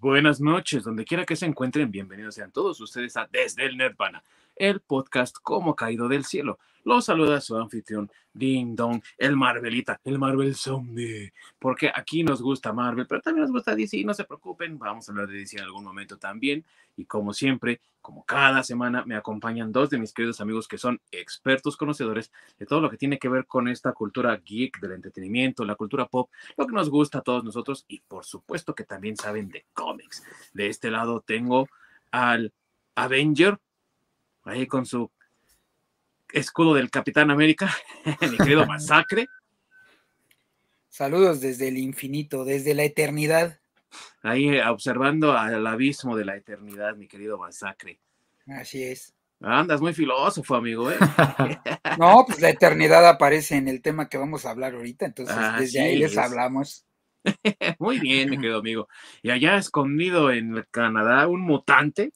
buenas noches, donde quiera que se encuentren, bienvenidos sean todos ustedes a Desde el Nirvana, el podcast como caído del cielo. Los saluda su anfitrión, Ding Dong, el Marvelita, el Marvel Zombie, porque aquí nos gusta Marvel, pero también nos gusta DC, no se preocupen, vamos a hablar de DC en algún momento también. Y como siempre, como cada semana, me acompañan dos de mis queridos amigos que son expertos conocedores de todo lo que tiene que ver con esta cultura geek del entretenimiento, la cultura pop, lo que nos gusta a todos nosotros y por supuesto que también saben de cómics. De este lado tengo al Avenger, ahí con su escudo del Capitán América, mi querido Masacre. Saludos desde el infinito, desde la eternidad. Ahí eh, observando al abismo de la eternidad, mi querido Masacre. Así es. Andas muy filósofo, amigo, ¿eh? no, pues la eternidad aparece en el tema que vamos a hablar ahorita, entonces desde ahí les hablamos. muy bien, mi querido amigo. Y allá escondido en Canadá, un mutante,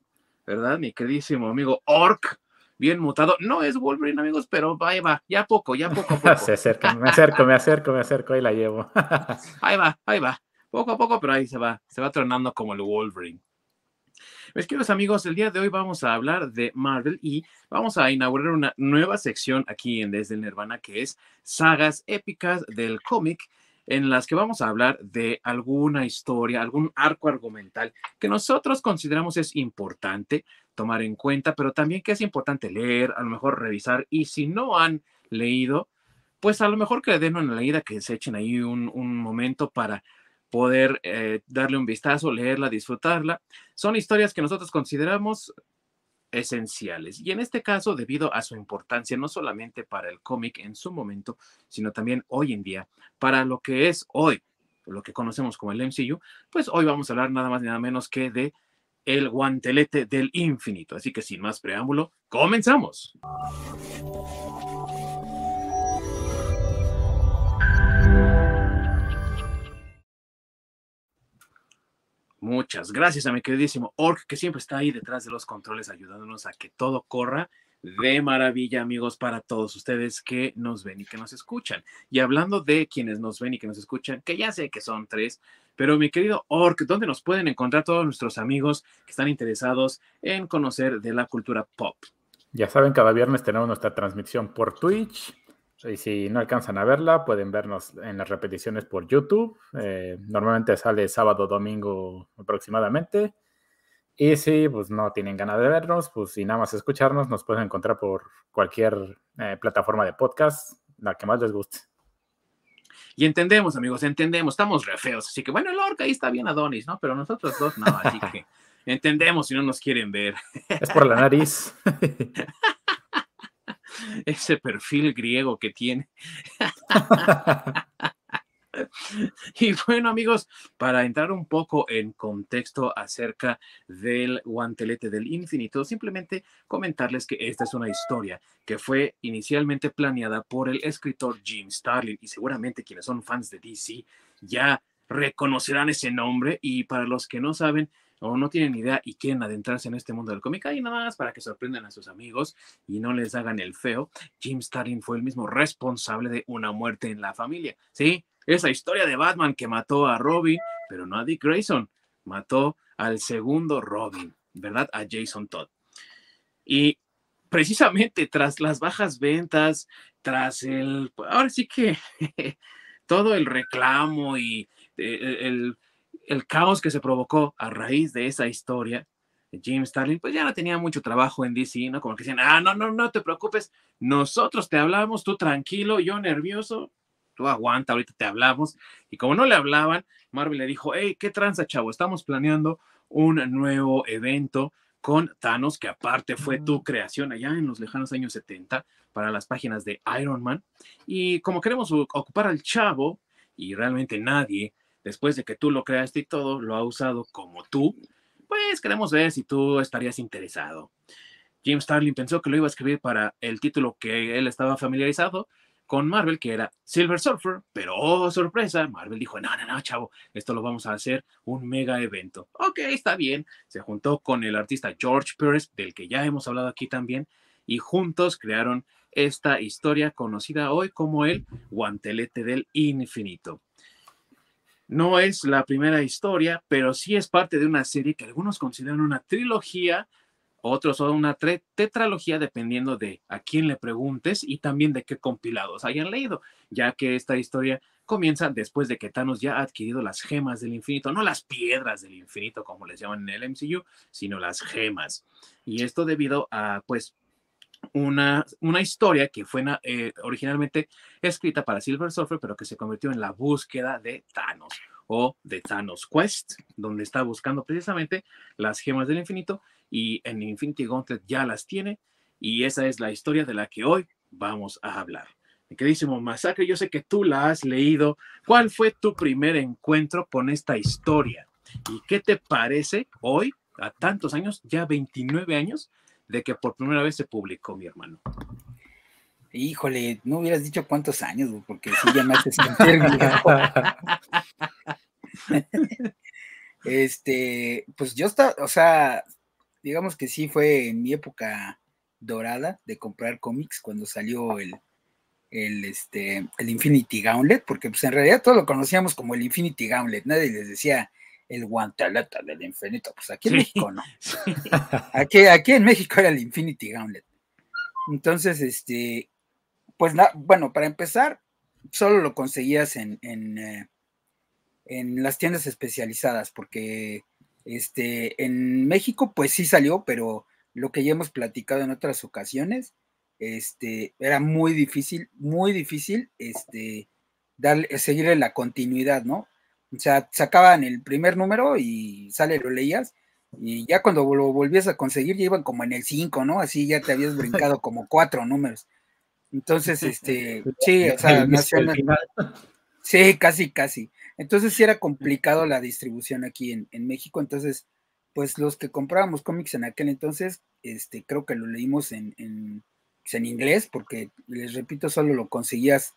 ¿verdad? Mi queridísimo amigo Orc, bien mutado. No es Wolverine, amigos, pero ahí va, ya poco, ya poco a poco. Se acerca, me acerco, me acerco, me acerco, ahí la llevo. ahí va, ahí va. Poco a poco, pero ahí se va, se va tronando como el Wolverine. Mis queridos amigos, el día de hoy vamos a hablar de Marvel y vamos a inaugurar una nueva sección aquí en Desde el Nirvana que es sagas épicas del cómic en las que vamos a hablar de alguna historia, algún arco argumental que nosotros consideramos es importante tomar en cuenta, pero también que es importante leer, a lo mejor revisar y si no han leído, pues a lo mejor que le den una leída, que se echen ahí un, momento para poder eh, darle un vistazo, leerla, disfrutarla. Son historias que nosotros consideramos esenciales. Y en este caso, debido a su importancia, no solamente para el cómic en su momento, sino también hoy en día, para lo que es hoy, lo que conocemos como el MCU, pues hoy vamos a hablar nada más ni nada menos que de el guantelete del infinito. Así que sin más preámbulo, comenzamos. Muchas gracias a mi queridísimo Orc, que siempre está ahí detrás de los controles ayudándonos a que todo corra de maravilla, amigos, para todos ustedes que nos ven y que nos escuchan. Y hablando de quienes nos ven y que nos escuchan, que ya sé que son tres, pero mi querido Orc, ¿dónde nos pueden encontrar todos nuestros amigos que están interesados en conocer de la cultura pop? Ya saben, cada viernes tenemos nuestra transmisión por Twitch, y si no alcanzan a verla, pueden vernos en las repeticiones por YouTube. Eh, normalmente sale sábado, domingo aproximadamente. Y si pues, no tienen ganas de vernos, pues si nada más escucharnos, nos pueden encontrar por cualquier eh, plataforma de podcast, la que más les guste. Y entendemos, amigos, entendemos, estamos re feos. Así que bueno, el orca ahí está bien Adonis, ¿no? Pero nosotros dos no, así que entendemos si no nos quieren ver. Es por la nariz. ese perfil griego que tiene. Y bueno, amigos, para entrar un poco en contexto acerca del guantelete del infinito, simplemente comentarles que esta es una historia que fue inicialmente planeada por el escritor Jim Starlin y seguramente quienes son fans de DC ya reconocerán ese nombre y para los que no saben, o no tienen idea y quieren adentrarse en este mundo del cómic, ahí nada más para que sorprendan a sus amigos y no les hagan el feo, Jim Starlin fue el mismo responsable de una muerte en la familia. Sí, esa historia de Batman que mató a Robin, pero no a Dick Grayson, mató al segundo Robin, ¿verdad? A Jason Todd. Y precisamente tras las bajas ventas, tras el, ahora sí que todo el reclamo y eh, el el caos que se provocó a raíz de esa historia, James Starling, pues ya no tenía mucho trabajo en DC, ¿no? Como que decían, ah, no, no, no te preocupes, nosotros te hablamos, tú tranquilo, yo nervioso, tú aguanta, ahorita te hablamos. Y como no le hablaban, Marvel le dijo, hey, ¿qué tranza, chavo? Estamos planeando un nuevo evento con Thanos, que aparte fue tu creación allá en los lejanos años 70 para las páginas de Iron Man. Y como queremos ocupar al chavo, y realmente nadie después de que tú lo creaste y todo, lo ha usado como tú, pues queremos ver si tú estarías interesado. Jim Starlin pensó que lo iba a escribir para el título que él estaba familiarizado con Marvel, que era Silver Surfer, pero oh, sorpresa, Marvel dijo, no, no, no, chavo, esto lo vamos a hacer un mega evento. Ok, está bien. Se juntó con el artista George Pérez, del que ya hemos hablado aquí también, y juntos crearon esta historia conocida hoy como el guantelete del infinito. No es la primera historia, pero sí es parte de una serie que algunos consideran una trilogía, otros son una tetralogía dependiendo de a quién le preguntes y también de qué compilados hayan leído, ya que esta historia comienza después de que Thanos ya ha adquirido las gemas del infinito, no las piedras del infinito como les llaman en el MCU, sino las gemas. Y esto debido a, pues, una, una historia que fue eh, originalmente escrita para Silver Surfer, pero que se convirtió en la búsqueda de Thanos o de Thanos Quest, donde está buscando precisamente las gemas del infinito y en Infinity Gauntlet ya las tiene y esa es la historia de la que hoy vamos a hablar. Mi queridísimo Masacre, yo sé que tú la has leído. ¿Cuál fue tu primer encuentro con esta historia? ¿Y qué te parece hoy, a tantos años, ya 29 años, de que por primera vez se publicó, mi hermano. Híjole, no hubieras dicho cuántos años, porque si ya me haces Este, pues yo estaba, o sea, digamos que sí fue en mi época dorada de comprar cómics cuando salió el, el, este, el Infinity Gauntlet, porque pues en realidad todos lo conocíamos como el Infinity Gauntlet, nadie les decía el guantelete del infinito. Pues aquí en México no. Aquí, aquí en México era el Infinity Gauntlet. Entonces, este, pues bueno, para empezar, solo lo conseguías en, en, eh, en, las tiendas especializadas, porque este, en México, pues sí salió, pero lo que ya hemos platicado en otras ocasiones, este, era muy difícil, muy difícil, este, darle, seguirle la continuidad, ¿no? O sea, sacaban el primer número y sale, lo leías, y ya cuando lo volvías a conseguir, ya iban como en el 5, ¿no? Así ya te habías brincado como cuatro números. Entonces, este, sí, o sea, sí, casi, casi. Entonces sí era complicado la distribución aquí en, México. Entonces, pues los que comprábamos cómics en aquel entonces, este, creo que lo leímos en, en, pues, en inglés, porque les repito, solo lo conseguías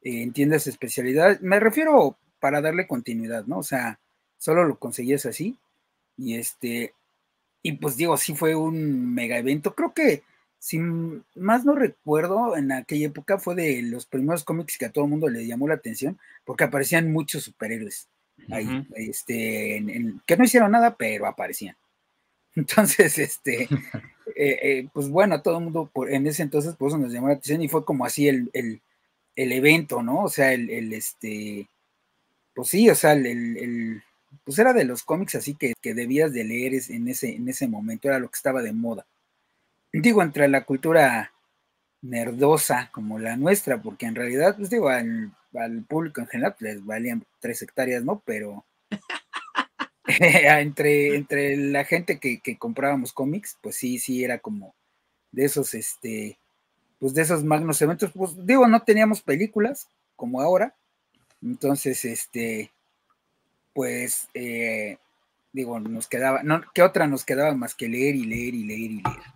en tiendas de especialidad. Me refiero para darle continuidad, ¿no? O sea, solo lo conseguías así. Y este, y pues digo, sí fue un mega evento. Creo que, si más no recuerdo, en aquella época fue de los primeros cómics que a todo el mundo le llamó la atención, porque aparecían muchos superhéroes ahí, este, que no hicieron nada, pero aparecían. Entonces, este, eh, eh, pues bueno, a todo el mundo por, en ese entonces, por eso nos llamó la atención y fue como así el, el, el evento, ¿no? O sea, el, el este, pues sí, o sea, el, pues era de los cómics así que, debías de leer en ese, en ese momento, era lo que estaba de moda. Digo, entre la cultura nerdosa como la nuestra, porque en realidad, pues digo, al, público en general pues, les valían tres hectáreas, ¿no? Pero entre, entre la gente que, que, comprábamos cómics, pues sí, sí, era como de esos, este, pues de esos magnos eventos, pues digo, no teníamos películas como ahora, entonces, este, pues, eh, digo, nos quedaba, no, ¿qué otra nos quedaba más que leer y leer y leer y leer?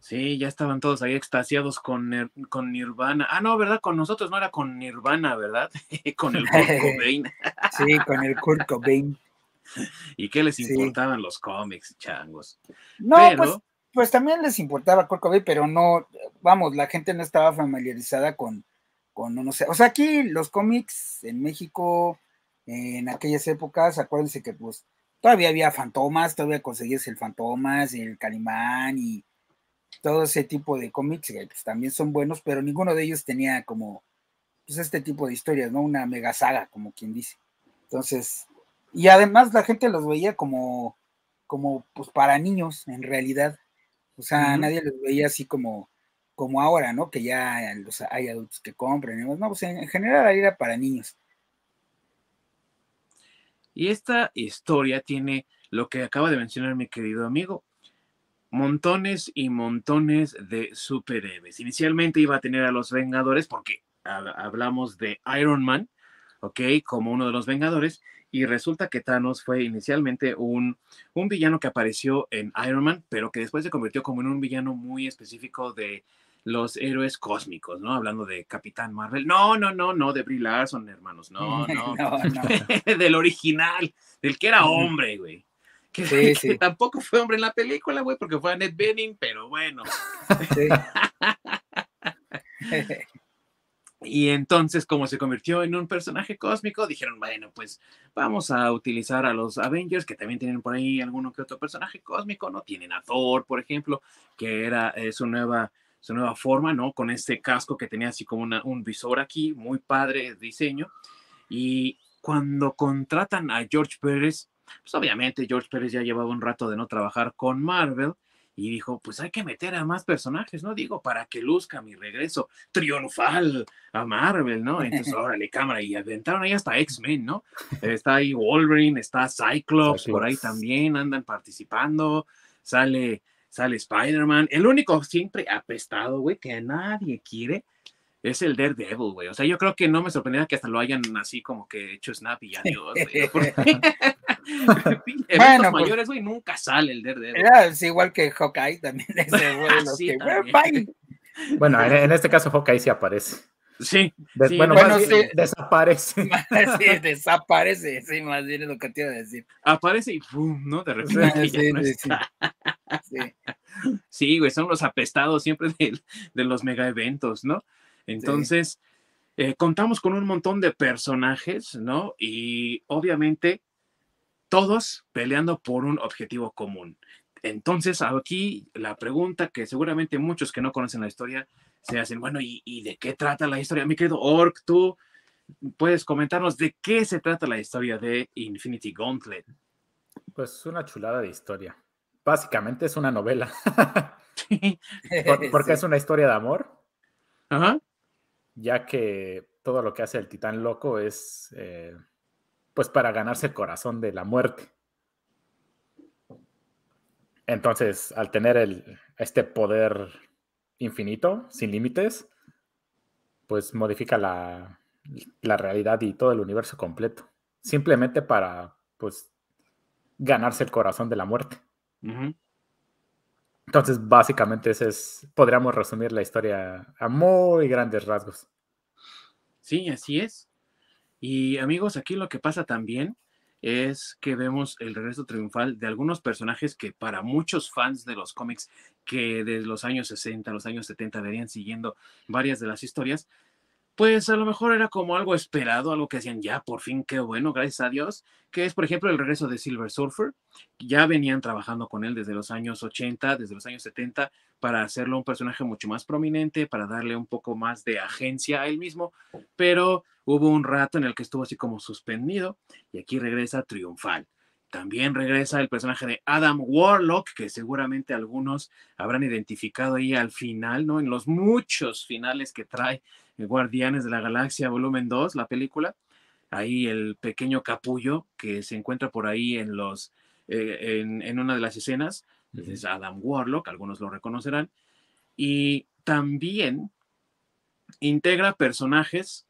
Sí, ya estaban todos ahí extasiados con, con Nirvana. Ah, no, ¿verdad? Con nosotros no era con Nirvana, ¿verdad? con el Kurt Cobain. sí, con el Kurt Cobain. ¿Y qué les importaban los cómics, changos? No, pues, pues, también les importaba Kurt Cobain, pero no, vamos, la gente no estaba familiarizada con, no sé, o sea, aquí los cómics en México, en aquellas épocas, acuérdense que pues todavía había fantomas, todavía conseguías el fantomas, el calimán y todo ese tipo de cómics que pues, también son buenos, pero ninguno de ellos tenía como pues este tipo de historias, ¿no? Una mega saga, como quien dice. Entonces, y además la gente los veía como, como pues para niños, en realidad. O sea, nadie los veía así como, como ahora, ¿no? Que ya hay adultos que compren. No, pues en, general era para niños. Y esta historia tiene lo que acaba de mencionar mi querido amigo, montones y montones de superhéroes. Inicialmente iba a tener a los Vengadores porque hablamos de Iron Man, ¿ok? Como uno de los Vengadores. Y resulta que Thanos fue inicialmente un, un villano que apareció en Iron Man, pero que después se convirtió como en un villano muy específico de los héroes cósmicos, ¿no? Hablando de Capitán Marvel. No, no, no, no, de Brie Larson, hermanos, no, no. no, no. del original, del que era hombre, güey. Que, tampoco fue hombre en la película, güey, porque fue Annette Bening, pero bueno. Y entonces, como se convirtió en un personaje cósmico, dijeron, bueno, pues vamos a utilizar a los Avengers, que también tienen por ahí alguno que otro personaje cósmico, ¿no? Tienen a Thor, por ejemplo, que era eh, su nueva su nueva forma, ¿no? Con este casco que tenía así como un visor aquí, muy padre diseño. Y cuando contratan a George Pérez, pues obviamente George Pérez ya llevaba un rato de no trabajar con Marvel y dijo, pues hay que meter a más personajes, ¿no? Digo, para que luzca mi regreso triunfal a Marvel, ¿no? Entonces, órale, cámara, y aventaron ahí hasta X-Men, ¿no? Está ahí Wolverine, está Cyclops, por ahí también andan participando, sale sale Spider-Man. El único siempre apestado, güey, que a nadie quiere es el Daredevil, güey. O sea, yo creo que no me sorprendería que hasta lo hayan así como que hecho snap y adiós, güey. bueno, pues mayores, güey, nunca sale el Daredevil. es igual que Hawkeye también. Ese, güey, sí, que, bueno, en, en, este caso Hawkeye sí aparece. Sí, bueno, bueno sí, desaparece. sí, desaparece, sí, más bien es lo que te iba a decir. Aparece y ¡pum! ¿no? De repente. sí, no sí, sí. güey, son los apestados siempre de, de los mega eventos, ¿no? Entonces, eh, contamos con un montón de personajes, ¿no? Y obviamente todos peleando por un objetivo común. Entonces, aquí la pregunta que seguramente muchos que no conocen la historia se hacen, bueno, ¿y, de qué trata la historia? Mi querido Orc, tú puedes comentarnos de qué se trata la historia de Infinity Gauntlet. Pues una chulada de historia. Básicamente es una novela. porque es una historia de amor. Ajá. Ya que todo lo que hace el titán loco es eh, pues para ganarse el corazón de la muerte. Entonces, al tener el, este poder infinito, sin límites, pues modifica la, realidad y todo el universo completo. Simplemente para, pues, ganarse el corazón de la muerte. Entonces, básicamente, ese es, podríamos resumir la historia a muy grandes rasgos. Sí, así es. Y amigos, aquí lo que pasa también es que vemos el regreso triunfal de algunos personajes que para muchos fans de los cómics que desde los años 60, los años 70 verían siguiendo varias de las historias, pues a lo mejor era como algo esperado, algo que hacían ya, por fin, qué bueno, gracias a Dios, que es, por ejemplo, el regreso de Silver Surfer. Ya venían trabajando con él desde los años 80, desde los años 70, para hacerlo un personaje mucho más prominente, para darle un poco más de agencia a él mismo, pero hubo un rato en el que estuvo así como suspendido y aquí regresa triunfal. También regresa el personaje de Adam Warlock, que seguramente algunos habrán identificado ahí al final, ¿no? En los muchos finales que trae Guardianes de la Galaxia Volumen 2, la película. Ahí el pequeño capullo que se encuentra por ahí en los eh, en, una de las escenas, es Adam Warlock, algunos lo reconocerán. Y también integra personajes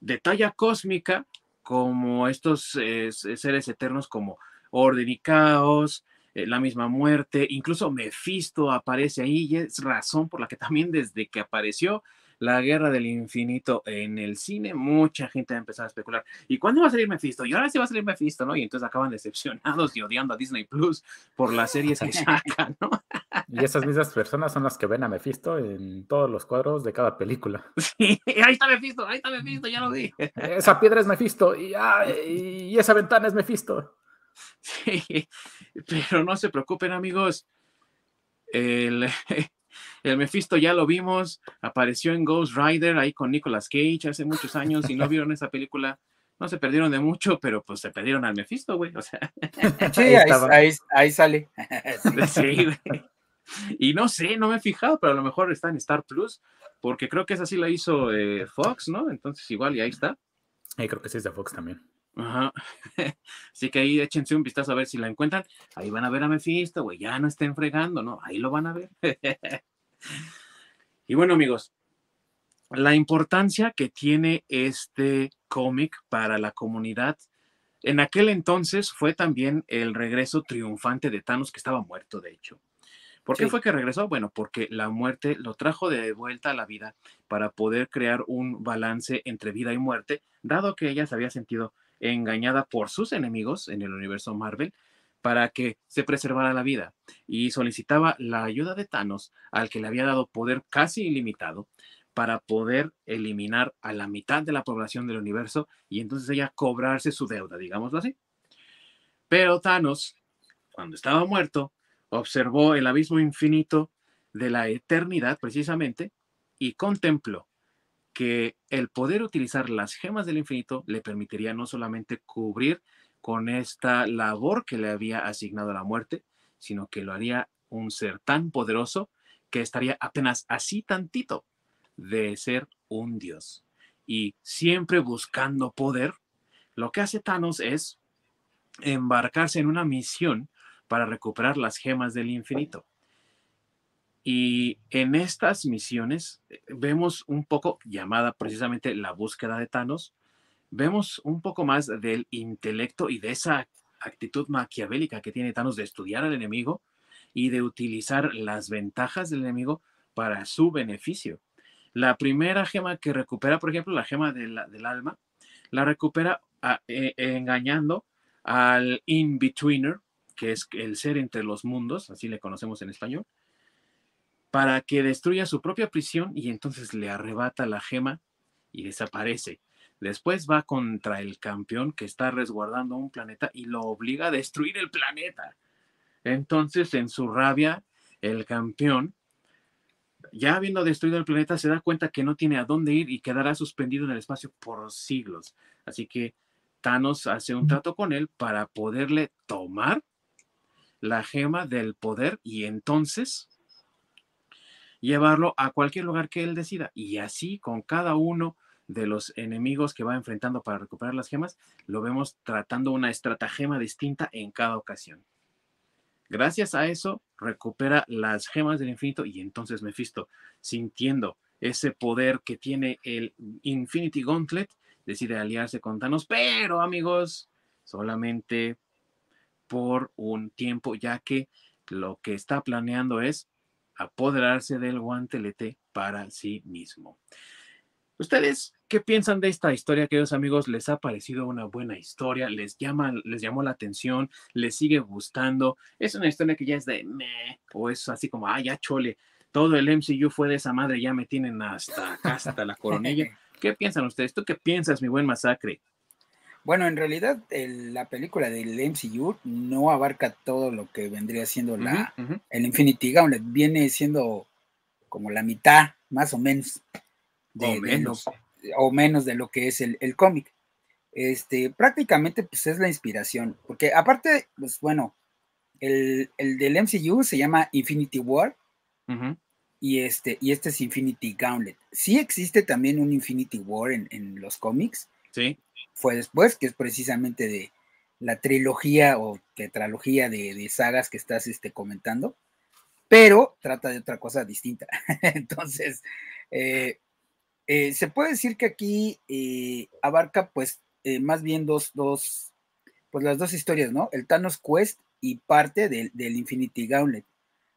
de talla cósmica, como estos eh, seres eternos como Orden y Caos, eh, la misma muerte, incluso Mephisto aparece ahí y es razón por la que también desde que apareció la Guerra del Infinito en el cine, mucha gente ha empezado a especular. ¿Y cuándo va a salir Mephisto? Y ahora sí va a salir Mephisto, ¿no? Y entonces acaban decepcionados y odiando a Disney Plus por las series que sacan, ¿no? Y esas mismas personas son las que ven a Mephisto en todos los cuadros de cada película. Sí, ahí está Mephisto, ahí está Mephisto, ya lo vi. Esa piedra es Mephisto y, y esa ventana es Mephisto. Sí, pero no se preocupen, amigos. El, el Mephisto ya lo vimos, apareció en Ghost Rider ahí con Nicolas Cage hace muchos años y no vieron esa película. No se perdieron de mucho, pero pues se perdieron al Mephisto, güey. O sea. Sí, ahí, ahí, sale. Sí, güey. Y no sé, no me he fijado, pero a lo mejor está en Star Plus, porque creo que esa sí la hizo eh, Fox, ¿no? Entonces igual y ahí está. Y creo que sí es de Fox también. Ajá. Así que ahí échense un vistazo a ver si la encuentran. Ahí van a ver a Mephisto, güey. Ya no estén fregando, ¿no? Ahí lo van a ver. y bueno, amigos, la importancia que tiene este cómic para la comunidad en aquel entonces fue también el regreso triunfante de Thanos, que estaba muerto, de hecho. ¿Por qué fue que regresó? Bueno, porque la muerte lo trajo de vuelta a la vida para poder crear un balance entre vida y muerte, dado que ella se había sentido engañada por sus enemigos en el universo Marvel para que se preservara la vida y solicitaba la ayuda de Thanos, al que le había dado poder casi ilimitado, para poder eliminar a la mitad de la población del universo y entonces ella cobrarse su deuda, digámoslo así. Pero Thanos, cuando estaba muerto, observó el abismo infinito de la eternidad precisamente y contempló que el poder utilizar las gemas del infinito le permitiría no solamente cubrir con esta labor que le había asignado la muerte, sino que lo haría un ser tan poderoso que estaría apenas así tantito de ser un dios. Y siempre buscando poder, lo que hace Thanos es embarcarse en una misión para recuperar las gemas del infinito. Y en estas misiones eh, vemos un poco, llamada precisamente la búsqueda de Thanos, vemos un poco más del intelecto y de esa actitud maquiavélica que tiene Thanos de estudiar al enemigo y de utilizar las ventajas del enemigo para su beneficio. La primera gema que recupera, por ejemplo, la gema del alma, la recupera ah, e, engañando al in-betweener, que es el ser entre los mundos, así le conocemos en español, para que destruya su propia prisión y entonces le arrebata la gema y desaparece. Después va contra el campeón que está resguardando un planeta y lo obliga a destruir el planeta. Entonces, en su rabia, el campeón, ya habiendo destruido el planeta, se da cuenta que no tiene a dónde ir y quedará suspendido en el espacio por siglos. Así que Thanos hace un trato con él para poderle tomar la gema del poder y entonces llevarlo a cualquier lugar que él decida. Y así con cada uno de los enemigos que va enfrentando para recuperar las gemas, lo vemos tratando una estratagema distinta en cada ocasión. Gracias a eso, recupera las gemas del infinito y entonces Mephisto, sintiendo ese poder que tiene el Infinity Gauntlet, decide aliarse con Thanos, pero amigos, solamente por un tiempo, ya que lo que está planeando es apoderarse del guantelete para sí mismo. ¿Ustedes qué piensan de esta historia, queridos amigos? ¿Les ha parecido una buena historia? ¿Les, llama, les llamó la atención? ¿Les sigue gustando? ¿Es una historia que ya es de meh? ¿O es así como, ah, ya chole, todo el MCU fue de esa madre, ya me tienen hasta acá, hasta la coronilla? ¿Qué piensan ustedes? ¿Tú qué piensas, mi buen masacre? Bueno, en realidad la película del MCU no abarca todo lo que vendría siendo la, el Infinity Gauntlet. Viene siendo como la mitad, más o menos. De, o menos. o menos de lo que es el, cómic. Este, prácticamente pues es la inspiración. Porque aparte, pues bueno, el, del MCU se llama Infinity War. Y este, y este es Infinity Gauntlet. Sí existe también un Infinity War en, en los cómics. Sí fue después, que es precisamente de la trilogía o tetralogía de, sagas que estás este, comentando, pero trata de otra cosa distinta. Entonces, eh, eh, se puede decir que aquí eh, abarca pues más bien dos, dos, pues las dos historias, ¿no? El Thanos Quest y parte del, del Infinity Gauntlet.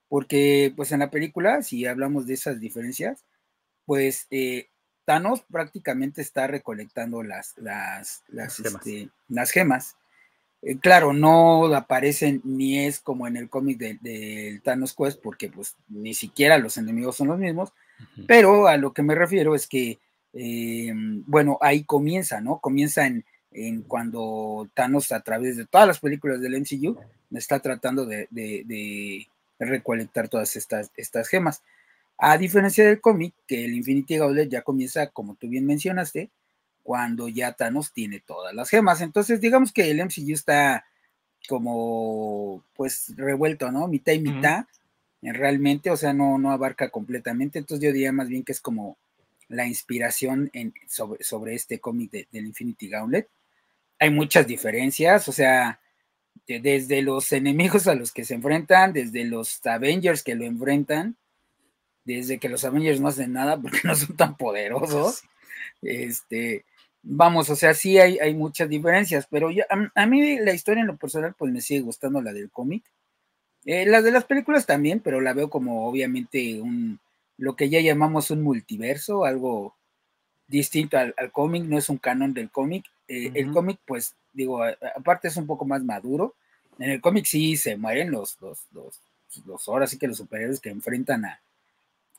Porque pues en la película, si hablamos de esas diferencias, pues Thanos prácticamente está recolectando las, las, las, gemas. Este, eh, claro, no aparecen ni es como en el cómic del de Thanos Quest, porque pues ni siquiera los enemigos son los mismos, pero a lo que me refiero es que, em, bueno, ahí comienza, ¿no? Comienza en, cuando Thanos a través de todas las películas del MCU está tratando de, de recolectar todas estas, estas gemas. A diferencia del cómic, que el Infinity Gauntlet ya comienza, como tú bien mencionaste, cuando ya Thanos tiene todas las gemas. Entonces, digamos que el MCU está como, pues, revuelto, ¿no? Mitad y mitad, realmente, o sea, no, no abarca completamente. Entonces, yo diría más bien que es como la inspiración en, sobre, sobre este cómic del Infinity Gauntlet. Hay muchas diferencias, o sea, desde los enemigos a los que se enfrentan, desde los Avengers que lo enfrentan, desde que los Avengers no hacen nada porque no son tan poderosos. Este, vamos, o sea, sí hay, hay muchas diferencias, pero a, mí la historia en lo personal pues me sigue gustando la del cómic. Eh, la de las películas también, pero la veo como obviamente un, lo que ya llamamos un multiverso, algo distinto al, cómic, no es un canon del cómic. Eh, el cómic, pues, digo, aparte es un poco más maduro. En el cómic sí se mueren los, los, los, los ahora sí que los superhéroes que enfrentan a,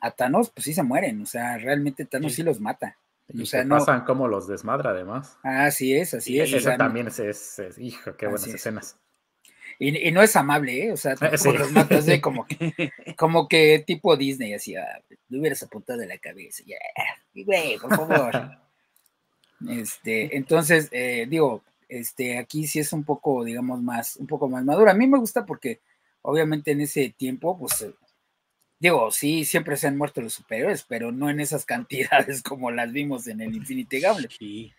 a Thanos, pues sí se mueren, o sea, realmente Thanos sí, los mata. Y o sea, se no- pasan como los desmadra además. Así es, así Sí, es. o Ese sea, también es, es- es- hijo, qué buenas Así es. escenas. Y, y no es amable, ¿eh? O sea, Sí. los mata así como que, como que tipo Disney, así, ah, le hubieras apuntado en la cabeza, ya, y güey, por favor. Este, entonces, eh, digo, este, aquí sí es un poco, digamos, más, un poco más madura. A mí me gusta porque, obviamente, en ese tiempo, pues, digo, sí, siempre se han muerto los superiores, pero no en esas cantidades como las vimos en el Infinity Gauntlet. Sí.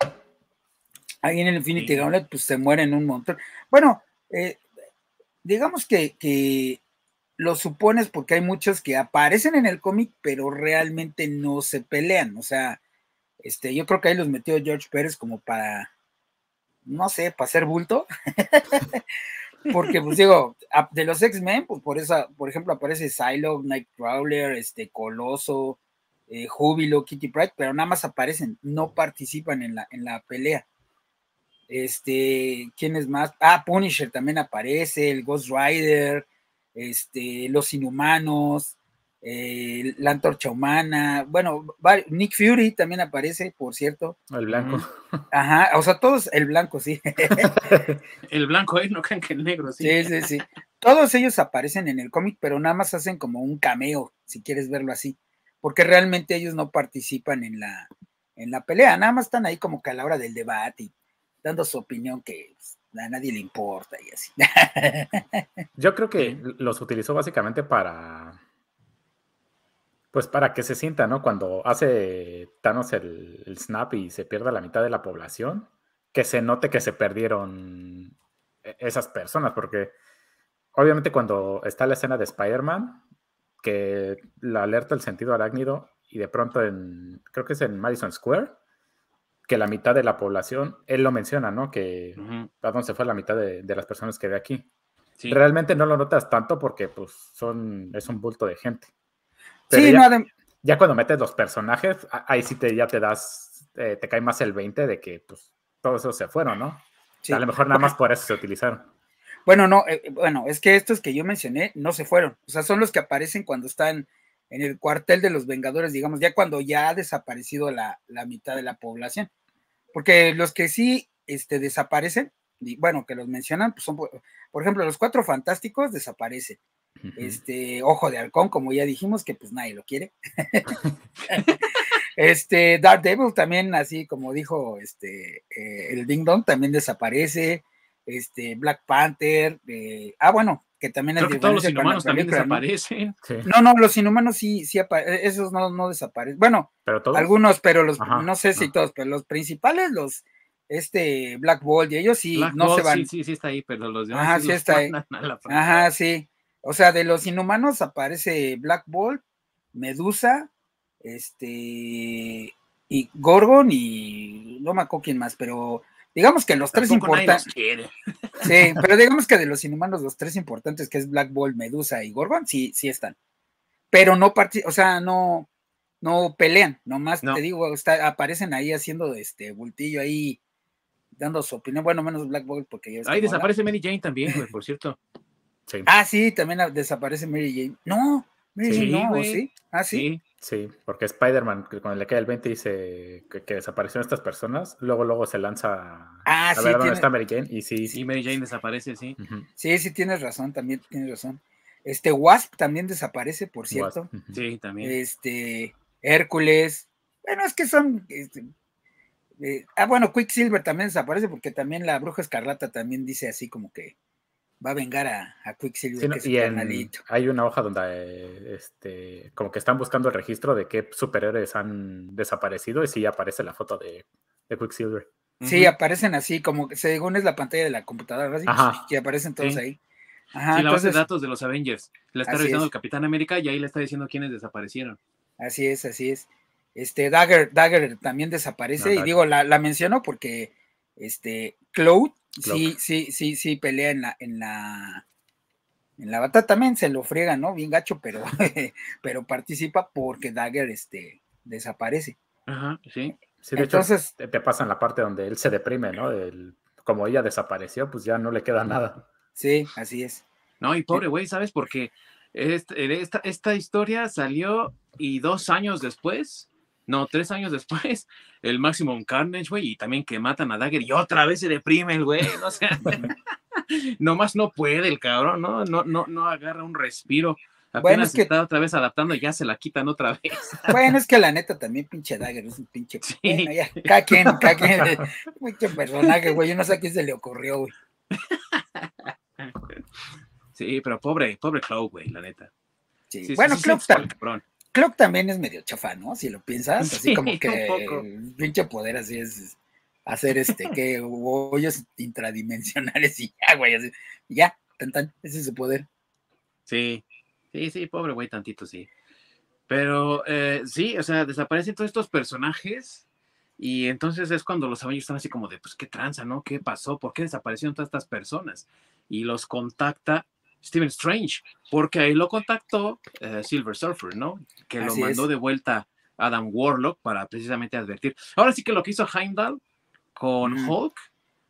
Ahí en el Infinity Sí. Gauntlet, pues se mueren un montón. Bueno, eh, digamos que, que lo supones porque hay muchos que aparecen en el cómic, pero realmente no se pelean. O sea, este, yo creo que ahí los metió George Pérez como para, no sé, para hacer bulto. porque, pues digo, de los X-Men, pues por esa, por ejemplo, aparece Psylocke, Nightcrawler, este, Coloso, eh, Júbilo, Kitty Pryde, pero nada más aparecen, no participan en la, en la pelea. Este, ¿quién es más? Ah, Punisher también aparece, el Ghost Rider, este, los Inhumanos, eh, la Antorcha Humana, bueno, Nick Fury también aparece, por cierto. El blanco. Ajá, o sea, todos, el blanco, sí. El blanco, ¿eh? No crean que el negro, sí. Sí, sí, sí. Todos ellos aparecen en el cómic, pero nada más hacen como un cameo, si quieres verlo así, porque realmente ellos no participan en la, en la pelea, nada más están ahí como que a la hora del debate y dando su opinión que pues, a nadie le importa y así. Yo creo que los utilizó básicamente para. Pues para que se sienta, ¿no? Cuando hace Thanos el, el snap y se pierda la mitad de la población, que se note que se perdieron e- esas personas, porque obviamente cuando está la escena de Spider-Man, que la alerta el sentido arácnido y de pronto en, creo que es en Madison Square, que la mitad de la población, él lo menciona, ¿no? Que a dónde se fue la mitad de, de las personas que ve aquí. sí. Realmente no lo notas tanto porque pues son, es un bulto de gente. Pero Sí, ya, no, de- ya cuando metes los personajes, ahí sí te, ya te das, eh, te cae más el 20 de que pues todos esos se fueron, ¿no? sí. A lo mejor nada más por eso se utilizaron. Bueno, no, eh, bueno, es que estos que yo mencioné no se fueron, o sea, son los que aparecen cuando están en el cuartel de los Vengadores, digamos, ya cuando ya ha desaparecido la, la mitad de la población. Porque los que sí este, desaparecen, y bueno, que los mencionan, pues son, por ejemplo, los cuatro fantásticos desaparecen. Este, Ojo de Halcón, como ya dijimos, que pues nadie lo quiere. este, Daredevil también, así como dijo este, eh, el Ding Dong, también desaparece. Este, Black Panther, eh, ah, bueno, que también Creo es que todos los inhumanos también desaparecen. Sí, No, no, los inhumanos sí, sí apare- esos no, no desaparecen. Bueno, pero todos. algunos, pero los, Ajá, no sé si todos, pero los principales, los, este, Black Bolt y ellos sí, Black no se van. Sí, sí, sí está ahí, pero los demás Ajá, sí los está ahí. Ajá, sí. O sea, de los inhumanos aparece Black Bolt, Medusa, este, y Gorgon y no me acuerdo quién más, pero digamos que los tres Tampoco importantes, sí, pero digamos que de los inhumanos los tres importantes que es Black Bolt, Medusa y Gorgon, sí, sí están. Pero no parti o sea, no, no pelean, nomás No. te digo, está- aparecen ahí haciendo este bultillo ahí, dando su opinión, bueno, menos Black Bolt porque ya Ahí mola. desaparece Mary Jane también, güey, por cierto. Sí, Ah, sí, también desaparece Mary Jane. No, Mary Sí, Jane no. ¿sí? Ah, sí. Sí. sí, porque Spider-Man, que cuando le cae el 20 dice que, que desaparecieron estas personas, luego luego se lanza Ah, a sí, ver dónde tiene- está Mary Jane y sí, Sí, Mary Jane desaparece, sí. Sí, sí, tienes razón, también tienes razón. Este Wasp también desaparece, por cierto. Sí, también. Este Hércules. Bueno, es que son. este, eh, ah, bueno, Quicksilver también desaparece porque también la bruja escarlata también dice así como que va a vengar a, a Quicksilver, Sí, no, que y en- hay una hoja donde eh, este, como que están buscando el registro de qué superhéroes han desaparecido y sí aparece la foto de, de Quicksilver. Sí, aparecen así, como que según es la pantalla de la computadora, así, Ajá. y aparecen todos Sí. ahí. Ajá, Sí, la base de datos de los Avengers. Le está revisando es. el Capitán América y ahí le está diciendo quiénes desaparecieron. Así es, así es. Este Dagger, Dagger también desaparece, No, y Dagger. digo, la, la menciono porque este Cloud sí, sí, sí, sí pelea en la, en la, en la batalla también se lo friega, ¿no? Bien gacho, pero, pero participa porque Dagger este desaparece. Ajá, sí. Sí, de Entonces- hecho, te, te pasan la parte donde él se deprime, ¿no? El- como ella desapareció, pues ya no le queda nada. Sí, así es. No, y pobre güey, ¿sabes? Porque este, esta, esta historia salió y dos años después, no, tres años después, el Maximum Carnage, güey, y también que matan a Dagger y otra vez se deprime el güey, no sé. nomás no puede el cabrón, ¿no? No, no, no agarra un respiro. Apenas Bueno, es que- está otra vez adaptando y ya se la quitan otra vez. Bueno, es que la neta también pinche Dagger es un pinche. Sí. Bueno, ya, cada quien, pinche personaje, güey. Yo no sé a quién se le ocurrió, güey. Sí, pero pobre, pobre Clow, güey, la neta. Sí. Sí, sí, bueno, sí, Cloak, Cloak también es medio chafa, ¿no? Si lo piensas, así Sí, como que el pinche poder así es hacer este, que hoyos intradimensionales y ya, güey, así, ya, tan, tan, ese es su poder. Sí, sí, sí, pobre güey, tantito sí. Pero eh, sí, o sea, desaparecen todos estos personajes y entonces es cuando los Avengers están así como de, pues, ¿qué tranza, no? ¿Qué pasó? ¿Por qué desaparecieron todas estas personas? Y los contacta Stephen Strange, porque ahí lo contactó eh, Silver Surfer, ¿no? Que lo mandó es. de vuelta Adam Warlock para precisamente advertir. Ahora sí que lo que hizo Heimdall con Mm. Hulk,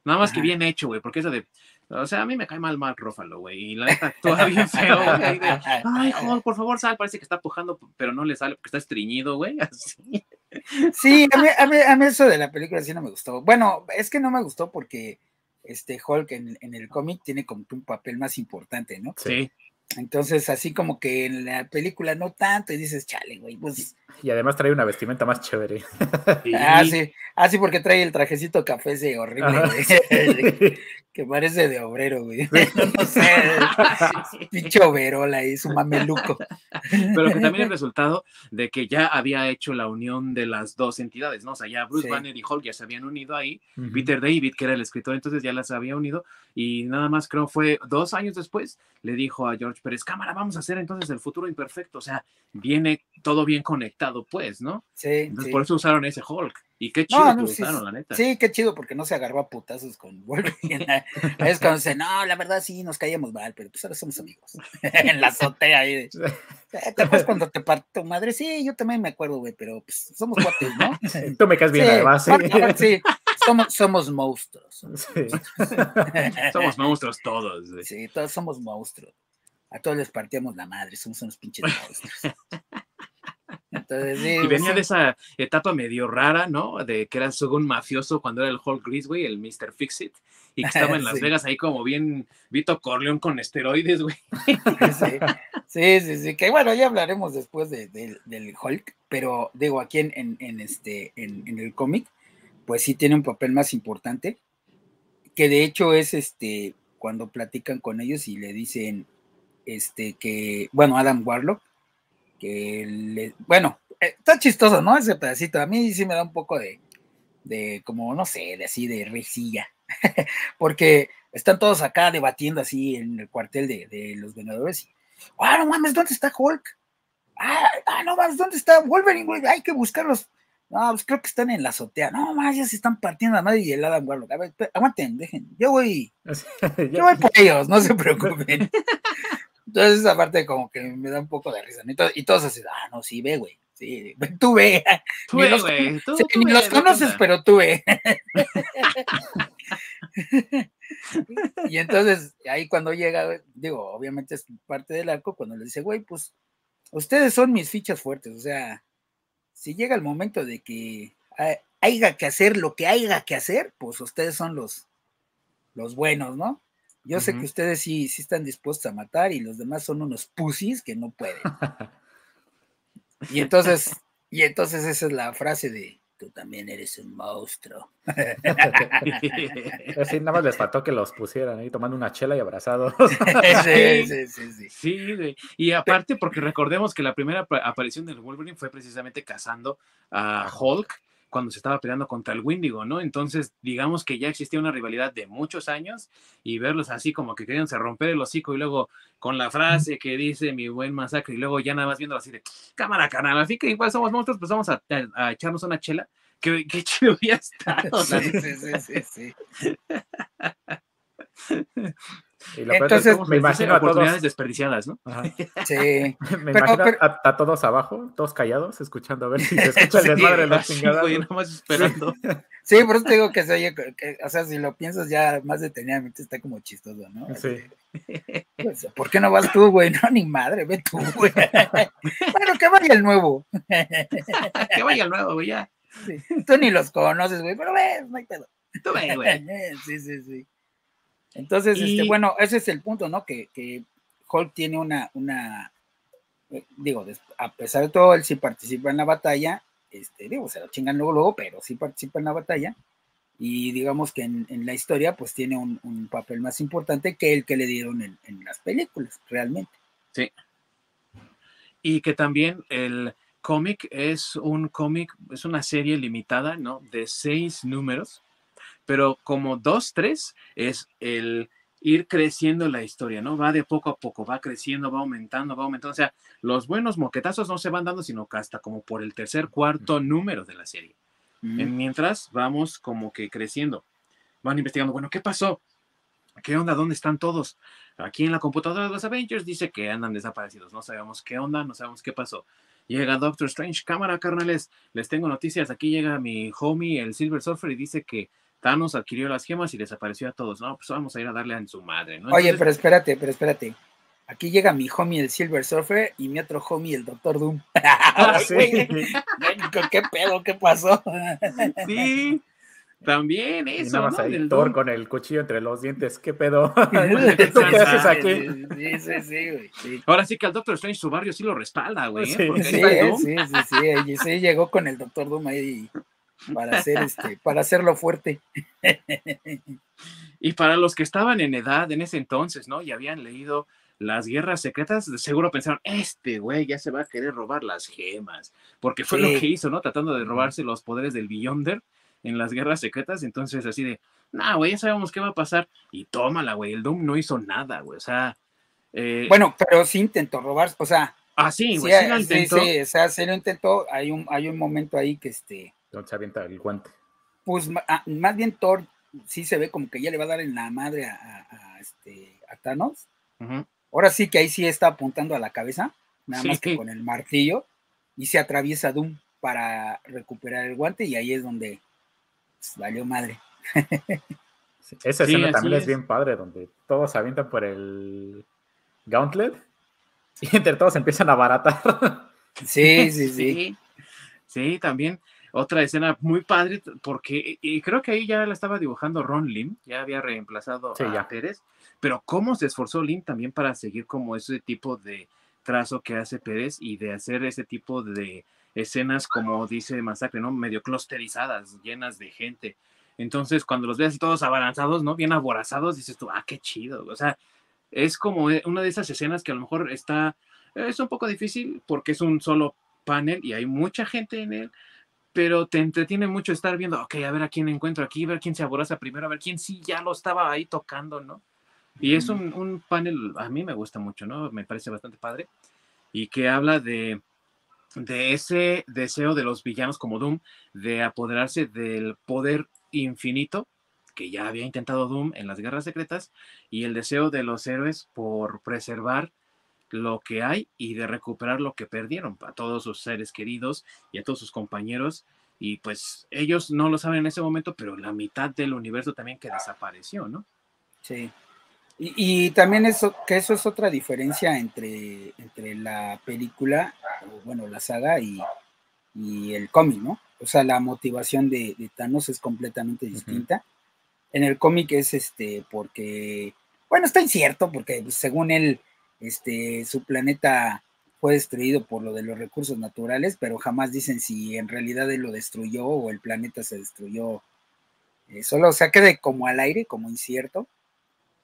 nada más que bien hecho, güey, porque eso de, o sea, a mí me cae mal Mark Ruffalo, güey, y la neta actúa bien feo, güey, Ay, Hulk, por favor, sal. Parece que está pujando, pero no le sale porque está estreñido, güey. Así. Sí, a mí, a, mí, a mí eso de la película sí no me gustó. Bueno, es que no me gustó porque este Hulk en, el cómic tiene como que un papel más importante, ¿no? Sí. Entonces, así como que en la película no tanto, y dices, chale, güey, pues. Y además trae una vestimenta más chévere. Ah, sí, ah, sí, porque trae el trajecito café ese horrible, Ajá. güey, que parece de obrero, güey. No sé, pinche overola ahí, su mameluco. Pero que también el resultado de que ya había hecho la unión de las dos entidades, ¿no? O sea, ya Bruce Sí. Banner y Hulk ya se habían unido ahí. Peter David, que era el escritor, entonces ya las había unido. Y nada más, creo, fue dos años después, le dijo a George Pérez, cámara, vamos a hacer entonces el futuro imperfecto. O sea, viene todo bien conectado, pues, ¿no? Sí, Entonces sí. por eso usaron ese Hulk. Y qué chido que no, lo sí, usaron, la neta. Sí, qué chido, porque no se agarró a putazos con Wolverine. Es cuando dice, no, la verdad sí, nos caíamos mal, pero pues ahora somos amigos. en la azotea ahí. de, "Eh, ¿Te acuerdas cuando te partió tu madre? Sí, yo también me acuerdo, güey, pero pues somos cuates, ¿no? Tú me caes bien, sí, además. sí, somos, somos monstruos. Sí. Somos monstruos todos. güey. Sí, todos somos monstruos. A todos les partíamos la madre, somos unos pinches monstruos. Entonces, sí, Y venía sí. de esa etapa medio rara, ¿no? De que era un mafioso cuando era el Hulk Gris, güey, el Mr. Fixit, y que estaba en Las Sí. Vegas ahí como bien Vito Corleón con esteroides, güey. Sí, sí, sí, sí, que bueno, ya hablaremos después de- de- del Hulk, pero digo, aquí en, en- en este, en, en el cómic, pues sí tiene un papel más importante, que de hecho es este, cuando platican con ellos y le dicen, este, que, bueno, Adam Warlock, que le, bueno, eh, está chistoso, ¿no? Ese pedacito, a mí sí me da un poco de, de como, no sé, de así, de risilla, porque están todos acá debatiendo así en el cuartel de, de los Vengadores y, ah, no mames, ¿dónde está Hulk? Ah, ah, no mames, ¿dónde está Wolverine, güey? Hay que buscarlos. No, pues creo que están en la azotea. No, más ya se están partiendo a madre y el Adam Warlock. A ver, aguanten, dejen. Yo voy, yo voy por ellos, no se preocupen. Entonces, esa parte como que me da un poco de risa. ¿no? Y, to- y todos así, ah, no, sí, ve, güey. Sí, tú ve. Tú, ve, güey. Tú, Sí, tú ni ve, los no conoces, pero tú ve. y entonces, ahí cuando llega, digo, obviamente es parte del arco, cuando le dice, güey, pues ustedes son mis fichas fuertes, o sea, si llega el momento de que ha- haya que hacer lo que haya que hacer, pues ustedes son los, los buenos, ¿no? Yo sé que ustedes sí, sí están dispuestos a matar y los demás son unos pussies que no pueden. Y entonces, y entonces esa es la frase de tú también eres un monstruo. Así nada más les faltó que los pusieran ahí tomando una chela y abrazados. sí, sí, sí, sí. Sí. Y aparte, porque recordemos que la primera apa- aparición del Wolverine fue precisamente cazando a Hulk cuando se estaba peleando contra el Wendigo, ¿no? Entonces, digamos que ya existía una rivalidad de muchos años y verlos así como que querían se romper el hocico y luego con la frase que dice mi buen masacre y luego ya nada más viendo así de cámara canal, así que igual somos monstruos, pues vamos a, a- a echarnos una chela. Qué, qué chido hubiera estado. la Sí, neta. sí, sí, sí, sí. Entonces, me imagino a oportunidades desperdiciadas, ¿no? Sí. me imagino A, todos abajo, todos callados, escuchando a ver si se escucha el desmadre de las chingadas. nada más esperando. Sí, por eso te digo que se oye, o sea, si lo piensas ya más detenidamente está como chistoso, ¿no? Sí. Pues, ¿Por qué no vas tú, güey? No, ni madre, ve tú, güey. bueno, que vaya el nuevo. que vaya el nuevo, güey, ya. Tú ni los conoces, güey, pero ves, no hay pedo. Tú ves, güey. sí, sí, sí. Entonces, este, bueno, ese es el punto, ¿no? Que, que Hulk tiene una, una, eh, digo, a pesar de todo, él sí participa en la batalla, este, digo, se lo chingan luego, luego, pero sí participa en la batalla, y digamos que en, la historia, pues tiene un, papel más importante que el que le dieron en, en las películas, realmente. Sí. Y que también el cómic es un cómic, es una serie limitada, ¿no? De seis números pero como dos, tres es el ir creciendo la historia, ¿no? Va de poco a poco, va creciendo, va aumentando, va aumentando. O sea, los buenos moquetazos no se van dando, sino que hasta como por el tercer, cuarto número de la serie. Mientras vamos como que creciendo. Van investigando, bueno, ¿qué pasó? ¿Qué onda? ¿Dónde están todos? Aquí en la computadora de los Avengers dice que andan desaparecidos. No sabemos qué onda, no sabemos qué pasó. Llega Doctor Strange, cámara, carnales, les tengo noticias. Aquí llega mi homie, el Silver Surfer, y dice que Thanos adquirió las gemas y desapareció a todos. No, pues vamos a ir a darle a su madre, ¿no? Oye, pero espérate, pero espérate. Aquí llega mi homie el Silver Surfer y mi otro homie el Doctor Doom. Ah, sí. ¿Qué pedo? ¿Qué pasó? sí. También eso, ¿no? Ahí, Thor con el cuchillo entre los dientes, ¿qué pedo? qué haces aquí? Sí, sí, sí, güey. Ahora sí que al Doctor Strange su barrio sí lo respalda, güey. ¿eh? Sí, sí, sí, sí, sí, sí, llegó con el Doctor Doom ahí para hacer este, para hacerlo fuerte. y para los que estaban en edad en ese entonces, ¿no? Y habían leído las guerras secretas, seguro pensaron, este güey ya se va a querer robar las gemas, porque fue lo que hizo, ¿no? Tratando de robarse los poderes del Beyonder en las guerras secretas, entonces así de, nah, güey, ya sabemos qué va a pasar, y tómala, güey, el Doom no hizo nada, güey, o sea... Eh, bueno, pero sí intentó robar, o sea... Ah, sí, güey, sí, lo intentó. Sí, o sea, sí lo intentó, hay un, hay un momento ahí que este donde se avienta el guante. Pues ah, más bien Thor sí se ve como que ya le va a dar en la madre a, este, a Thanos. Ahora sí que ahí sí está apuntando a la cabeza, nada más que con el martillo, y se atraviesa Doom para recuperar el guante, y ahí es donde pues, valió madre. esa escena también es. bien padre, donde todos se avientan por el gauntlet y entre todos empiezan a baratar. Sí, sí, sí. Sí, también otra escena muy padre, porque y creo que ahí ya la estaba dibujando Ron Lim, ya había reemplazado a Pérez, pero cómo se esforzó Lim también para seguir como ese tipo de trazo que hace Pérez y de hacer ese tipo de escenas, como dice Masacre, ¿no? Medio clusterizadas, llenas de gente. Entonces, cuando los ves todos abalanzados, ¿no? Bien aborazados, dices tú, ah, qué chido. O sea, es como e, una de esas escenas que a lo mejor está, es un poco difícil porque es un solo panel y hay mucha gente en él, pero te entretiene mucho estar viendo, ok, a ver a quién encuentro aquí, a ver quién se aboraza primero, a ver quién sí ya lo estaba ahí tocando, ¿no? Y es un, panel, a mí me gusta mucho, ¿no? Me parece bastante padre. Y que habla de, de ese deseo de los villanos como Doom de apoderarse del poder infinito que ya había intentado Doom en las guerras secretas y el deseo de los héroes por preservar lo que hay y de recuperar lo que perdieron a todos sus seres queridos y a todos sus compañeros. Y pues ellos no lo saben en ese momento, pero la mitad del universo también que desapareció, ¿no? Sí. Y, también eso, que eso es otra diferencia entre, entre la película, bueno, la saga y, el cómic, ¿no? O sea, la motivación de, Thanos es completamente distinta. En el cómic es este, porque, bueno, está incierto, porque según él, este, su planeta fue destruido por lo de los recursos naturales, pero jamás dicen si en realidad él lo destruyó o el planeta se destruyó. Eh, solo, o sea, quede como al aire, como incierto,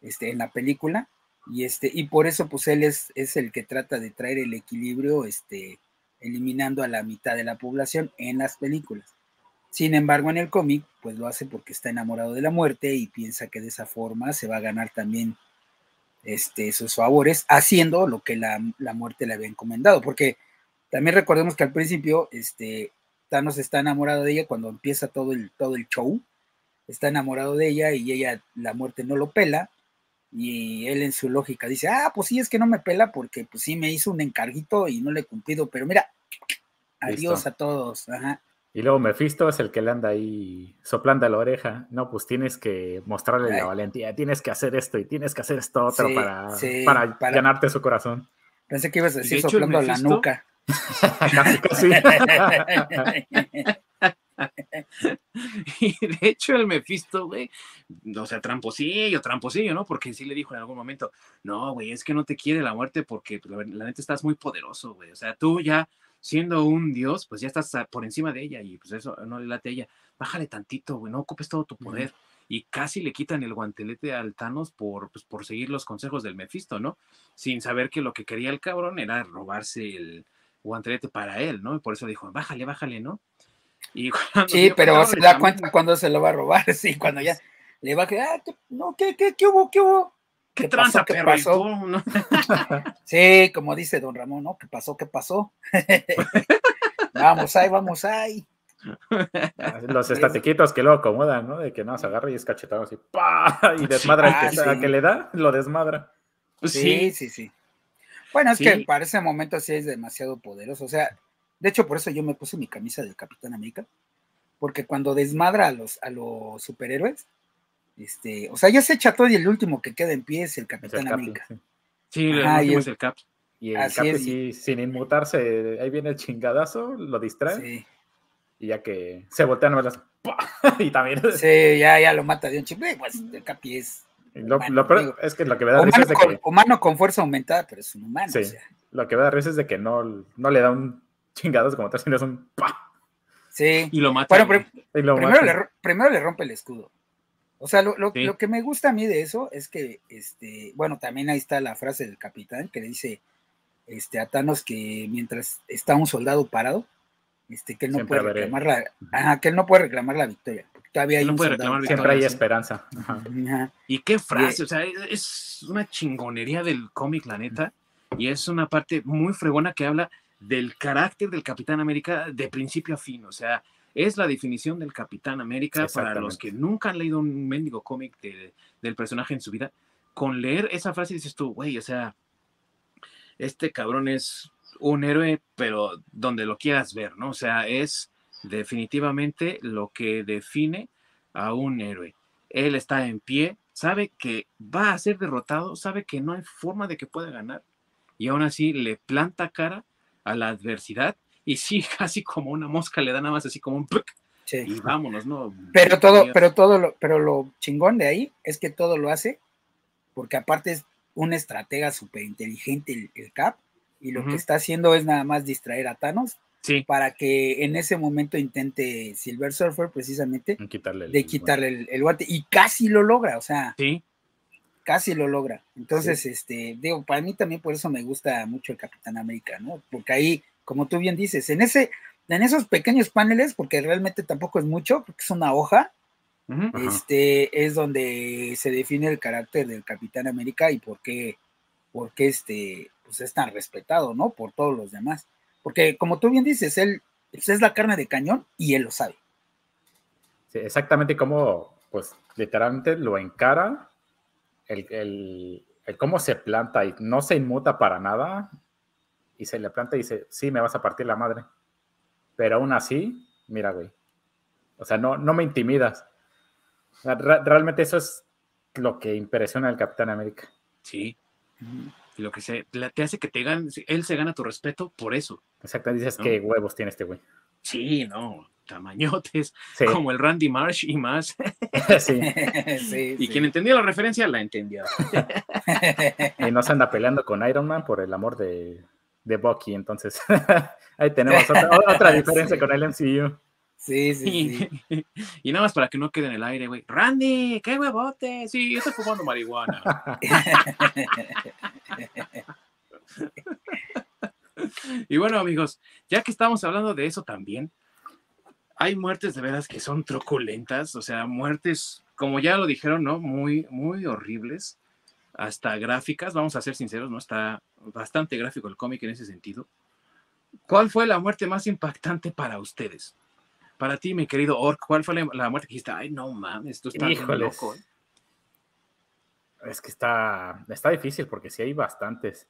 este, en la película. Y este, y por eso, pues él es, es el que trata de traer el equilibrio, este, eliminando a la mitad de la población en las películas. Sin embargo, en el cómic, pues lo hace porque está enamorado de la muerte y piensa que de esa forma se va a ganar también este, sus favores, haciendo lo que la, muerte le había encomendado, porque también recordemos que al principio, este, Thanos está enamorado de ella cuando empieza todo el, todo el show, está enamorado de ella y ella, la muerte no lo pela, Y él en su lógica dice, ah, pues sí, es que no me pela porque pues sí me hizo un encarguito y no le he cumplido, pero mira, adiós a todos. Y luego Mephisto es el que le anda ahí soplando a la oreja. No, pues tienes que mostrarle la valentía, tienes que hacer esto y tienes que hacer esto otro para, para, ganarte su corazón. Pensé que ibas a decir soplando la nuca. casi, casi. y de hecho el Mephisto, güey, o sea, tramposillo, tramposillo, ¿no? Porque sí le dijo en algún momento, no, güey, es que no te quiere la muerte porque pues, la, neta estás muy poderoso, güey. O sea, tú ya siendo un dios, pues ya estás por encima de ella y pues eso no le late a ella. Bájale tantito, güey, no ocupes todo tu poder. Y casi le quitan el guantelete al Thanos por, pues, por seguir los consejos del Mephisto, ¿no? Sin saber que lo que quería el cabrón era robarse el guantelete para él, ¿no? Y por eso dijo, bájale, bájale, ¿no? sí, pero se da cuenta cuando se lo va a robar, sí, cuando ya le va a quedar, ah, no, ¿qué, qué, qué hubo, qué hubo? ¿Qué, tranza, ¿Qué pasó? sí, como dice don Ramón, ¿no? ¿Qué pasó? ¿Qué pasó? vamos ahí, vamos ahí. Los estatequitos que lo acomodan, ¿no? De que no, se agarra y es cachetado así, ¡pah! Y desmadra el que, ah, que, le da, lo desmadra. Sí, sí, sí. Bueno, es que para ese momento sí es demasiado poderoso. O sea, de hecho, por eso yo me puse mi camisa del Capitán América, porque cuando desmadra a los, a los superhéroes, este, o sea, ya se echa todo y el último que queda en pie es el Capitán América. Sí, el es el Cap. Y el Cap, sin inmutarse, ahí viene el chingadazo, lo distrae. Y ya que se voltean a las. y también. Sí, ya, ya lo mata de un chip. Pues el Capi es. Lo, peor es que lo que me da risa es de que. Humano con fuerza aumentada, pero es un humano. Sí, lo que me da risa es de que no, no le da un chingados como tres es un Sí. Y lo mata. Bueno, primero, Le, primero, le, rompe el escudo. O sea, lo, lo, que me gusta a mí de eso es que, este, bueno, también ahí está la frase del capitán que le dice este, a Thanos que mientras está un soldado parado, este, que él no puede reclamar la, que él no puede reclamar la victoria. todavía hay Siempre hay esperanza. Y qué frase, o sea, es una chingonería del cómic, la neta, y es una parte muy fregona que habla del carácter del Capitán América de principio a fin. O sea, es la definición del Capitán América para los que nunca han leído un mendigo cómic del personaje en su vida. Con leer esa frase dices tú, güey, o sea, este cabrón es un héroe, pero donde lo quieras ver, ¿no? O sea, es definitivamente lo que define a un héroe. Él está en pie, sabe que va a ser derrotado, sabe que no hay forma de que pueda ganar y aún así le planta cara a la adversidad y sí, casi como una mosca le da nada más así como un y vámonos, ¿no? Pero todo, pero todo lo, pero lo chingón de ahí es que todo lo hace porque aparte es un estratega súper inteligente el, Cap y lo que está haciendo es nada más distraer a Thanos para que en ese momento intente Silver Surfer precisamente de quitarle el, guante y casi lo logra, o sea, sí. casi lo logra. Entonces, este, digo, para mí también por eso me gusta mucho el Capitán América, ¿no? Porque ahí, como tú bien dices, en ese, en esos pequeños paneles, porque realmente tampoco es mucho, porque es una hoja, este, es donde se define el carácter del Capitán América y por qué, por qué este, pues es tan respetado, ¿no? Por todos los demás. Porque como tú bien dices, él pues, es la carne de cañón y él lo sabe. Sí, exactamente como, pues literalmente lo encara el, cómo se planta y no se inmuta para nada y se le planta y dice, sí, me vas a partir la madre. Pero aún así, mira, güey. O sea, no, no me intimidas. realmente eso es lo que impresiona al Capitán América. Sí. Y lo que se, te hace que te gane, él se gana tu respeto por eso. Exacto, dices qué huevos tiene este güey. Sí, no, tamañotes, como el Randy Marsh y más. sí. y quien entendió la referencia la entendió. y no se anda peleando con Iron Man por el amor de, de Bucky, entonces ahí tenemos otra, diferencia con el MCU. Sí, sí, sí. Y nada más para que no quede en el aire, güey. Randy, qué huevote. Sí, yo estoy fumando marihuana. y bueno, amigos, ya que estamos hablando de eso también, hay muertes de veras que son truculentas, o sea, muertes, como ya lo dijeron, ¿no? Muy, muy horribles, hasta gráficas, vamos a ser sinceros, ¿no? Está bastante gráfico el cómic en ese sentido. ¿Cuál fue la muerte más impactante para ustedes? Para ti, mi querido Orc, ¿cuál fue la, muerte que dijiste? Ay, no mames, esto está loco. ¿eh? Es que está, está difícil porque sí hay bastantes.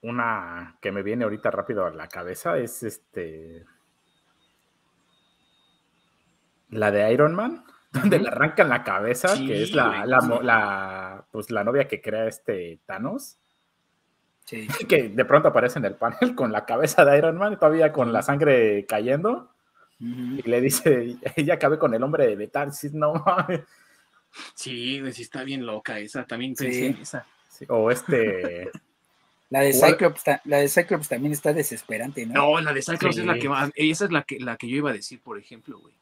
Una que me viene ahorita rápido a la cabeza es este. La de Iron Man, donde le arrancan la cabeza, Sí, que es la, la, pues, la novia que crea este Thanos, Sí. que de pronto aparece en el panel con la cabeza de Iron Man, todavía con la sangre cayendo, y le dice, ella cabe con el hombre de metal, sí, no mames. Sí, sí está bien loca esa. También Sí. pensé en esa. Sí, O este, La de Cyclops, la de Cyclops también está desesperante, ¿no? No, la de Cyclops es la que más. Esa es la que, la que yo iba a decir, por ejemplo, güey.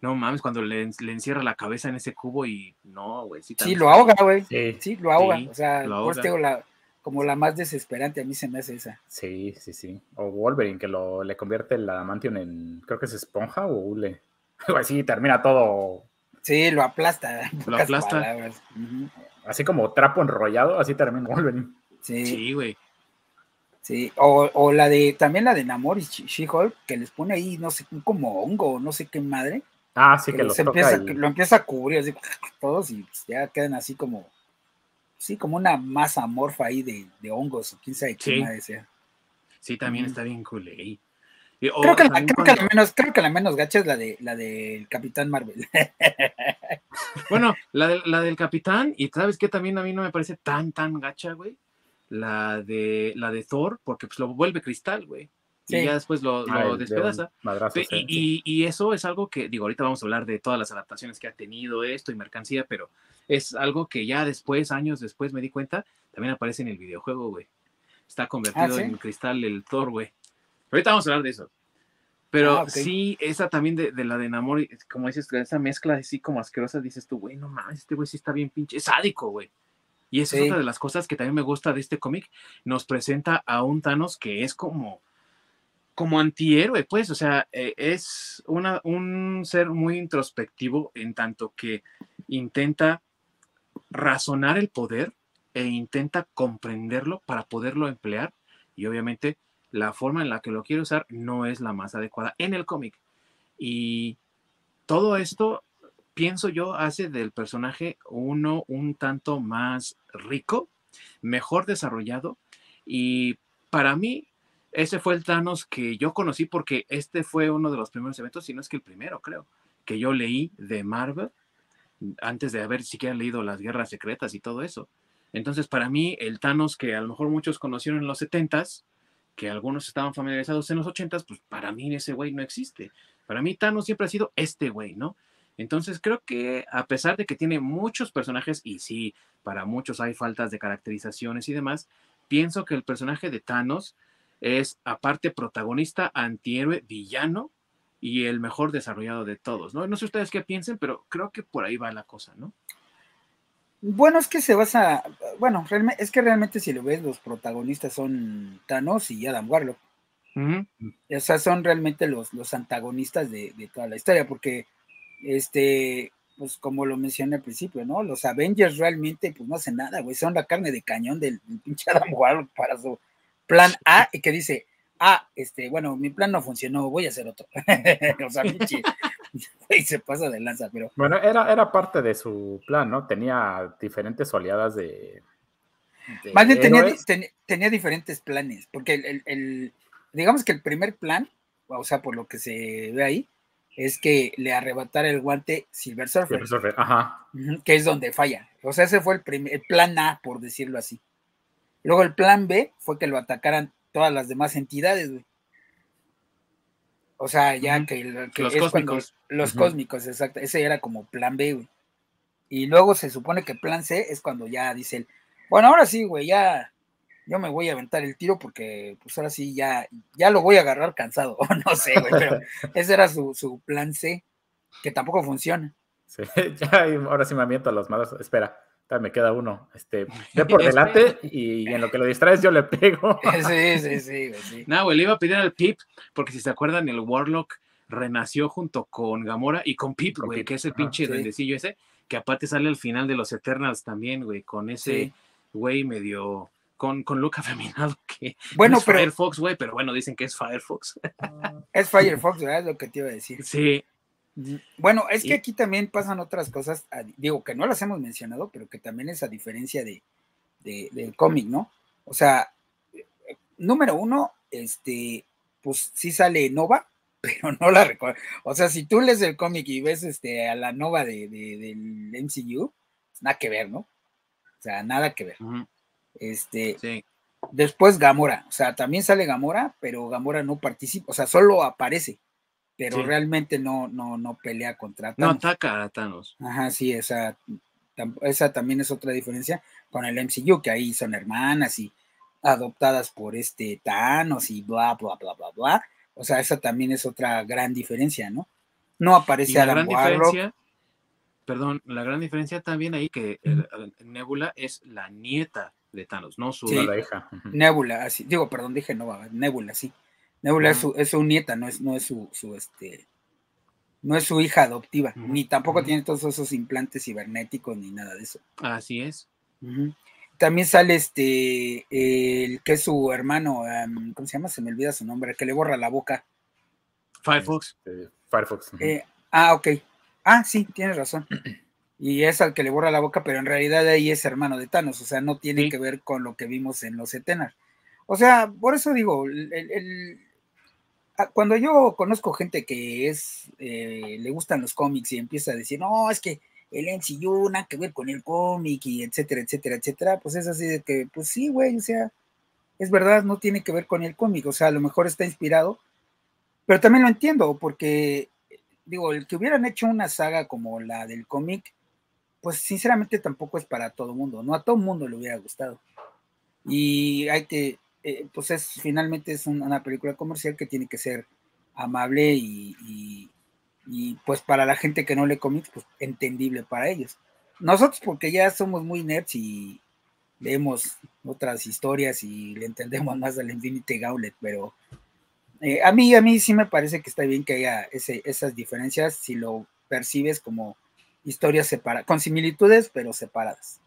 No mames, cuando le, le encierra la cabeza en ese cubo y. No, güey. Sí, sí, lo ahoga, güey. sí, Sí, lo ahoga. Sí, o sea, lo ahoga. la, como la más desesperante a mí se me hace esa. sí, sí, sí. O Wolverine, que lo, le convierte el adamantium en, creo que es esponja o hule. Así, termina todo Sí, lo aplasta. pocas aplasta. palabras. Así como trapo enrollado, así termina Wolverine. Sí, sí. Sí, güey. O, o la de, también la de Namor y She- She-Hulk, que les pone ahí, no sé, un como hongo, no sé qué madre. Ah, sí, que que los toca empieza, y- lo empieza a cubrir así, todos y pues, ya quedan así como, sí, como una masa amorfa ahí de, de hongos o quién sabe qué Sí. sea. Sí, también está bien. Y- o Creo que, la, que menos, creo que la menos gacha es la de la del Capitán Marvel. Bueno, la, del- la del capitán, y sabes que también a mí no me parece tan, tan gacha, güey. La de, la de Thor, porque pues lo vuelve cristal, güey. Y Sí. ya después lo, Ah, lo de despedaza. madrazo, Pe- sí. Y, y- y eso es algo que, digo, ahorita vamos a hablar de todas las adaptaciones que ha tenido esto y mercancía, pero es algo que ya después, años después, me di cuenta, también aparece en el videojuego, güey. Está convertido ¿sí? en cristal el Thor, güey. Ahorita vamos a hablar de eso. Pero Ah, ok. sí, esa también de, de la de Namor, como dices, esa mezcla así como asquerosa, dices tú, güey, no mames, este güey sí está bien pinche, es sádico, güey. Y esa es Sí. otra de las cosas que también me gusta de este cómic. Nos presenta a un Thanos que es como, como antihéroe, pues, o sea, eh, es un ser muy introspectivo en tanto que intenta razonar el poder e intenta comprenderlo para poderlo emplear y obviamente la forma en la que lo quiere usar no es la más adecuada en el cómic. Y todo esto, pienso yo, hace del personaje uno un tanto más rico, mejor desarrollado y para mí ese fue el Thanos que yo conocí porque este fue uno de los primeros eventos, si no es que el primero, creo, que yo leí de Marvel antes de haber siquiera leído las guerras secretas y todo eso. Entonces, para mí, el Thanos que a lo mejor muchos conocieron en los 70s, que algunos estaban familiarizados en los 80s, pues para mí ese güey no existe. Para mí Thanos siempre ha sido este güey, ¿no? Entonces creo que a pesar de que tiene muchos personajes, y sí, para muchos hay faltas de caracterizaciones y demás, pienso que el personaje de Thanos es aparte protagonista, antihéroe, villano y el mejor desarrollado de todos, ¿no? No sé ustedes qué piensen, pero creo que por ahí va la cosa, ¿no? Bueno, es que se basa, bueno, realmente, es que realmente si lo ves, los protagonistas son Thanos y Adam Warlock. Ujú. O sea, son realmente los, los antagonistas de, de toda la historia, porque, este, pues como lo mencioné al principio, ¿no? Los Avengers realmente, pues no hacen nada, güey, son la carne de cañón del, del pinche Adam Warlock para su plan A, y que dice, ah, este, bueno, mi plan no funcionó, voy a hacer otro. o sea, pinche, güey, se pasa de lanza, pero Bueno, era, era parte de su plan, ¿no? Tenía diferentes oleadas de. de Más bien tenía, ten- tenía diferentes planes, porque el, el- el- digamos que el primer plan, o sea, por lo que se ve ahí, es que le arrebatara el guante Silver Surfer, Silver Surfer, Ajá. que es donde falla. O sea, ese fue el, primer, el plan A, por decirlo así. Luego el plan B fue que lo atacaran todas las demás entidades, güey. O sea, ya que, Los es cuando- cósmicos. los cósmicos, exacto. Ese era como plan B, güey. Y luego se supone que plan C es cuando ya dice él, bueno, ahora sí, güey, ya yo me voy a aventar el tiro porque pues ahora sí ya, ya lo voy a agarrar cansado. no sé, güey, pero ese era su, su plan C, que tampoco funciona. Sí, ya, ahora sí me aviento a los malos. Espera, me queda uno. Este, ve por delante y en lo que lo distraes yo le pego. sí, sí, sí, sí. No, güey, le iba a pedir al Pip, porque si se acuerdan, el Warlock renació junto con Gamora y con Pip, güey, que es el ajá, pinche sí. duendecillo ese, que aparte sale al final de los Eternals también, güey, con ese Sí. güey medio. Con, con look afeminado que Bueno, no es pero Firefox, güey, pero bueno, dicen que es Firefox. es Firefox, ¿verdad? Es lo que te iba a decir. Sí, Bueno, es que aquí también pasan otras cosas, digo que no las hemos mencionado, pero que también es a diferencia de, del cómic, ¿no? O sea, número uno, este, pues sí sale Nova, pero no la recuerdo. O sea, si tú lees el cómic y ves este, a la Nova de, del MCU, pues nada que ver, ¿no? O sea, nada que ver. Este, sí. Después Gamora, o sea, también sale Gamora, pero Gamora no participa, o sea, solo aparece, pero realmente no, no, no pelea contra Thanos. No ataca a Thanos. Ajá, sí, esa, esa también es otra diferencia con el MCU, que ahí son hermanas y adoptadas por este Thanos y bla, bla, bla, bla, bla. O sea, esa también es otra gran diferencia, ¿no? No aparece a la gran diferencia, perdón, la gran diferencia también ahí que Nebula es la nieta de Thanos, no su hija. Nebula, así, digo, perdón, dije no, Nebula, sí. Nebula es, su, es, su, nieta, no es, no es su, su este, no es su hija adoptiva, ni tampoco tiene todos esos implantes cibernéticos ni nada de eso. Así es. También sale este, el que es su hermano, ¿cómo se llama? Se me olvida su nombre, el que le borra la boca. Firefox. Este, Firefox. Eh, ah, ok. Ah, sí, tienes razón. y es al que le borra la boca, pero en realidad ahí es hermano de Thanos, o sea, no tiene que ver con lo que vimos en los Eternas. O sea, por eso digo, ah, cuando yo conozco gente que es, eh, le gustan los cómics y empieza a decir, no, es que el MCU nada que ver con el cómic y etcétera, etcétera, etcétera, pues es así de que, pues sí, güey, o sea, es verdad, no tiene que ver con el cómic, o sea, a lo mejor está inspirado, pero también lo entiendo, porque, digo, el que hubieran hecho una saga como la del cómic, pues sinceramente tampoco es para todo mundo, no a todo mundo le hubiera gustado. Y hay que, eh, pues es, finalmente es una película comercial que tiene que ser amable y, pues para la gente que no lee cómics, pues entendible para ellos. Nosotros porque ya somos muy nerds y leemos otras historias y le entendemos más al Infinity Gauntlet, pero eh, a mí a mí sí me parece que está bien que haya esas diferencias si lo percibes como historias separadas, con similitudes, pero separadas.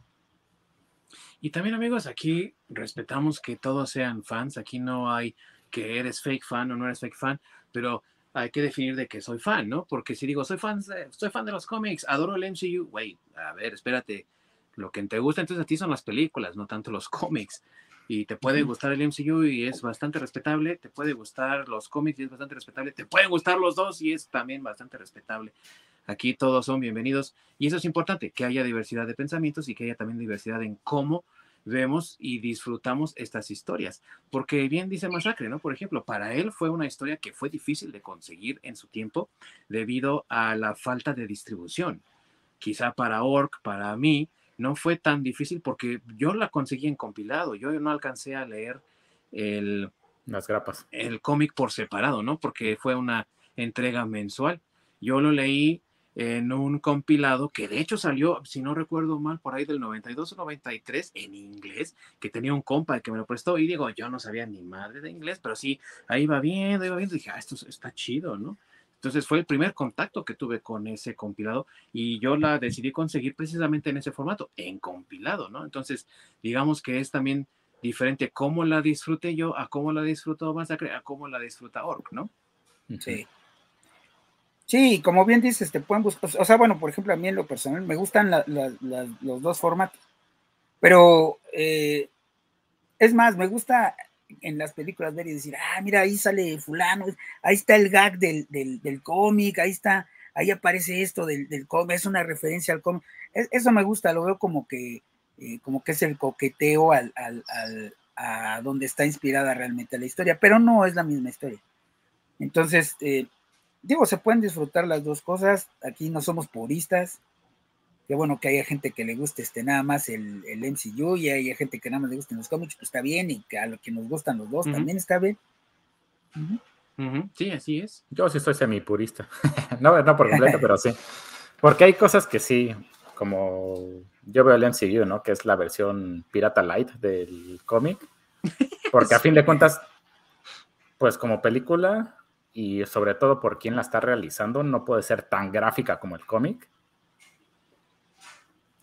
Y también, amigos, aquí respetamos que todos sean fans. Aquí no hay que eres fake fan o no eres fake fan, pero hay que definir de que soy fan, ¿no? Porque si digo, soy fan, soy fan de los cómics, adoro el MCU, wait, a ver, espérate. Lo que te gusta entonces a ti son las películas, no tanto los cómics. Y te puede gustar el MCU y es bastante respetable, te puede gustar los cómics y es bastante respetable, te pueden gustar los dos y es también bastante respetable. Aquí todos son bienvenidos y eso es importante, que haya diversidad de pensamientos y que haya también diversidad en cómo vemos y disfrutamos estas historias. Porque bien dice Masacre, ¿no? Por ejemplo, para él fue una historia que fue difícil de conseguir en su tiempo debido a la falta de distribución. Quizá para Orc, para mí, no fue tan difícil porque yo la conseguí en compilado. Yo no alcancé a leer el... Las grapas. El cómic por separado, ¿no? Porque fue una entrega mensual. Yo lo leí en un compilado que de hecho salió, si no recuerdo mal, por ahí del 92 o 93 en inglés, que tenía un compa que me lo prestó y digo, yo no sabía ni madre de inglés, pero sí, ahí va viendo, iba viendo, y dije, ah, esto está chido, ¿no? Entonces fue el primer contacto que tuve con ese compilado y yo la decidí conseguir precisamente en ese formato, en compilado, ¿no? Entonces, digamos que es también diferente cómo la disfruté yo a cómo la disfrutó Masacre, a cómo la disfruta Orc, ¿no? Sí. Sí, como bien dices, te pueden buscar, o sea, bueno, por ejemplo, a mí en lo personal me gustan los dos formatos, pero eh, es más, me gusta en las películas ver y decir, ah, mira, ahí sale fulano, ahí está el gag del, cómic, ahí está, ahí aparece esto del, cómic, es una referencia al cómic. eso me gusta, lo veo como que, eh, como que es el coqueteo al, a donde está inspirada realmente la historia, pero no es la misma historia. Entonces, eh, digo, se pueden disfrutar las dos cosas. Aquí no somos puristas. Qué bueno que haya gente que le guste este nada más el, el MCU y hay gente que nada más le gusten los cómics, pues está bien, y que a lo que nos gustan los dos también está bien. Sí, así es. Yo sí soy semipurista. no, no por completo, pero sí. Porque hay cosas que sí, como yo veo el MCU, ¿no? Que es la versión pirata light del cómic. Porque a fin de cuentas, pues como película, y sobre todo por quién la está realizando, no puede ser tan gráfica como el cómic.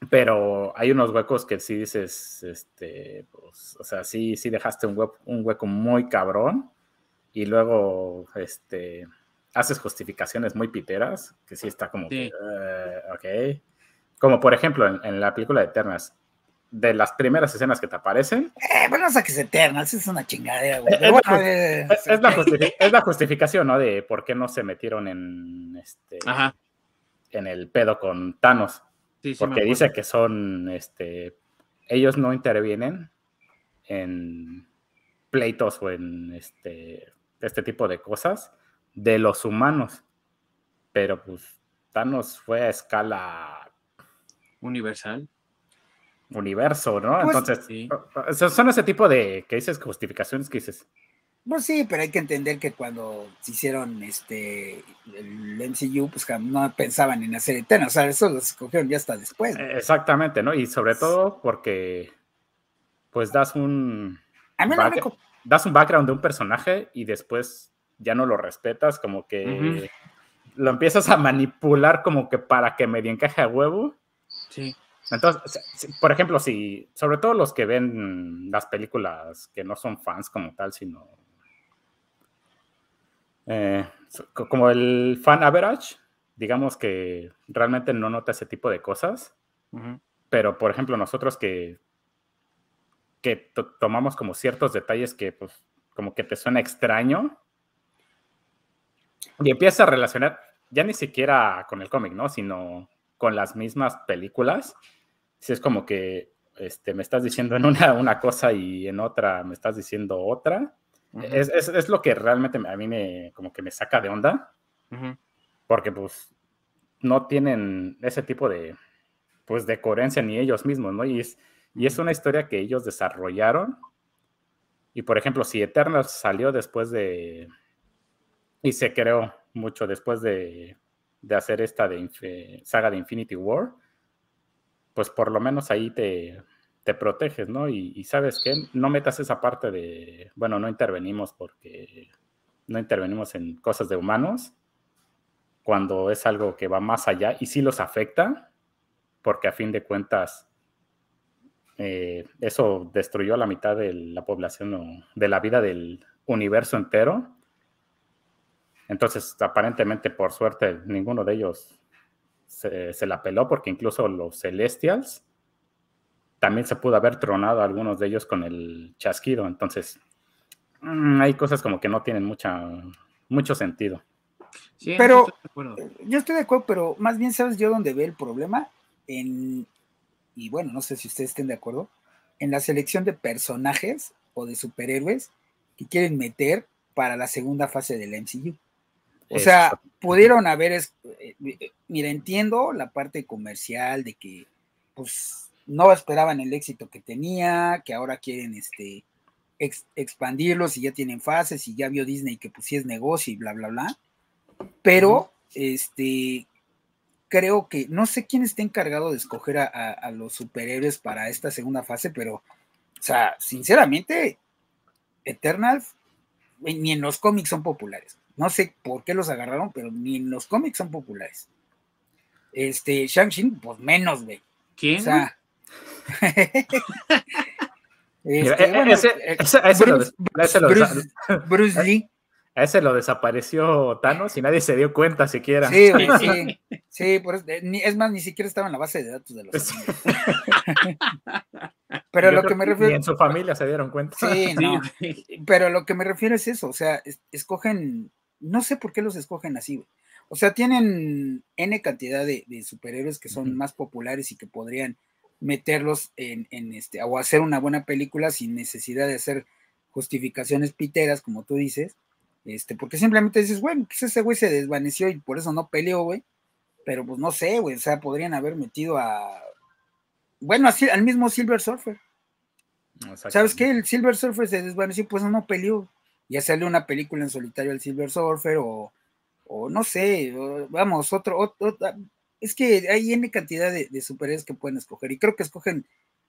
Pero hay unos huecos que sí dices, este, pues, o sea, sí, sí dejaste un, hueco, un hueco muy cabrón. Y luego, este, haces justificaciones muy piteras, que sí está como, que, eh, ok. Como por ejemplo en, la película de Eternas, de las primeras escenas que te aparecen. Eh, bueno, o sea que es Eternas, es una chingadera, güey. Es, la, justificación, ¿no? De por qué no se metieron en este. En el pedo con Thanos. porque dice que son, este, ellos no intervienen en pleitos o en este, este tipo de cosas de los humanos. Pero pues Thanos fue a escala universal. Universo, ¿no? Pues, Entonces, son ese tipo de que dices justificaciones que dices. Pues sí, pero hay que entender que cuando se hicieron este el MCU, pues no pensaban en hacer Eterno, o sea, eso lo escogieron ya hasta después. Exactamente, ¿no? Y sobre todo porque pues das un das un background de un personaje y después ya no lo respetas, como que lo empiezas a manipular como que para que medio encaje a huevo. Sí. Entonces, por ejemplo, si, sobre todo los que ven las películas que no son fans como tal, sino eh, como el fan average, digamos que realmente no nota ese tipo de cosas. Pero, por ejemplo, nosotros que, que tomamos como ciertos detalles que, pues, como que te suena extraño, y empiezas a relacionar, ya ni siquiera con el cómic, ¿no? Sino con las mismas películas. Si es como que este, me estás diciendo en una, una cosa y en otra me estás diciendo otra. es, es, lo que realmente a mí me, como que me saca de onda. Porque pues no tienen ese tipo de, pues, de coherencia ni ellos mismos, ¿no? Y es, y es una historia que ellos desarrollaron. Y por ejemplo, si Eternal salió después de, y se creó mucho después de, hacer esta de, saga de Infinity War, pues por lo menos ahí te, te proteges, ¿no? Y, sabes que no metas esa parte de, bueno, no intervenimos porque no intervenimos en cosas de humanos, cuando es algo que va más allá y sí los afecta, porque a fin de cuentas eh, eso destruyó la mitad de la población de la vida del universo entero entonces, aparentemente, por suerte, ninguno de ellos se, la peló, porque incluso los Celestials también se pudo haber tronado a algunos de ellos con el chasquido. Entonces, mm, hay cosas como que no tienen mucha, mucho sentido. Sí, pero yo estoy de acuerdo, pero más bien sabes yo dónde ve el problema en, y bueno, no sé si ustedes estén de acuerdo, en la selección de personajes o de superhéroes que quieren meter para la segunda fase del MCU. O sea, pudieron haber, eh, eh, mira, entiendo la parte comercial de que, pues, no esperaban el éxito que tenía, que ahora quieren, este, expandirlos y ya tienen fases y ya vio Disney que pues sí es negocio y bla, bla, bla. Pero, este, creo que, no sé quién está encargado de escoger a, a los superhéroes para esta segunda fase, pero, o sea, sinceramente, Eternals, ni en los cómics son populares. No sé por qué los agarraron, pero ni en los cómics son populares. Este, Shang-Chi, pues menos, güey. ¿Quién? O sea. Bruce Lee. A ese lo desapareció Thanos y nadie se dio cuenta siquiera. Sí, sí, sí, es más, ni siquiera estaba en la base de datos de los Pero lo que me refiero. Ni en su familia se dieron cuenta. Sí, no. Pero lo que me refiero es eso, o sea, escogen no sé por qué los escogen así, O sea, tienen N cantidad de, superhéroes que son más populares y que podrían meterlos en, este, o hacer una buena película sin necesidad de hacer justificaciones piteras, como tú dices, este, porque simplemente dices, bueno, pues ese güey se desvaneció y por eso no peleó, güey, pero pues no sé, güey, o sea, podrían haber metido a, bueno, así, al mismo Silver Surfer. ¿Sabes qué? El Silver Surfer se desvaneció, pues no peleó ya sale una película en solitario al Silver Surfer o, no sé, vamos, otro, es que hay N cantidad de, superhéroes que pueden escoger y creo que escogen,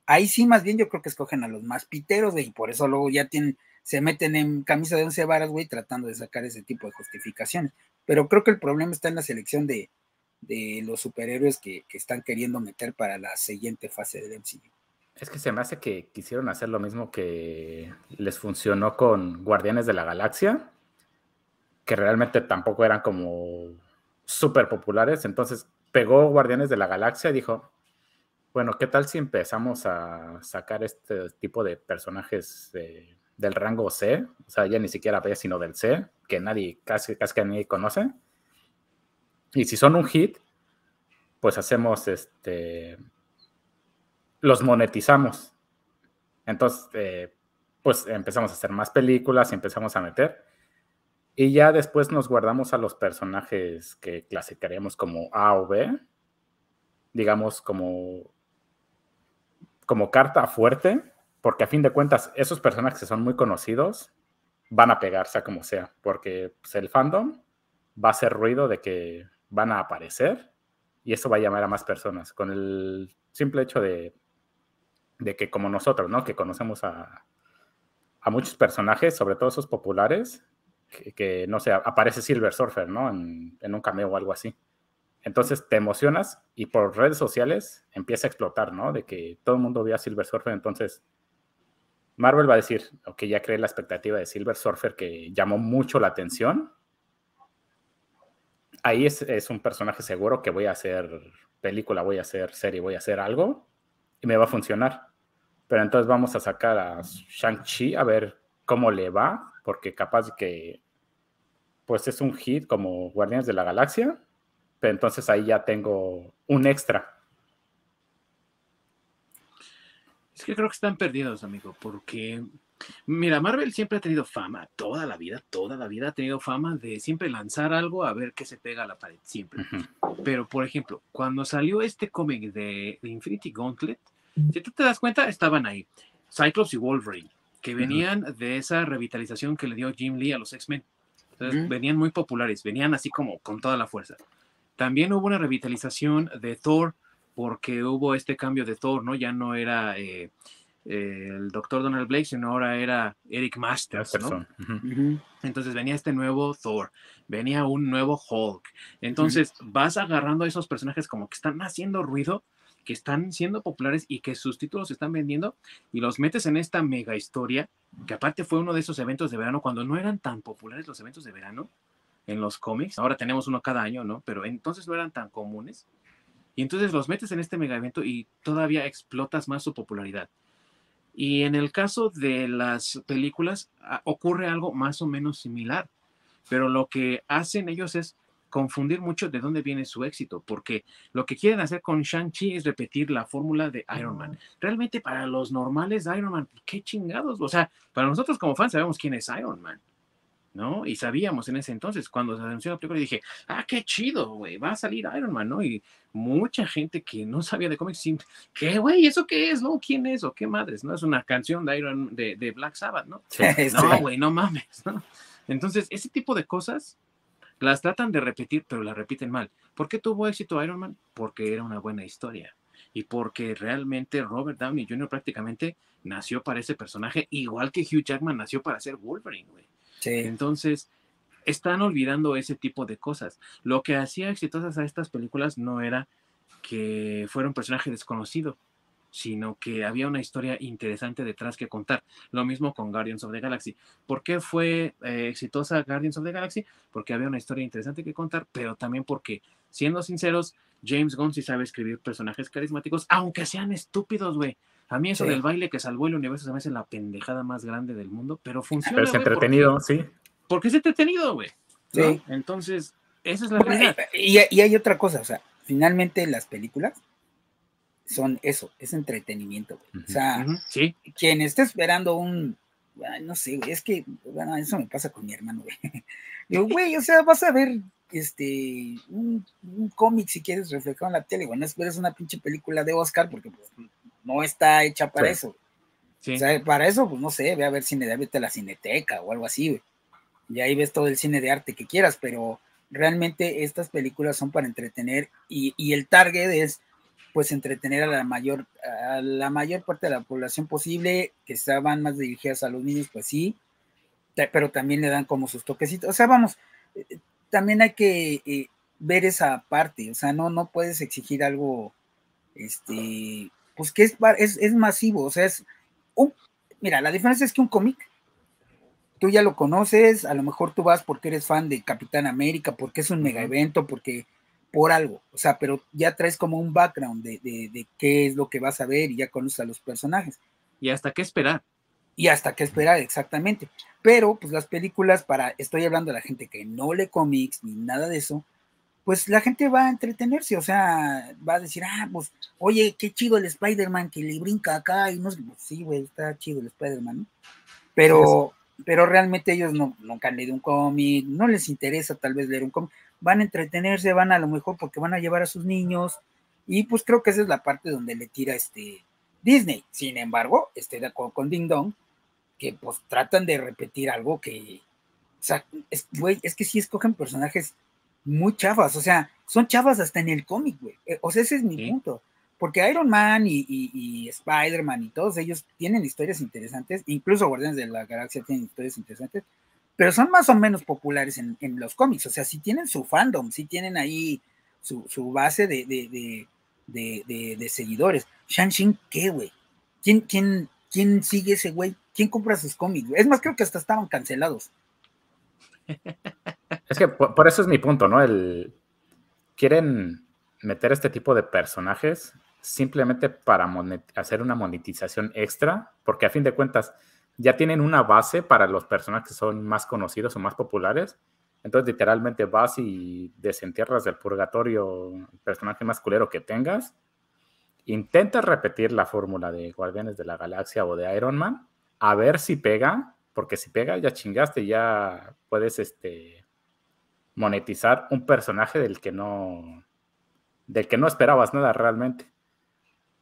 ahí sí más bien yo creo que escogen a los más piteros, y por eso luego ya tienen, se meten en camisa de once varas, güey, tratando de sacar ese tipo de justificaciones. Pero creo que el problema está en la selección de, los superhéroes que, que, están queriendo meter para la siguiente fase del MCU. Es que se me hace que quisieron hacer lo mismo que les funcionó con Guardianes de la Galaxia, que realmente tampoco eran como súper populares. Entonces pegó Guardianes de la Galaxia y dijo, bueno, ¿qué tal si empezamos a sacar este tipo de personajes del rango C? O sea, ya ni siquiera B, sino del C, que nadie, casi, casi que nadie conoce. Y si son un hit, pues hacemos este, los monetizamos. Entonces, eh, pues empezamos a hacer más películas y empezamos a meter. Y ya después nos guardamos a los personajes que clasificaríamos como A o B, digamos como, como carta fuerte, porque a fin de cuentas esos personajes que son muy conocidos van a pegarse como sea, porque pues, el fandom va a hacer ruido de que van a aparecer y eso va a llamar a más personas. Con el simple hecho de, de que como nosotros, ¿no? Que conocemos a, a muchos personajes, sobre todo esos populares, que, no sé, aparece Silver Surfer, ¿no? En, un cameo o algo así. Entonces te emocionas y por redes sociales empieza a explotar, ¿no? De que todo el mundo ve a Silver Surfer, entonces Marvel va a decir, ok, ya creé la expectativa de Silver Surfer que llamó mucho la atención. Ahí es, un personaje seguro que voy a hacer película, voy a hacer serie, voy a hacer algo y me va a funcionar. Pero entonces vamos a sacar a Shang-Chi a ver cómo le va porque capaz que pues es un hit como Guardianes de la Galaxia, pero entonces ahí ya tengo un extra. Es que creo que están perdidos, amigo, porque mira, Marvel siempre ha tenido fama, toda la vida, toda la vida ha tenido fama de siempre lanzar algo a ver qué se pega a la pared, siempre. Pero, por ejemplo, cuando salió este cómic de, de Infinity Gauntlet, si tú te das cuenta, estaban ahí Cyclops y Wolverine que venían de esa revitalización que le dio Jim Lee a los X-Men. Entonces, venían muy populares, venían así como con toda la fuerza. También hubo una revitalización de Thor, porque hubo este cambio de Thor, ¿no? Ya no era eh, el doctor Donald Blake, sino ahora era Eric Masters, ¿no? Entonces venía este nuevo Thor, venía un nuevo Hulk. Entonces vas agarrando a esos personajes como que están haciendo ruido que están siendo populares y que sus títulos se están vendiendo y los metes en esta mega historia, que aparte fue uno de esos eventos de verano cuando no eran tan populares los eventos de verano en los cómics. Ahora tenemos uno cada año, ¿no? Pero entonces no eran tan comunes. Y entonces los metes en este mega evento y todavía explotas más su popularidad. Y en el caso de las películas ah, ocurre algo más o menos similar, pero lo que hacen ellos es confundir mucho de dónde viene su éxito, porque lo que quieren hacer con Shang-Chi es repetir la fórmula de Iron Man. Realmente para los normales Iron Man, qué chingados, o sea, para nosotros como fans sabemos quién es Iron Man. ¿No? Y sabíamos en ese entonces, cuando se anunció la película, dije, ah, qué chido, güey, va a salir Iron Man, ¿no? Y mucha gente que no sabía de cómics, ¿qué, güey? ¿Eso qué es? ¿No? ¿Quién es? ¿O qué madres? ¿No? Es una canción de Iron, de, de Black Sabbath, ¿no? No, güey, no mames, ¿no? Entonces, ese tipo de cosas las tratan de repetir, pero las repiten mal. ¿Por qué tuvo éxito Iron Man? Porque era una buena historia. Y porque realmente Robert Downey Jr. prácticamente nació para ese personaje, igual que Hugh Jackman nació para ser Wolverine, güey. Entonces, están olvidando ese tipo de cosas. Lo que hacía exitosas a estas películas no era que fuera un personaje desconocido, sino que había una historia interesante detrás que contar. Lo mismo con Guardians of the Galaxy. ¿Por qué fue eh, exitosa Guardians of the Galaxy? Porque había una historia interesante que contar, pero también porque, siendo sinceros, James Gunn sí sabe escribir personajes carismáticos, aunque sean estúpidos, güey. A mí eso del baile que salvó el universo se me hace la pendejada más grande del mundo, pero funciona. Pero es entretenido, sí. Porque es entretenido, güey. Sí. Entonces, esa es la realidad. y hay otra cosa, o sea, finalmente las películas son eso, es entretenimiento. O sea, quien está esperando un, no sé, es que, bueno, eso me pasa con mi hermano, güey. Digo, güey, o sea, vas a ver este un, cómic si quieres reflejado en la tele, bueno, no esperes una pinche película de Oscar porque pues, no está hecha para eso. O sea, para eso, pues no sé, ve a ver cine de vete a la cineteca o algo así, güey. Y ahí ves todo el cine de arte que quieras, pero realmente estas películas son para entretener y, y el target es pues entretener a la mayor, a la mayor parte de la población posible, que estaban más dirigidas a los niños, pues sí, pero también le dan como sus toquecitos. O sea, vamos, eh, también hay que eh, ver esa parte, o sea, no, no puedes exigir algo, este, pues que es, es, es masivo, o sea, es un, mira, la diferencia es que un cómic tú ya lo conoces, a lo mejor tú vas porque eres fan de Capitán América, porque es un mega evento, porque por algo, o sea, pero ya traes como un background de, de, qué es lo que vas a ver y ya conoces a los personajes. Y hasta qué esperar. Y hasta qué esperar, exactamente. Pero, pues las películas, para, estoy hablando de la gente que no lee cómics ni nada de eso, pues la gente va a entretenerse, o sea, va a decir, ah, pues, oye, qué chido el Spider-Man que le brinca acá y no sé, pues, sí, güey, está chido el Spider-Man, ¿no? Pero, pero realmente ellos no, nunca han leído un cómic, no les interesa tal vez leer un cómic, van a entretenerse, van a lo mejor porque van a llevar a sus niños, y pues creo que esa es la parte donde le tira este Disney. Sin embargo, estoy de acuerdo con Ding Dong, que pues tratan de repetir algo que, o sea, es, güey, es que sí escogen personajes muy chafas, o sea, son chafas hasta en el cómic, güey. Eh, o sea, ese es mi punto. Porque Iron Man y, Spider-Man y todos ellos tienen historias interesantes, incluso Guardianes de la Galaxia tienen historias interesantes, pero son más o menos populares en, los cómics. O sea, si tienen su fandom, si tienen ahí su, base de, de, seguidores. Shang-Chi, ¿qué, güey? ¿Quién, quién, ¿Quién sigue ese güey? ¿Quién compra sus cómics? Es más, creo que hasta estaban cancelados. Es que por, eso es mi punto, ¿no? El, quieren meter este tipo de personajes simplemente para hacer una monetización extra, porque a fin de cuentas ya tienen una base para los personajes que son más conocidos o más populares. Entonces, literalmente vas y desentierras del purgatorio el personaje más culero que tengas. Intenta repetir la fórmula de Guardianes de la Galaxia o de Iron Man, a ver si pega, porque si pega ya chingaste, ya puedes este, monetizar un personaje del que no del que no esperabas nada realmente.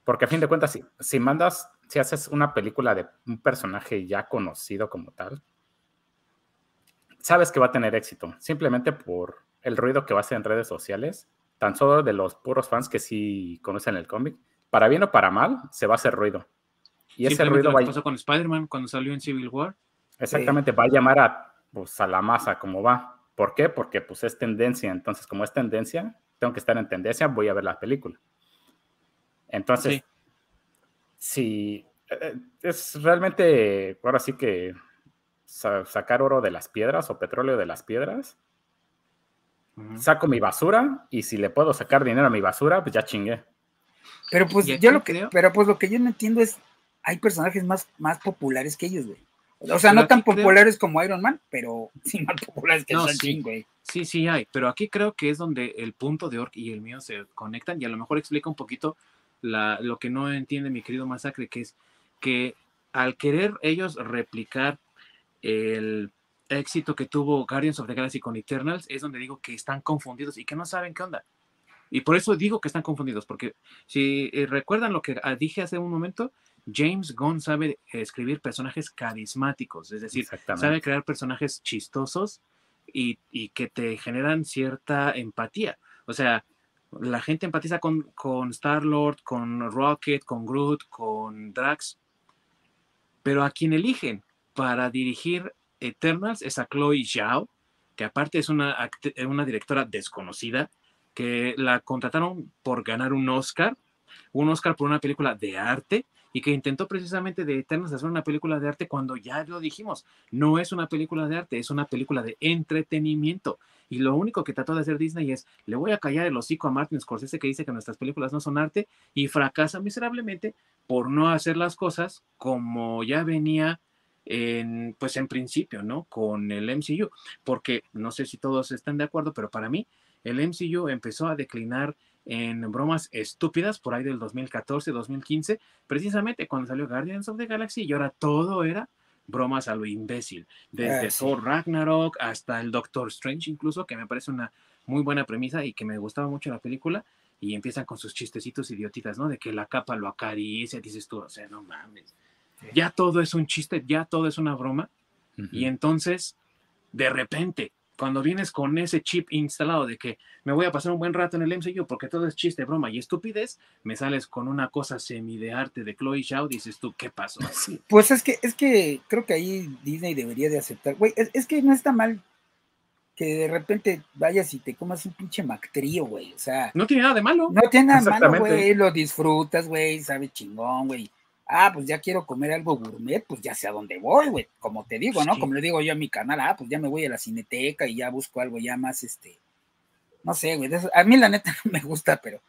Porque a fin de cuentas, si, si mandas, si haces una película de un personaje ya conocido como tal, sabes que va a tener éxito, simplemente por el ruido que va a hacer en redes sociales, tan solo de los puros fans que sí conocen el cómic, para bien o para mal, se va a hacer ruido. Y ese ruido va a... pasó con Spider-Man cuando salió en Civil War. Exactamente, va a llamar a, pues, a la masa como va. ¿Por qué? Porque pues es tendencia. Entonces, como es tendencia, tengo que estar en tendencia, voy a ver la película. Entonces, si eh, es realmente, ahora sí que sacar oro de las piedras o petróleo de las piedras. Saco mi basura y si le puedo sacar dinero a mi basura, pues ya chingué. Pero pues yo lo que, pero pues lo que yo no entiendo es, hay personajes más, más populares que ellos, güey. O sea, no tan populares como Iron Man, pero sí más populares que no, sí. güey. Sí, sí hay, pero aquí creo que es donde el punto de Orc y el mío se conectan y a lo mejor explica un poquito la, lo que no entiende mi querido Masacre, que es que al querer ellos replicar el éxito que tuvo Guardians of the Galaxy con Eternals, es donde digo que están confundidos y que no saben qué onda. Y por eso digo que están confundidos, porque si eh, recuerdan lo que ah, dije hace un momento, James Gunn sabe escribir personajes carismáticos, es decir, sabe crear personajes chistosos y, que te generan cierta empatía. O sea, la gente empatiza con, con Star-Lord, con Rocket, con Groot, con Drax, pero a quien eligen para dirigir Eternals es a Chloe Zhao, que aparte es una, una directora desconocida, que la contrataron por ganar un Oscar, un Oscar por una película de arte, y que intentó precisamente de Eternas hacer una película de arte cuando ya lo dijimos, no es una película de arte, es una película de entretenimiento. Y lo único que trató de hacer Disney es, le voy a callar el hocico a Martin Scorsese que dice que nuestras películas no son arte y fracasa miserablemente por no hacer las cosas como ya venía en, pues en principio, ¿no? Con el MCU, porque no sé si todos están de acuerdo, pero para mí el MCU empezó a declinar en bromas estúpidas por ahí del 2014, 2015, precisamente cuando salió Guardians of the Galaxy y ahora todo era bromas a lo imbécil, desde ah, Thor Ragnarok hasta el Doctor Strange incluso, que me parece una muy buena premisa y que me gustaba mucho la película, y empiezan con sus chistecitos idiotitas, ¿no? De que la capa lo acaricia, dices tú, o sea, no mames. Ya todo es un chiste, ya todo es una broma, y entonces, de repente, cuando vienes con ese chip instalado de que me voy a pasar un buen rato en el MCU porque todo es chiste, broma y estupidez, me sales con una cosa semi de arte de Chloe Zhao, dices tú, ¿qué pasó? Pues es que, es que creo que ahí Disney debería de aceptar, güey, es, que no está mal que de repente vayas y te comas un pinche mactrío, güey, o sea. No tiene nada de malo. No tiene nada de malo, güey, lo disfrutas, güey, sabe chingón, güey. Ah, pues ya quiero comer algo gourmet, pues ya sé a dónde voy, güey, como te digo, ¿no? Como le digo yo a mi canal, ah, pues ya me voy a la cineteca y ya busco algo ya más, este, no sé, güey, a mí la neta no me gusta, pero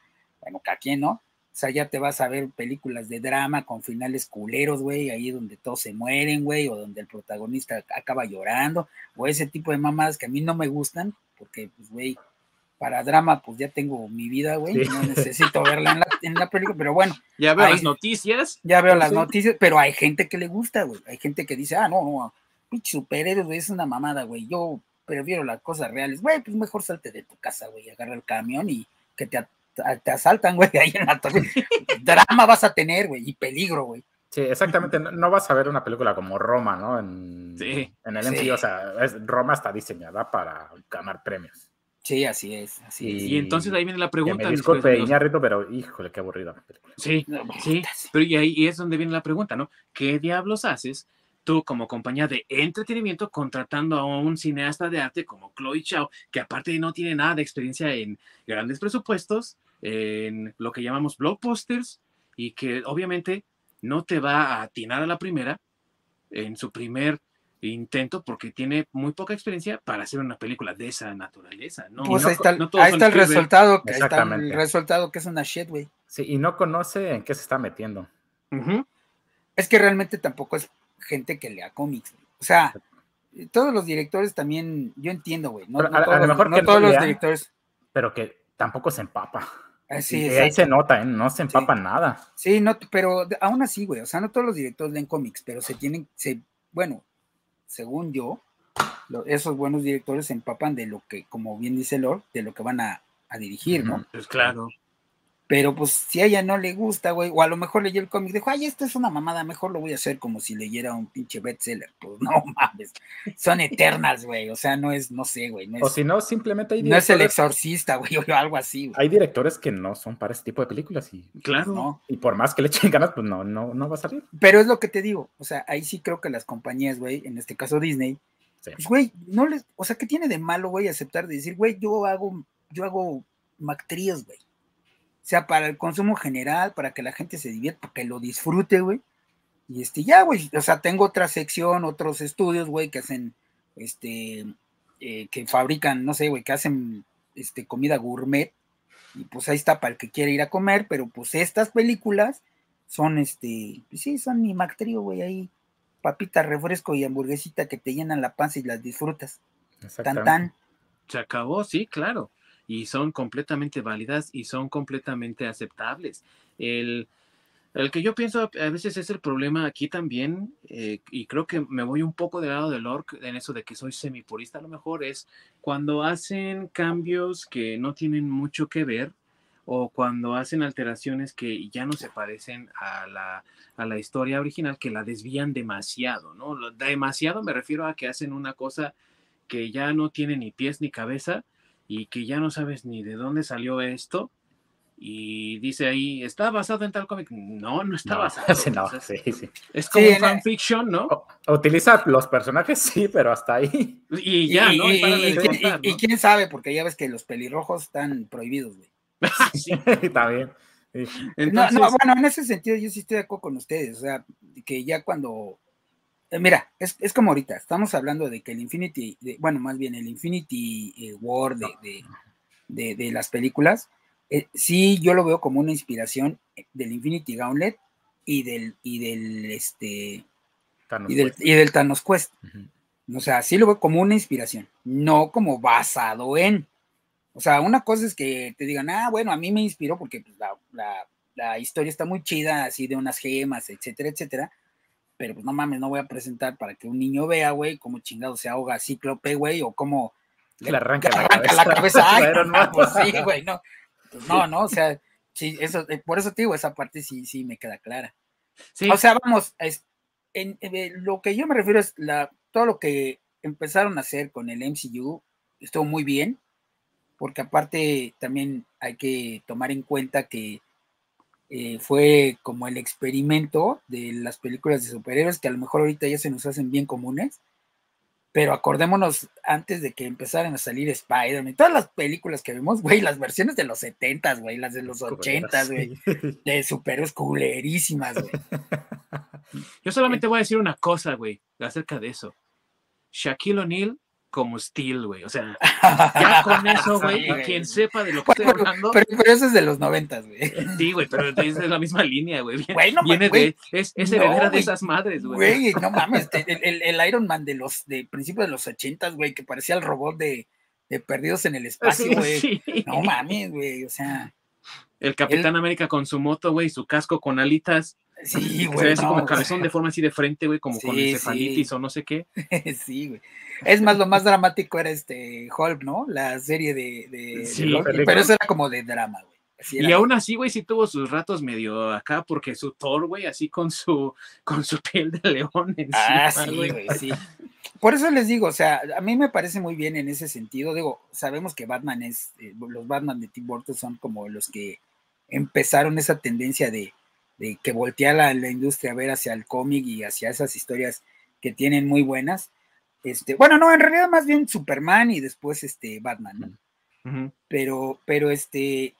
bueno, cada quien, ¿no? O sea, ya te vas a ver películas de drama con finales culeros, güey, ahí donde todos se mueren, güey, o donde el protagonista acaba llorando, o ese tipo de mamadas que a mí no me gustan, porque, pues, güey, para drama, pues ya tengo mi vida, güey, no necesito verla en la, película, pero bueno. Ya veo las noticias. Ya veo las noticias, pero hay gente que le gusta, güey, hay gente que dice, ah, no, no, pinche superhéroe, güey, es una mamada, güey, yo prefiero las cosas reales, güey, pues mejor salte de tu casa, güey, agarra el camión y que te, te asaltan, güey, ahí en la torre. drama vas a tener, güey, y peligro, güey. Sí, exactamente. No, vas a ver una película como Roma, ¿no? En, sí. En el sí. o sea, Roma está diseñada para ganar premios. Sí, así es. Así y, entonces ahí viene la pregunta. Me disculpe, Iñárritu, pero híjole, qué aburrida película. Sí, sí, pero y ahí es donde viene la pregunta, ¿no? ¿Qué diablos haces tú como compañía de entretenimiento contratando a un cineasta de arte como Chloe Chao, que aparte no tiene nada de experiencia en grandes presupuestos, en lo que llamamos blockbusters, y que obviamente no te va a atinar a la primera en su primer intento porque tiene muy poca experiencia para hacer una película de esa naturaleza. ¿no? Pues ahí está, el resultado, que está el resultado que es una shit, güey. Sí, y no conoce en qué se está metiendo. Es que realmente tampoco es gente que lea cómics. O sea, todos los directores también, yo entiendo, güey. No, a, lo mejor que todos los directores. Pero que tampoco se empapa. Sí, ahí se nota, ¿eh? no se empapa nada. Sí, no, pero aún así, güey, o sea, no todos los directores leen cómics, pero se tienen, se, bueno, según yo, esos buenos directores se empapan de lo que, como bien dice Lord, de lo que van a, dirigir, ¿no? Pues claro. Pero pues si a ella no le gusta, güey, o a lo mejor leyó el cómic, dijo, ay, esto es una mamada, mejor lo voy a hacer como si leyera un pinche bestseller. Pues no mames, son eternas, güey, o sea, no es, no sé, güey. o si no, simplemente hay No es el exorcista, güey, o algo así, güey. Hay directores que no son para ese tipo de películas y... Claro. Y por más que le echen ganas, pues no, no, no va a salir. Pero es lo que te digo, o sea, ahí sí creo que las compañías, güey, en este caso Disney, pues, güey, no les, o sea, ¿qué tiene de malo, güey, aceptar de decir, güey, yo hago, yo hago mactrías, güey? Sea para el consumo general, para que la gente se divierta, para que lo disfrute, güey. Y este, ya, güey, o sea, tengo otra sección, otros estudios, güey, que hacen, este, eh, que fabrican, no sé, güey, que hacen, este, comida gourmet. Y pues ahí está para el que quiere ir a comer, pero pues estas películas son, este, pues sí, son mi mactrío, güey, ahí, papita, refresco y hamburguesita que te llenan la panza y las disfrutas. Tan tan. Se acabó, sí, claro y son completamente válidas y son completamente aceptables. El, el que yo pienso a veces es el problema aquí también, eh, y creo que me voy un poco del lado del orc en eso de que soy semipurista, a lo mejor es cuando hacen cambios que no tienen mucho que ver o cuando hacen alteraciones que ya no se parecen a la, a la historia original, que la desvían demasiado, ¿no? Demasiado me refiero a que hacen una cosa que ya no tiene ni pies ni cabeza y que ya no sabes ni de dónde salió esto. Y dice ahí, ¿está basado en tal cómic? No, no está basado. Es como fanfiction, ¿no? utiliza los personajes, sí, pero hasta ahí. Y ya, ¿no? Y, quién sabe, porque ya ves que los pelirrojos están prohibidos, güey. sí, está bien. no, no, bueno, en ese sentido yo sí estoy de acuerdo con ustedes, o sea, que ya cuando mira, es, como ahorita, estamos hablando de que el Infinity, bueno, más bien el Infinity eh, War de, las películas, eh, sí yo lo veo como una inspiración del Infinity Gauntlet y del, y del, este, y del, y del, Thanos Quest. O sea, sí lo veo como una inspiración, no como basado en. O sea, una cosa es que te digan, ah, bueno, a mí me inspiró porque pues, la, la historia está muy chida, así de unas gemas, etcétera, etcétera pero pues no mames, no voy a presentar para que un niño vea, güey, cómo chingado se ahoga Cíclope, güey, o cómo le, arranca, la cabeza. no, pues sí, güey, no. Pues no, no, o sea, sí, eso, eh, por eso te digo, esa parte sí, sí me queda clara. O sea, vamos, es, en, eh, lo que yo me refiero es la, todo lo que empezaron a hacer con el MCU estuvo muy bien, porque aparte también hay que tomar en cuenta que eh, fue como el experimento de las películas de superhéroes que a lo mejor ahorita ya se nos hacen bien comunes, pero acordémonos antes de que empezaran a salir Spider-Man, todas las películas que vimos, güey, las versiones de los 70 güey, las de los 80 güey, de superhéroes culerísimas, güey. Yo solamente voy a decir una cosa, güey, acerca de eso. Shaquille O'Neal como Steel, güey. O sea, ya con eso, güey, quien sepa de lo que estoy hablando. Pero, eso es de los noventas, güey. Sí, güey, pero es de la misma línea, güey. Viene de, es, es heredera de esas madres, güey. Güey, no mames, el, el, Iron Man de los, de principios de los ochentas, güey, que parecía el robot de, de Perdidos en el Espacio, güey. No mames, güey, o sea. El Capitán América con su moto, güey, su casco con alitas. Sí, güey. Se como cabezón de forma así de frente, güey, como con encefalitis o no sé qué. sí, güey. Es más, lo más dramático era este Hulk, ¿no? La serie de. de, sí, pero eso era como de drama, güey. Y aún así, güey, sí tuvo sus ratos medio acá, porque su Thor, güey, así con su, con su piel de león encima, Ah, sí, güey, sí. Por eso les digo, o sea, a mí me parece muy bien en ese sentido. Digo, sabemos que Batman es, eh, los Batman de Tim Burton son como los que empezaron esa tendencia de, de que voltea la, la, industria a ver hacia el cómic y hacia esas historias que tienen muy buenas. Este, bueno, no, en realidad más bien Superman y después este Batman, ¿no? Pero, pero este,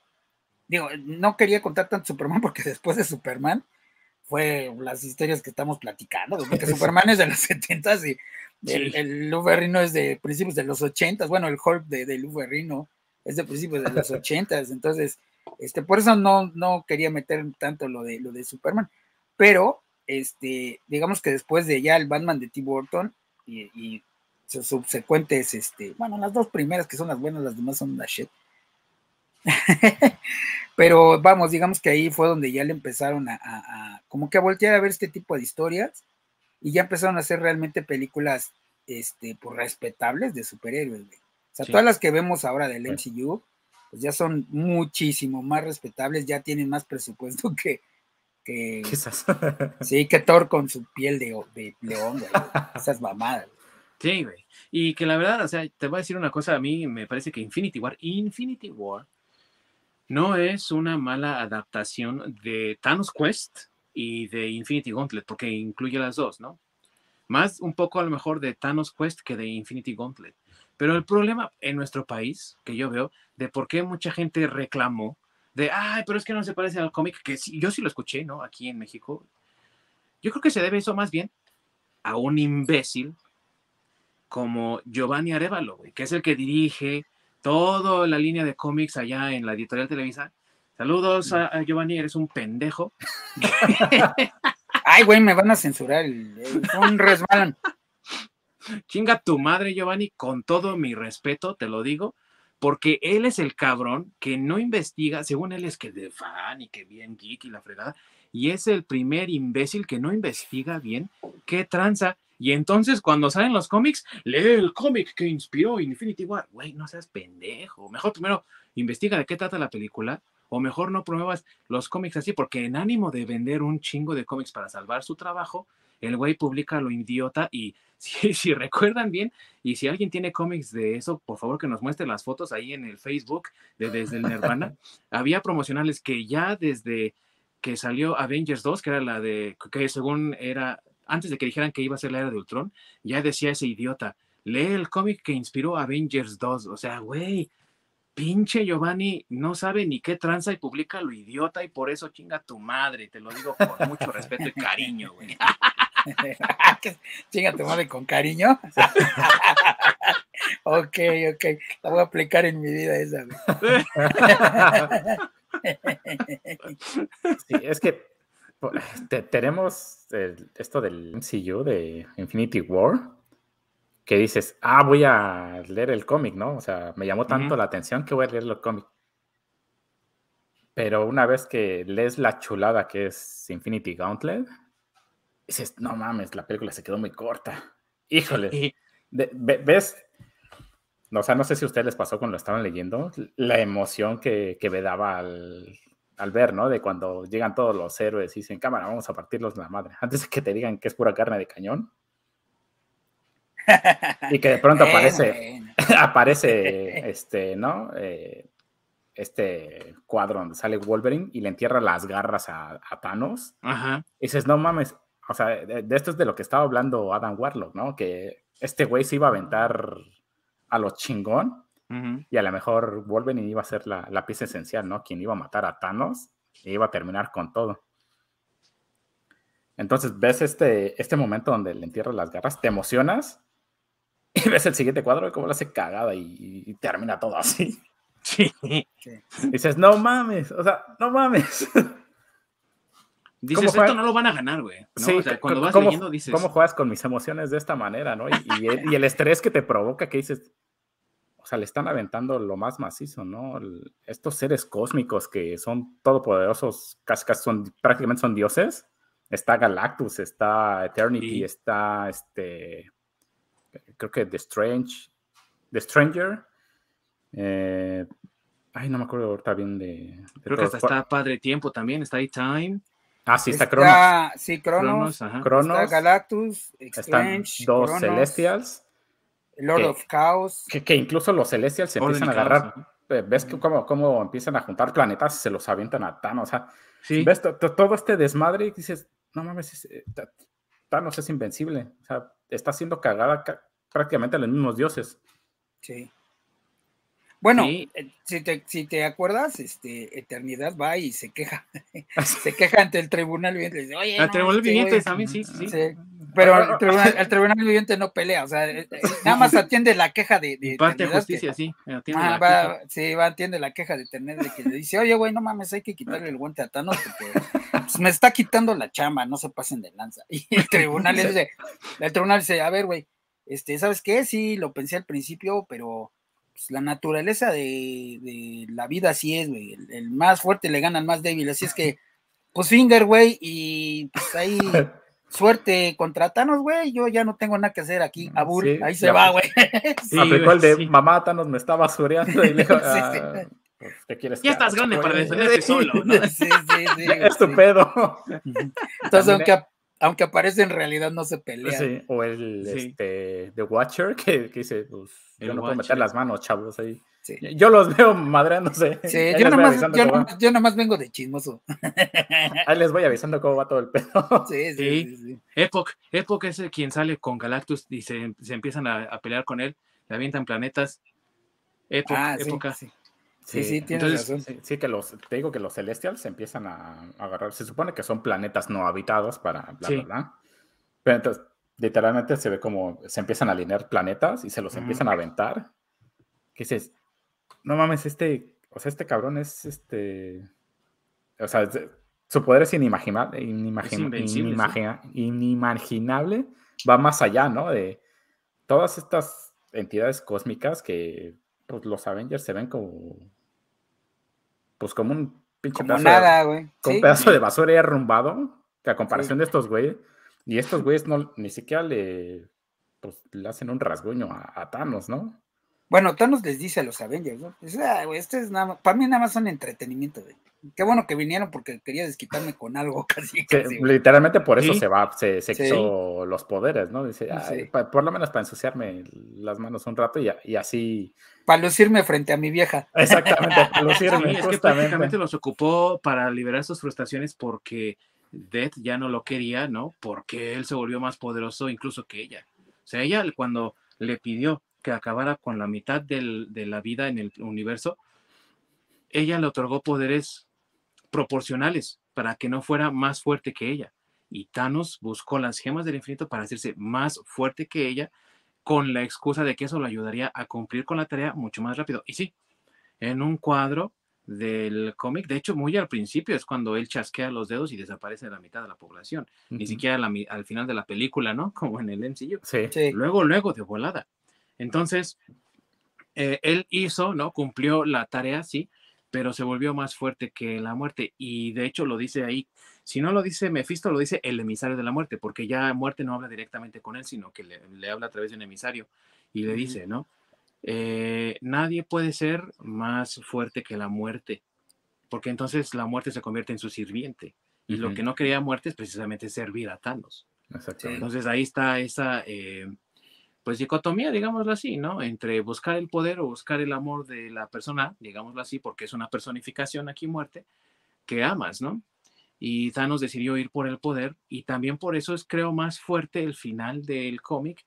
digo, no quería contar tanto Superman porque después de Superman fue las historias que estamos platicando, porque Superman es de los 70 y el, el es de principios de los 80 bueno, el Hulk de, de es de principios de los 80 entonces este, por eso no, no quería meter tanto lo de, lo de Superman. Pero, este, digamos que después de ya el Batman de Tim Burton y, sus subsecuentes, este, bueno, las dos primeras que son las buenas, las demás son la shit. Pero vamos, digamos que ahí fue donde ya le empezaron a, como que a voltear a ver este tipo de historias y ya empezaron a hacer realmente películas, este, pues respetables de superhéroes, O sea, todas las que vemos ahora del MCU, pues ya son muchísimo más respetables, ya tienen más presupuesto que, que sí, que Thor con su piel de, de león, güey, esas mamadas. Sí, güey. Y que la verdad, o sea, te voy a decir una cosa, a mí me parece que Infinity War, Infinity War, no es una mala adaptación de Thanos Quest y de Infinity Gauntlet, porque incluye las dos, ¿no? Más un poco a lo mejor de Thanos Quest que de Infinity Gauntlet. Pero el problema en nuestro país, que yo veo, de por qué mucha gente reclamó, de, ay, pero es que no se parece al cómic, que yo sí lo escuché, ¿no? Aquí en México. Yo creo que se debe eso más bien a un imbécil como Giovanni Arevalo, que es el que dirige toda la línea de cómics allá en la editorial Televisa. Saludos a, Giovanni, eres un pendejo. Ay, güey, me van a censurar. un resbalan. Chinga tu madre, Giovanni, con todo mi respeto, te lo digo, porque él es el cabrón que no investiga, según él es que de fan y que bien geek y la fregada, y es el primer imbécil que no investiga bien qué tranza. Y entonces cuando salen los cómics, lee el cómic que inspiró Infinity War. Güey, no seas pendejo. Mejor primero investiga de qué trata la película, o mejor no promuevas los cómics así, porque en ánimo de vender un chingo de cómics para salvar su trabajo, el güey publica lo idiota y si, recuerdan bien, y si alguien tiene cómics de eso, por favor que nos muestre las fotos ahí en el Facebook de desde el Nirvana. Había promocionales que ya desde que salió Avengers 2, que era la de, que según era, antes de que dijeran que iba a ser la era de Ultron, ya decía ese idiota, lee el cómic que inspiró Avengers 2. O sea, güey, pinche Giovanni no sabe ni qué tranza y publica lo idiota y por eso chinga tu madre. Te lo digo con mucho respeto y cariño, güey. Chinga tu madre con cariño. ok, ok. La voy a aplicar en mi vida esa. sí, es que tenemos esto del MCU de Infinity War que dices, ah, voy a leer el cómic, ¿no? O sea, me llamó tanto la atención que voy a leer el cómic. Pero una vez que lees la chulada que es Infinity Gauntlet, dices, no mames, la película se quedó muy corta. Híjole. ¿Ves? o sea, no sé si a ustedes les pasó cuando lo estaban leyendo, la emoción que, que me daba al, al, ver, ¿no? De cuando llegan todos los héroes y dicen, cámara, vamos a partirlos la madre. Antes de que te digan que es pura carne de cañón. y que de pronto aparece, aparece, este, ¿no? Eh, este cuadro donde sale Wolverine y le entierra las garras a, a Thanos. Ajá. Y dices, no mames, o sea, de, de esto es de lo que estaba hablando Adam Warlock, ¿no? Que este güey se iba a aventar a lo chingón Ujú. y a lo mejor Wolverine iba a ser la, la pieza esencial, ¿no? Quien iba a matar a Thanos e iba a terminar con todo. Entonces ves este, este momento donde le entierras las garras, te emocionas y ves el siguiente cuadro y cómo lo hace cagada y, y termina todo así. Sí. Y dices, no mames, o sea, no mames. Dices, esto no lo van a ganar, güey. ¿no? Sí, o sea, cuando vas ¿cómo, leyendo dices, ¿Cómo juegas con mis emociones de esta manera, no? Y, y el, y el estrés que te provoca, que dices, o sea, le están aventando lo más macizo, ¿no? El- estos seres cósmicos que son todopoderosos, casi, casi son, prácticamente son dioses. Está Galactus, está Eternity, Sí. está este, creo que The Strange, The Stranger. eh, ay, no me acuerdo ahorita bien de... de creo que hasta está Padre Tiempo también, está ahí Time, Ah, sí, está Cronos. Sí, Cronos. Cronos, ajá. Cronos. Está Galactus, Están Strange, dos Cronos, Celestials. Lord que- of Chaos. Que, que incluso los Celestials se Orden empiezan a agarrar. eh, ¿Ves que cómo, cómo empiezan a juntar planetas y se los avientan a Thanos? O sea, Sí, ves to- to- todo este desmadre y dices, no mames, es- eh, Thanos es invencible. O sea, está haciendo cagada ca- prácticamente a los mismos dioses. Sí. Bueno, Sí. eh, si, te, si te acuerdas, este, Eternidad va y se queja. se queja ante el tribunal viviente. dice, Oye, el no, Tribunal este Viviente también, sí, sí. Sí, Pero el tribunal, viviente no pelea, o sea, eh, eh, nada más atiende la queja de, de Parte de que- justicia, sí. atiende Ah, la va, queja. sí, va, atiende la queja de tener de que le dice, oye, güey, no mames, hay que quitarle el guante a Thanos porque pues, me está quitando la chamba, no se pasen de lanza. Y el tribunal dice, el tribunal dice, a ver, güey, este, ¿sabes qué? Sí, lo pensé al principio, pero pues, la naturaleza de, de la vida así es, güey. El, el más fuerte le gana al más débil, así es que, pues finger, güey, y pues ahí suerte contra Thanos, güey, yo ya no tengo nada que hacer aquí, abur, Sí, ahí se ya, va, güey. Sí, Aplicó el de sí. mamá Thanos me está basureando y le dijo, Sí, sí. "Ah, pues, ¿qué quieres Ya estás grande para güey?" defenderte solo, ¿no? Sí, sí, sí. Es tu sí. pedo. Entonces, aunque, aunque aparece en realidad, no se pelea. Sí, o el Sí. este, The Watcher que, que dice, pues, yo no puedo meter las manos, chavos, ahí. Sí. Yo los veo madreándose. Sí, Ahí yo nomás, yo, nomás, yo nomás vengo de chismoso. Ahí les voy avisando cómo va todo el pedo. Sí, sí, Sí. sí, sí. Epoch, Epoch es el quien sale con Galactus y se, se empiezan a, a pelear con él, le avientan planetas. Epoch, Ah, sí, época. sí. Sí, sí, tienes Entonces, razón. Sí, sí, que los, te digo que los Celestials se empiezan a agarrar. Se supone que son planetas no habitados para bla, Sí. bla, bla. Pero entonces, literalmente se ve como se empiezan a alinear planetas y se los empiezan a aventar. Que dices, no mames, este, o sea, este cabrón es este. O sea, es- su poder es inimaginable, inimagina- invencible, sí. inimagina- inimaginable. Va más allá, ¿no? De todas estas entidades cósmicas que pues, los Avengers se ven como. Pues como un pinche Como pedazo nada, güey. con Sí. un pedazo de basura arrumbado, que a comparación de estos güeyes, y estos güeyes no, ni siquiera le, pues, le hacen un rasguño a, a Thanos, ¿no? Bueno, Thanos les dice a los Avengers, ¿no? Ah, güey, este es nada más, para mí nada más son entretenimiento, güey. Qué bueno que vinieron porque quería desquitarme con algo casi, Que casi, literalmente por eso Sí. se va, se, se Sí. quitó los poderes, ¿no? Dice, Sí. "Ay, pa- por lo menos para ensuciarme las manos un rato y, así. Para lucirme frente a mi vieja. Exactamente, Sí, lucirme, es que prácticamente los ocupó para liberar sus frustraciones porque Death ya no lo quería, ¿no? Porque él se volvió más poderoso incluso que ella. O sea, ella cuando le pidió que acabara con la mitad del- de la vida en el universo, ella le otorgó poderes proporcionales para que no fuera más fuerte que ella. Y Thanos buscó las gemas del infinito para hacerse más fuerte que ella con la excusa de que eso lo ayudaría a cumplir con la tarea mucho más rápido. Y sí, en un cuadro del cómic, de hecho muy al principio es cuando él chasquea los dedos y desaparece la mitad de la población, ni Ujú. siquiera la al final de la película, ¿no? Como en el MCU. Sí. Sí. Luego, luego de volada. Entonces, eh, él hizo, ¿no? Cumplió la tarea, sí, pero se volvió más fuerte que la muerte. Y de hecho lo dice ahí, si no lo dice Mephisto, lo dice el emisario de la muerte, porque ya muerte no habla directamente con él, sino que le, le habla a través de un emisario y le dice, ¿no? Eh, nadie puede ser más fuerte que la muerte, porque entonces la muerte se convierte en su sirviente. Y lo que no quería muerte es precisamente servir a Thanos. Entonces ahí está esa, eh, pues dicotomía, digámoslo así, ¿no? Entre buscar el poder o buscar el amor de la persona, digámoslo así, porque es una personificación aquí muerte, que amas, ¿no? y Thanos decidió ir por el poder y también por eso es creo más fuerte el final del cómic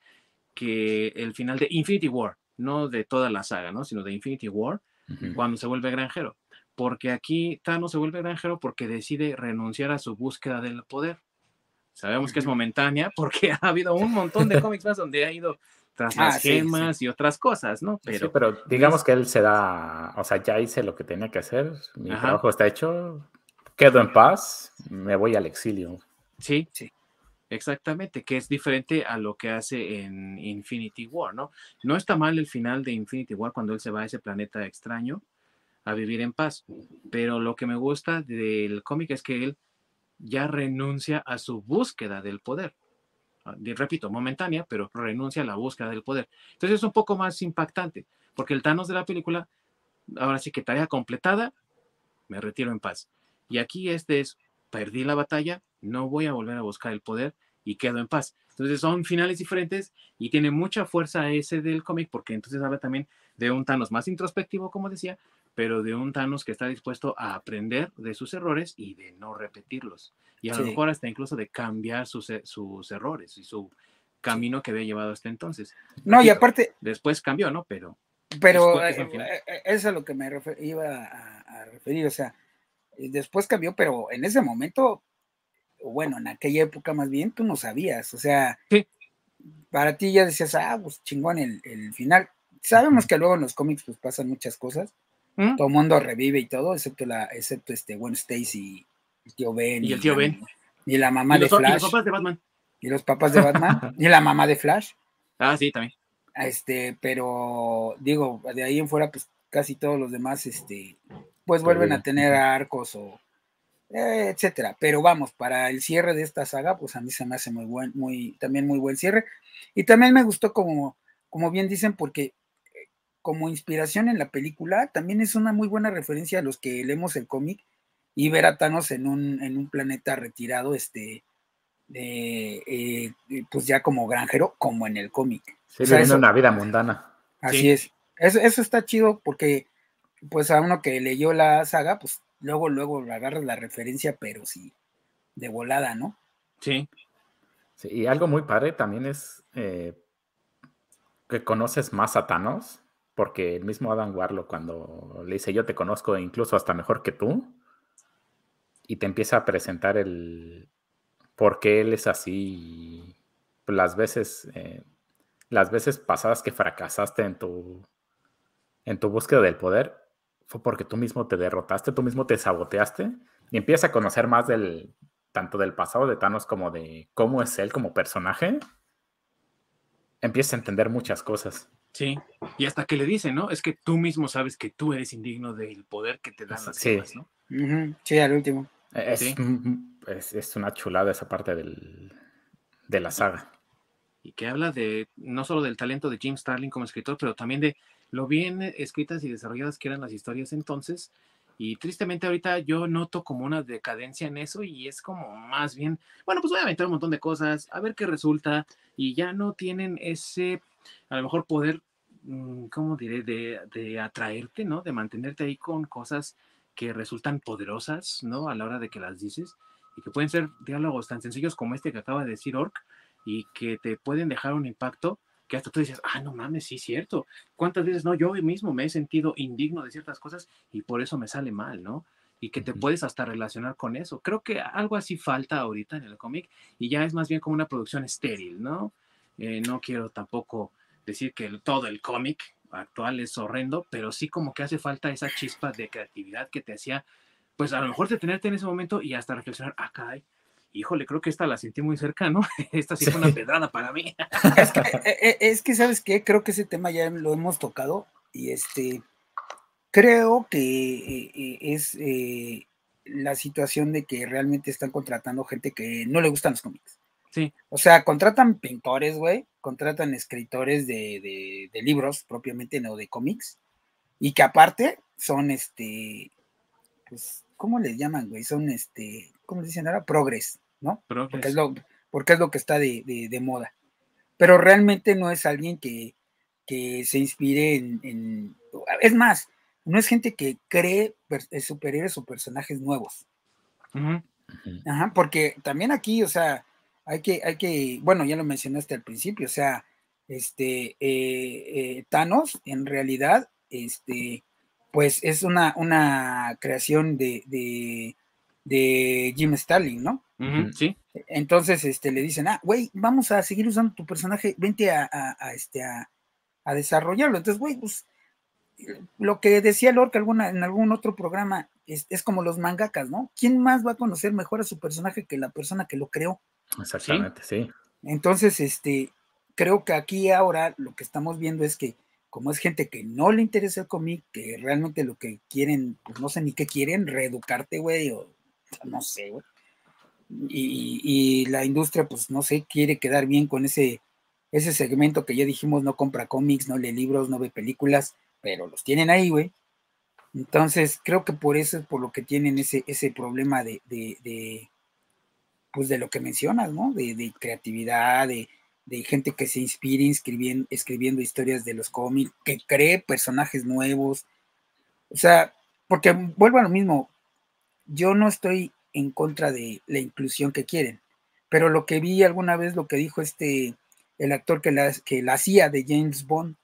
que el final de Infinity War, no de toda la saga, ¿no? sino de Infinity War, cuando se vuelve granjero. Porque aquí Thanos se vuelve granjero porque decide renunciar a su búsqueda del poder. Sabemos que es momentánea porque ha habido un montón de cómics más donde ha ido tras Ah, las sí, gemas y otras cosas, ¿no? Pero, Pero, pero digamos que él se da, o sea, ya hice lo que tenía que hacer, mi Ajá. trabajo está hecho, quedo en paz, me voy al exilio. sí, Sí. exactamente, que es diferente a lo que hace en Infinity War, ¿no? No está mal el final de Infinity War cuando él se va a ese planeta extraño a vivir en paz, pero lo que me gusta del cómic es que él ya renuncia a su búsqueda del poder. Ah, Repito, momentánea, pero renuncia a la búsqueda del poder. Entonces es un poco más impactante, porque el Thanos de la película, ahora sí que tarea completada, me retiro en paz. Y aquí este es, perdí la batalla, no voy a volver a buscar el poder y quedo en paz. Entonces son finales diferentes y tiene mucha fuerza ese del cómic, porque entonces habla también de un Thanos más introspectivo, como decía, pero de un Thanos que está dispuesto a aprender de sus errores y de no repetirlos. Y a lo Sí. mejor hasta incluso de cambiar sus, e- sus errores y su camino que había llevado hasta entonces. No, y Repito, aparte, Después cambió, ¿no? Pero pero Después, eh, al final. eh, eh, eso es a lo que me iba a, a referir, o sea, eh, después cambió, pero en ese momento, bueno, en aquella época más bien, tú no sabías, o sea, Sí. para ti ya decías, ah, pues chingón el, el final. Sabemos que luego en los cómics pues pasan muchas cosas, ¿Mm? todo el mundo revive y todo, excepto la, excepto este Gwen Stacy, el tío Ben. Y el tío Ben. Y la mamá y, de los, y los Flash. papás de Batman. y los papás de Batman. y la mamá de Flash. Ah, sí, también. Este, pero digo, de ahí en fuera, pues casi todos los demás, este, pues vuelven a tener arcos o eh, etcétera. Pero vamos, para el cierre de esta saga, pues a mí se me hace muy buen, muy, también muy buen cierre. Y también me gustó como, como bien dicen, porque como inspiración en la película, también es una muy buena referencia a los que leemos el cómic y ver a Thanos en un, en un planeta retirado, este, eh, eh, pues ya como granjero, como en el cómic. Sí, O sea, viviendo eso- una vida mundana. Así Sí. es. Eso, eso está chido porque, pues, a uno que leyó la saga, pues luego, luego agarras la referencia, pero sí, de volada, ¿no? Sí, Sí, y algo muy padre también es eh, que conoces más a Thanos, porque el mismo Adam Warlock cuando le dice yo te conozco incluso hasta mejor que tú, y te empieza a presentar el por qué él es así, las veces, eh, las veces pasadas que fracasaste en tu, en tu búsqueda del poder, fue porque tú mismo te derrotaste, tú mismo te saboteaste, y empieza a conocer más del, tanto del pasado de Thanos como de cómo es él como personaje, empieza a entender muchas cosas. Sí. Y hasta que le dicen, ¿no? Es que tú mismo sabes que tú eres indigno del poder que te dan las Sí. gemas, ¿no? Sí, al último. Es, Sí. es, es una chulada esa parte del, de la saga. Y que habla de no solo del talento de Jim Starlin como escritor, pero también de lo bien escritas y desarrolladas que eran las historias entonces. Y tristemente ahorita yo noto como una decadencia en eso y es como más bien, bueno, pues voy a aventar un montón de cosas, a ver qué resulta y ya no tienen ese, a lo mejor poder, mm, ¿cómo diré?, de, atraerte, ¿no? De mantenerte ahí con cosas que resultan poderosas, ¿no? A la hora de que las dices y que pueden ser diálogos tan sencillos como este que acaba de decir Orc y que te pueden dejar un impacto que hasta tú dices, ah, no mames, sí, cierto. ¿Cuántas veces no? Yo mismo me he sentido indigno de ciertas cosas y por eso me sale mal, ¿no? Y que te puedes hasta relacionar con eso. Creo que algo así falta ahorita en el cómic y ya es más bien como una producción estéril, ¿no? Eh, no quiero tampoco decir que el- todo el cómic actual es horrendo, pero sí como que hace falta esa chispa de creatividad que te hacía, pues a lo mejor detenerte en ese momento y hasta reflexionar, ah, caray, híjole, creo que esta la sentí muy cerca, ¿no? Esta sí fue una Sí. pedrada para mí. Es que, eh, eh, es que, ¿sabes qué? Creo que ese tema ya lo hemos tocado y este, creo que eh, eh, es eh, la situación de que realmente están contratando gente que no le gustan los cómics. Sí. O sea, contratan pintores, güey, contratan escritores de, de- de libros propiamente, no de cómics, y que aparte son, este, pues, ¿cómo les llaman, güey? Son, este, ¿cómo le dicen ahora? Progress, ¿no? Pero porque es lo, porque es lo que está de, de- de moda. Pero realmente no es alguien que, que se inspire en, en- Es más, no es gente que cree per- superhéroes o personajes nuevos. Ajá, porque también aquí, o sea, hay que, hay que, bueno, ya lo mencionaste al principio, o sea, este, eh, eh, Thanos en realidad, este, pues es una, una creación de, de, Jim Starlin, ¿no? Sí. Entonces, este, le dicen, ah, güey, vamos a seguir usando tu personaje, vente a, este, a, a desarrollarlo. Entonces, güey, pues lo que decía Lorca alguna, en algún otro programa, es, como los mangakas, ¿no? ¿Quién más va a conocer mejor a su personaje que la persona que lo creó? Exactamente, sí. Entonces, este, creo que aquí ahora lo que estamos viendo es que como es gente que no le interesa el cómic, que realmente lo que quieren, pues no sé ni qué quieren, reeducarte, güey, o no sé, güey. Y, la industria, pues no sé, quiere quedar bien con ese, ese segmento que ya dijimos, no compra cómics, no lee libros, no ve películas, pero los tienen ahí, güey. Entonces, creo que por eso es por lo que tienen ese, ese problema de, de, pues de lo que mencionas, ¿no? De, creatividad, de, gente que se inspire escribiendo, escribiendo historias de los cómics, que cree personajes nuevos. O sea, porque vuelvo a lo mismo, yo no estoy en contra de la inclusión que quieren, pero lo que vi alguna vez, lo que dijo este, el actor que la, que la hacía de James Bond,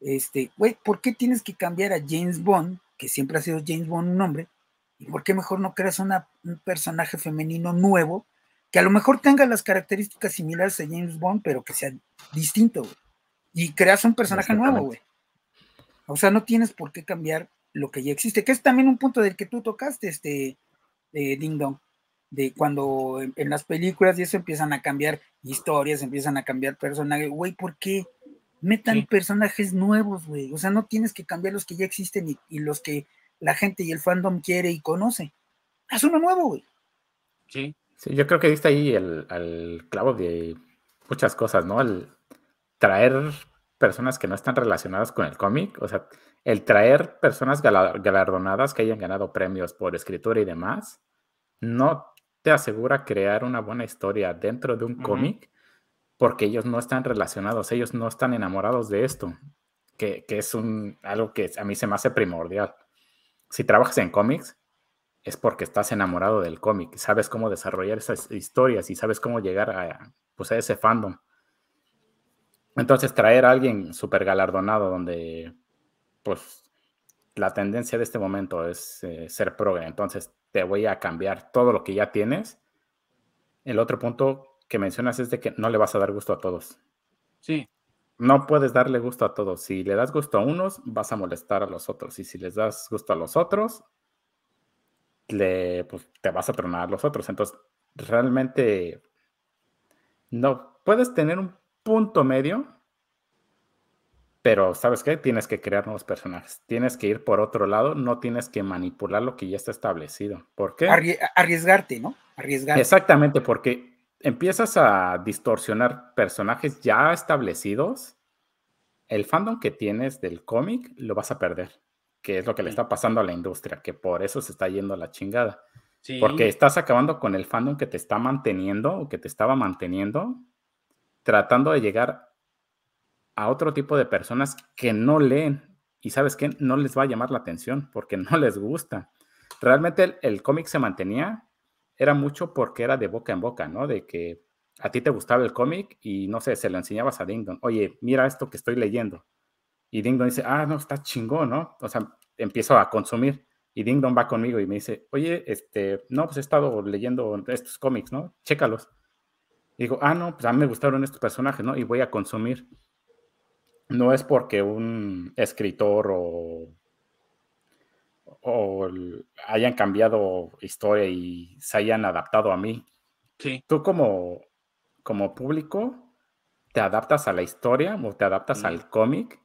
este, güey, ¿por qué tienes que cambiar a James Bond, que siempre ha sido James Bond un hombre? ¿Y por qué mejor no creas un personaje femenino nuevo que a lo mejor tenga las características similares a James Bond, pero que sea distinto, güey? Y creas un personaje nuevo, güey. O sea, no tienes por qué cambiar lo que ya existe, que es también un punto del que tú tocaste, este, de Ding Dong, de cuando en, en, las películas y eso empiezan a cambiar historias, empiezan a cambiar personajes, güey, ¿por qué? metan personajes nuevos, güey. O sea, no tienes que cambiar los que ya existen y, los que la gente y el fandom quiere y conoce. Haz uno nuevo, güey. Sí. Sí, yo creo que diste ahí el, clavo de muchas cosas, ¿no? El traer personas que no están relacionadas con el cómic, o sea, el traer personas galardonadas que hayan ganado premios por escritura y demás, no te asegura crear una buena historia dentro de un cómic porque ellos no están relacionados, ellos no están enamorados de esto, que, es un, algo que a mí se me hace primordial. Si trabajas en cómics, es porque estás enamorado del cómic, sabes cómo desarrollar esas historias y sabes cómo llegar a, pues, a ese fandom. Entonces, traer a alguien súper galardonado donde, pues, la tendencia de este momento es eh, ser progre, entonces te voy a cambiar todo lo que ya tienes. El otro punto que mencionas es de que no le vas a dar gusto a todos. Sí. No puedes darle gusto a todos. Si le das gusto a unos, vas a molestar a los otros. Y si les das gusto a los otros, le, pues, te vas a tronar a los otros. Entonces, realmente no puedes tener un punto medio, pero ¿sabes qué? Tienes que crear nuevos personajes. Tienes que ir por otro lado, no tienes que manipular lo que ya está establecido. ¿Por qué? Arriesgarte, ¿no? Arriesgarte. Exactamente, porque empiezas a distorsionar personajes ya establecidos, el fandom que tienes del cómic lo vas a perder, que es lo que le está pasando a la industria, que por eso se está yendo a la chingada. Porque estás acabando con el fandom que te está manteniendo o que te estaba manteniendo, tratando de llegar a otro tipo de personas que no leen y sabes que no les va a llamar la atención porque no les gusta. Realmente el cómic se mantenía era mucho porque era de boca en boca, ¿no? De que a ti te gustaba el cómic y no sé, se lo enseñabas a Dingdon. Oye, mira esto que estoy leyendo. Y Dingdon dice, ah, no, está chingón, ¿no? O sea, empiezo a consumir. Y Dingdon va conmigo y me dice, oye, este, no, pues he estado leyendo estos cómics, ¿no? Chécalos. Digo, ah, no, pues a mí me gustaron estos personajes, ¿no? Y voy a consumir. No es porque un escritor o o hayan cambiado historia y se hayan adaptado a mí. Sí. Tú como, como público te adaptas a la historia o te adaptas al cómic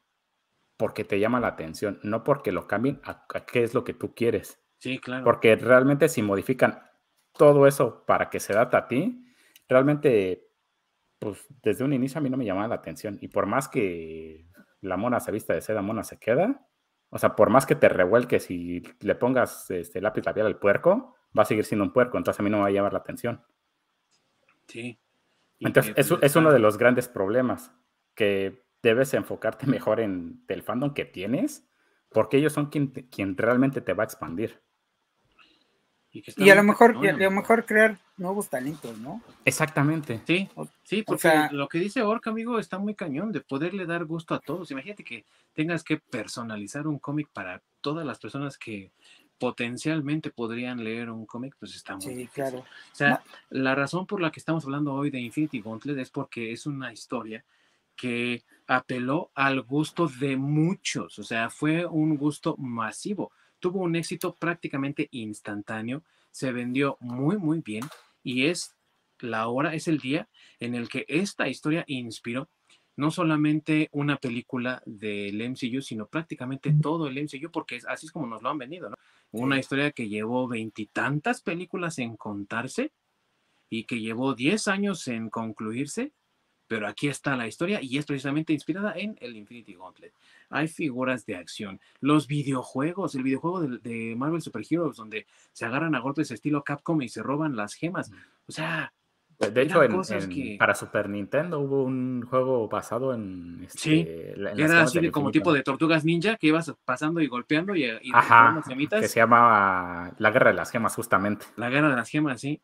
porque te llama la atención, no porque lo cambien a, qué es lo que tú quieres. Sí, claro. Porque realmente si modifican todo eso para que se adapte a ti, realmente, pues desde un inicio a mí no me llamaba la atención. Y por más que la mona se vista de seda, mona se queda, o sea, por más que te revuelques y le pongas este lápiz labial al puerco, va a seguir siendo un puerco, entonces a mí no me va a llamar la atención. Sí. Entonces, es, es, uno de los grandes problemas, que debes enfocarte mejor en el fandom que tienes, porque ellos son quien, quien realmente te va a expandir. Y, a lo mejor, a lo mejor crear nuevos talentos, ¿no? Exactamente. Sí, sí, porque lo que dice Orca, amigo, está muy cañón de poderle dar gusto a todos. Imagínate que tengas que personalizar un cómic para todas las personas que potencialmente podrían leer un cómic, pues está muy Sí, claro. O sea, la razón por la que estamos hablando hoy de Infinity Gauntlet es porque es una historia que apeló al gusto de muchos, o sea, fue un gusto masivo tuvo un éxito prácticamente instantáneo, se vendió muy, muy bien y es la hora, es el día en el que esta historia inspiró no solamente una película del MCU, sino prácticamente todo el MCU, porque es, así es como nos lo han vendido, ¿no? Una historia que llevó veintitantas películas en contarse y que llevó diez años en concluirse pero aquí está la historia y es precisamente inspirada en el Infinity Gauntlet. Hay figuras de acción, los videojuegos, el videojuego de, Marvel Super Heroes, donde se agarran a golpes estilo Capcom y se roban las gemas. O sea, de hecho, para Super Nintendo hubo un juego basado en. Este, sí, era así como tipo de tortugas ninja que ibas pasando y golpeando y, y Ajá, Que se llamaba La Guerra de las Gemas, justamente. La Guerra de las Gemas, sí.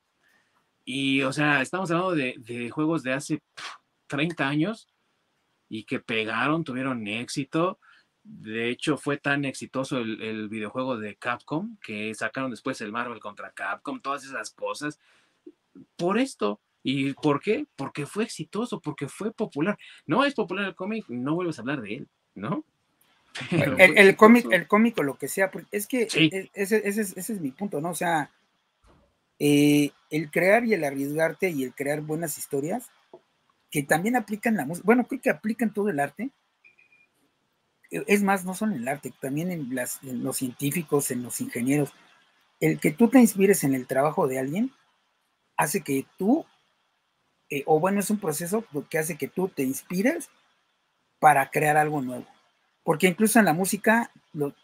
Y, o sea, estamos hablando de, juegos de hace 30 años y que pegaron, tuvieron éxito. De hecho, fue tan exitoso el, videojuego de Capcom que sacaron después el Marvel contra Capcom, todas esas cosas. Por esto. ¿Y por qué? Porque fue exitoso, porque fue popular. No es popular el cómic, no vuelves a hablar de él, ¿no? el, cómic, el cómic o lo que sea, es que e, ese, ese, es mi punto, ¿no? O sea, eh, el crear y el arriesgarte y el crear buenas historias que también aplican la música, bueno, creo que aplican todo el arte. E, es más, no solo en el arte, también en, las, los científicos, en los ingenieros. El que tú te inspires en el trabajo de alguien hace que tú, eh, o bueno, es un proceso que hace que tú te inspires para crear algo nuevo. Porque incluso en la música,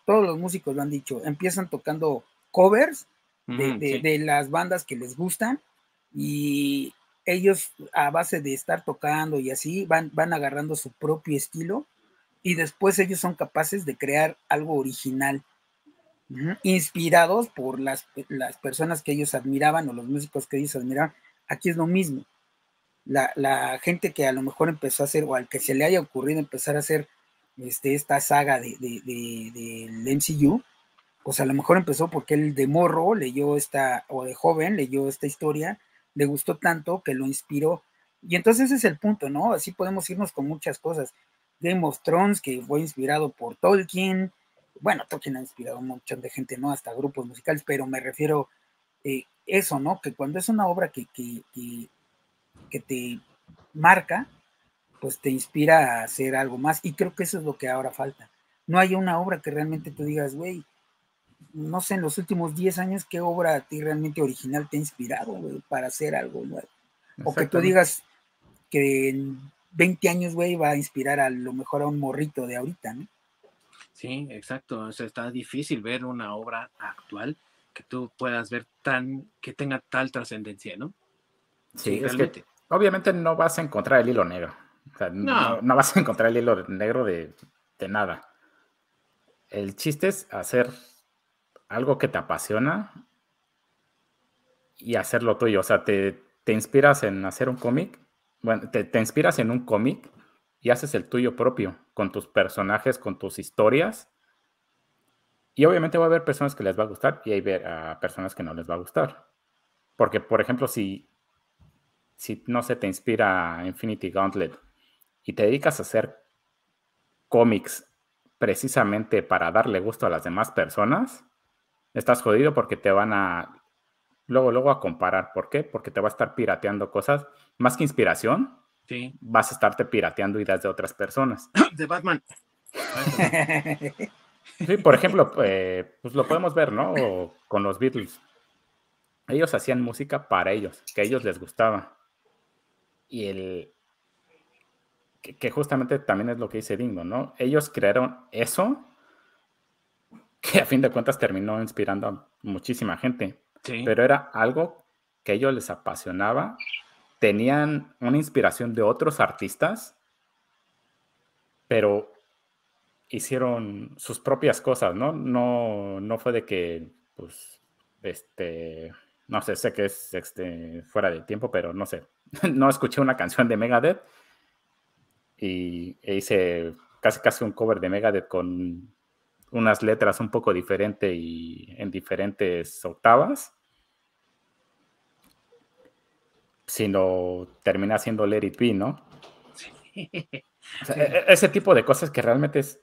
todos los músicos lo han dicho, empiezan tocando covers de, de las bandas que les gustan y ellos a base de estar tocando y así van, van agarrando su propio estilo y después ellos son capaces de crear algo original, inspirados por las, las, personas que ellos admiraban o los músicos que ellos admiraban. Aquí es lo mismo. La, gente que a lo mejor empezó a hacer o al que se le haya ocurrido empezar a hacer este, esta saga de, de, del MCU, pues a lo mejor empezó porque él de morro leyó esta, o de joven leyó esta historia le gustó tanto que lo inspiró. Y entonces ese es el punto, ¿no? Así podemos irnos con muchas cosas. Game of Thrones, que fue inspirado por Tolkien. Bueno, Tolkien ha inspirado a un montón de gente, ¿no? Hasta grupos musicales, pero me refiero eh, eso, ¿no? Que cuando es una obra que, que, que, te marca, pues te inspira a hacer algo más. Y creo que eso es lo que ahora falta. No hay una obra que realmente tú digas, güey, no sé, en los últimos 10 años, ¿qué obra a ti realmente original te ha inspirado para hacer algo nuevo? O que tú digas que en 20 años, güey, va a inspirar a lo mejor a un morrito de ahorita, ¿no? Sí, exacto. O sea, está difícil ver una obra actual que tú puedas ver tan, que tenga tal trascendencia, ¿no? Sí, es que obviamente no vas a encontrar el hilo negro. O sea, no. no. vas a encontrar el hilo negro de, de nada. El chiste es hacer algo que te apasiona y hacerlo tuyo. O sea, te, inspiras en hacer un cómic, bueno, te, inspiras en un cómic y haces el tuyo propio, con tus personajes, con tus historias. Y obviamente va a haber personas que les va a gustar y hay personas que no les va a gustar. Porque, por ejemplo, si, si no se te inspira Infinity Gauntlet y te dedicas a hacer cómics precisamente para darle gusto a las demás personas, estás jodido porque te van a luego, luego a comparar. ¿Por qué? Porque te va a estar pirateando cosas. Más que inspiración, sí. vas a estarte pirateando ideas de otras personas. De Batman. Sí, por ejemplo, eh, pues lo podemos ver, ¿no? con los Beatles. Ellos hacían música para ellos, que a ellos les gustaba. Y el. Que, que justamente también es lo que dice Dingo, ¿no? Ellos crearon eso que a fin de cuentas terminó inspirando a muchísima gente. Pero era algo que a ellos les apasionaba. Tenían una inspiración de otros artistas, pero hicieron sus propias cosas, ¿no? No, no fue de que, pues, Este, no sé, sé que es este, fuera de tiempo, pero no sé. no escuché una canción de Megadeth y e hice casi casi un cover de Megadeth con unas letras un poco diferentes y en diferentes octavas. Sino termina siendo Let It Be, ¿no? E, e, ese tipo de cosas que realmente es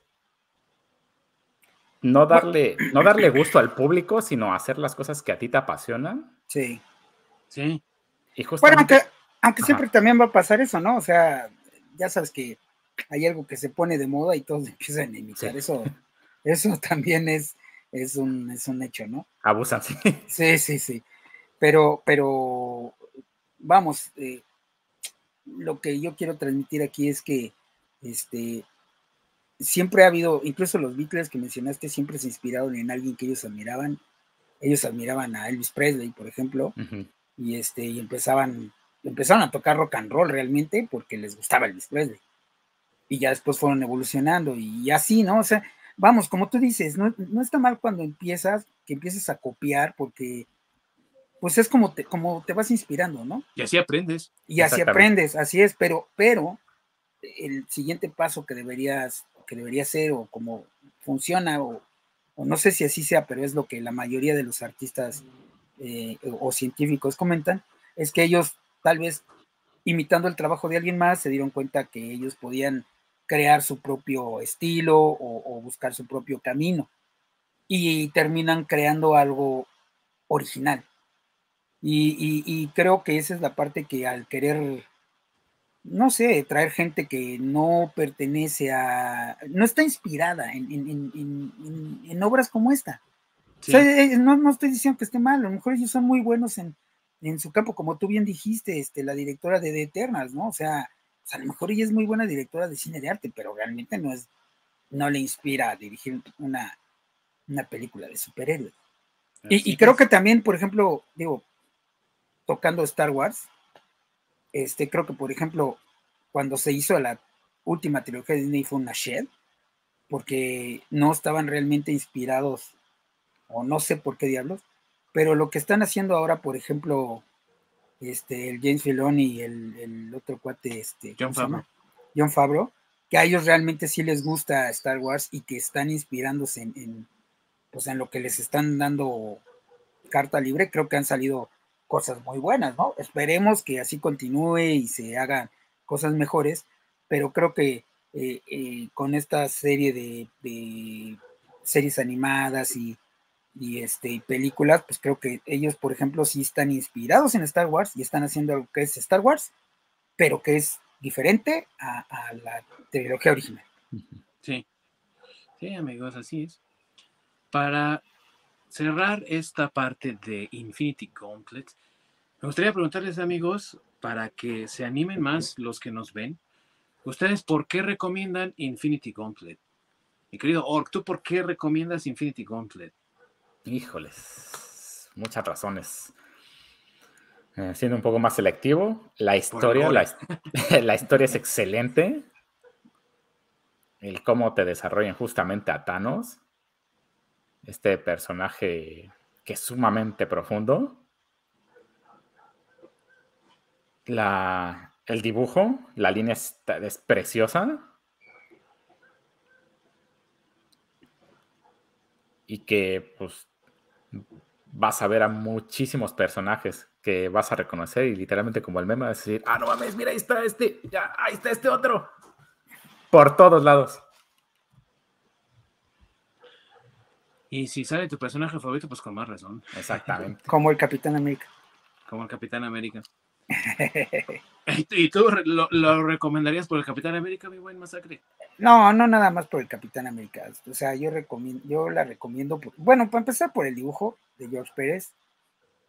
no darle, no darle gusto al público, sino hacer las cosas que a ti te apasionan. Sí. Sí. Y justamente... Bueno, aunque, siempre también va a pasar eso, ¿no? O sea, ya sabes que hay algo que se pone de moda y todos empiezan a imitar. Eso, eso también es, es, un, es un hecho, ¿no? Abusan, sí. Sí, sí, sí. Pero, pero, vamos, eh, lo que yo quiero transmitir aquí es que este, siempre ha habido, incluso los Beatles que mencionaste, siempre se inspiraron en alguien que ellos admiraban. Ellos admiraban a Elvis Presley, por ejemplo, y este, y empezaban, empezaron a tocar rock and roll realmente porque les gustaba Elvis Presley. Y ya después fueron evolucionando y así, ¿no? O sea, vamos, como tú dices, no, no está mal cuando empiezas, que empieces a copiar, porque pues es como te, como te vas inspirando, ¿no? Y así aprendes. Y así aprendes, así es, pero, pero el siguiente paso que deberías, que debería ser, o como funciona, o, no sé si así sea, pero es lo que la mayoría de los artistas eh, o científicos comentan, es que ellos tal vez imitando el trabajo de alguien más se dieron cuenta que ellos podían crear su propio estilo o buscar su propio camino y terminan creando algo original y, creo que esa es la parte que al querer, no sé, traer gente que no pertenece a, no está inspirada en, obras como esta. Eh, no, estoy diciendo que esté mal, a lo mejor ellos son muy buenos en, su campo, como tú bien dijiste, este, la directora de The Eternals, ¿no? O sea, a lo mejor ella es muy buena directora de cine de arte, pero realmente no es, no le inspira a dirigir una, una película de superhéroes. Y, y, creo que también, por ejemplo, digo, tocando Star Wars. Este, creo que, por ejemplo, cuando se hizo la última trilogía de Disney fue una shed, porque no estaban realmente inspirados, o no sé por qué diablos, pero lo que están haciendo ahora, por ejemplo, este, el James Filoni y el, otro cuate, este, John Favreau. John Favreau, que a ellos realmente sí les gusta Star Wars y que están inspirándose en, en, pues en lo que les están dando carta libre, creo que han salido cosas muy buenas, ¿no? Esperemos que así continúe y se hagan cosas mejores, pero creo que eh, eh, con esta serie de, series animadas y, este, películas, pues creo que ellos, por ejemplo, sí están inspirados en Star Wars y están haciendo algo que es Star Wars, pero que es diferente a, a la trilogía original. Sí, sí, amigos, así es. Para cerrar esta parte de Infinity Gauntlet, me gustaría preguntarles, amigos, para que se animen más los que nos ven, ¿ustedes por qué recomiendan Infinity Gauntlet? Mi querido Ork, ¿tú por qué recomiendas Infinity Gauntlet? Híjoles, muchas razones. Eh, siendo un poco más selectivo, la historia, la, la historia es excelente. El cómo te desarrollan justamente a Thanos este personaje que es sumamente profundo. La, el dibujo, la línea es, es preciosa. Y que pues vas a ver a muchísimos personajes que vas a reconocer y literalmente como el meme vas a decir, ah, no mames, mira, ahí está este, ya, ahí está este otro. Por todos lados. Y si sale tu personaje favorito, pues con más razón. Exactamente. Como el Capitán América. Como el Capitán América. ¿Y tú lo, recomendarías por el Capitán América, mi buen masacre? No, no nada más por el Capitán América. O sea, yo recomiendo, yo la recomiendo, bueno, para empezar por el dibujo de George Pérez.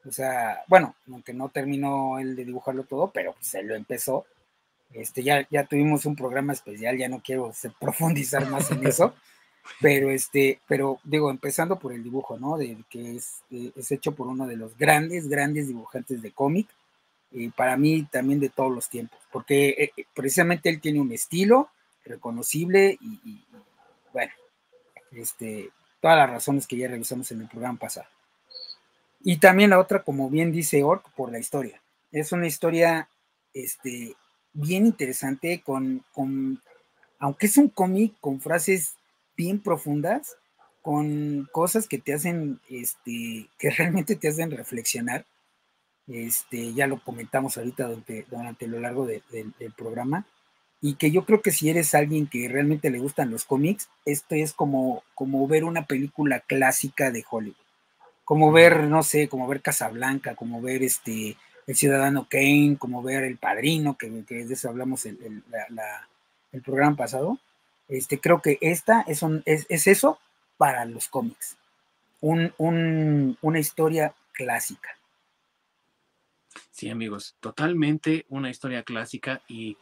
O sea, bueno, aunque no terminó el de dibujarlo todo, pero se lo empezó. Este, ya, ya tuvimos un programa especial, ya no quiero profundizar más en eso. Pero este, pero digo, empezando por el dibujo, ¿no? De, que es, es hecho por uno de los grandes, grandes dibujantes de cómic, y para mí también de todos los tiempos, porque eh, eh, precisamente él tiene un estilo reconocible y, bueno, este, todas las razones que ya revisamos en el programa pasado. Y también la otra, como bien dice Ork, por la historia. Es una historia este, bien interesante, con, con aunque es un cómic con frases bien profundas, con cosas que te hacen, este, que realmente te hacen reflexionar. Este, ya lo comentamos ahorita durante, durante lo largo del programa. Y que yo creo que si eres alguien que realmente le gustan los cómics, esto es como, como ver una película clásica de Hollywood. Como ver, no sé, como ver Casablanca, como ver este, El Ciudadano Kane, como ver El Padrino, que, de eso hablamos el, el programa pasado. Este, creo que esta es, un, es, es eso, para los cómics. una historia clásica. Sí, amigos, totalmente una historia clásica y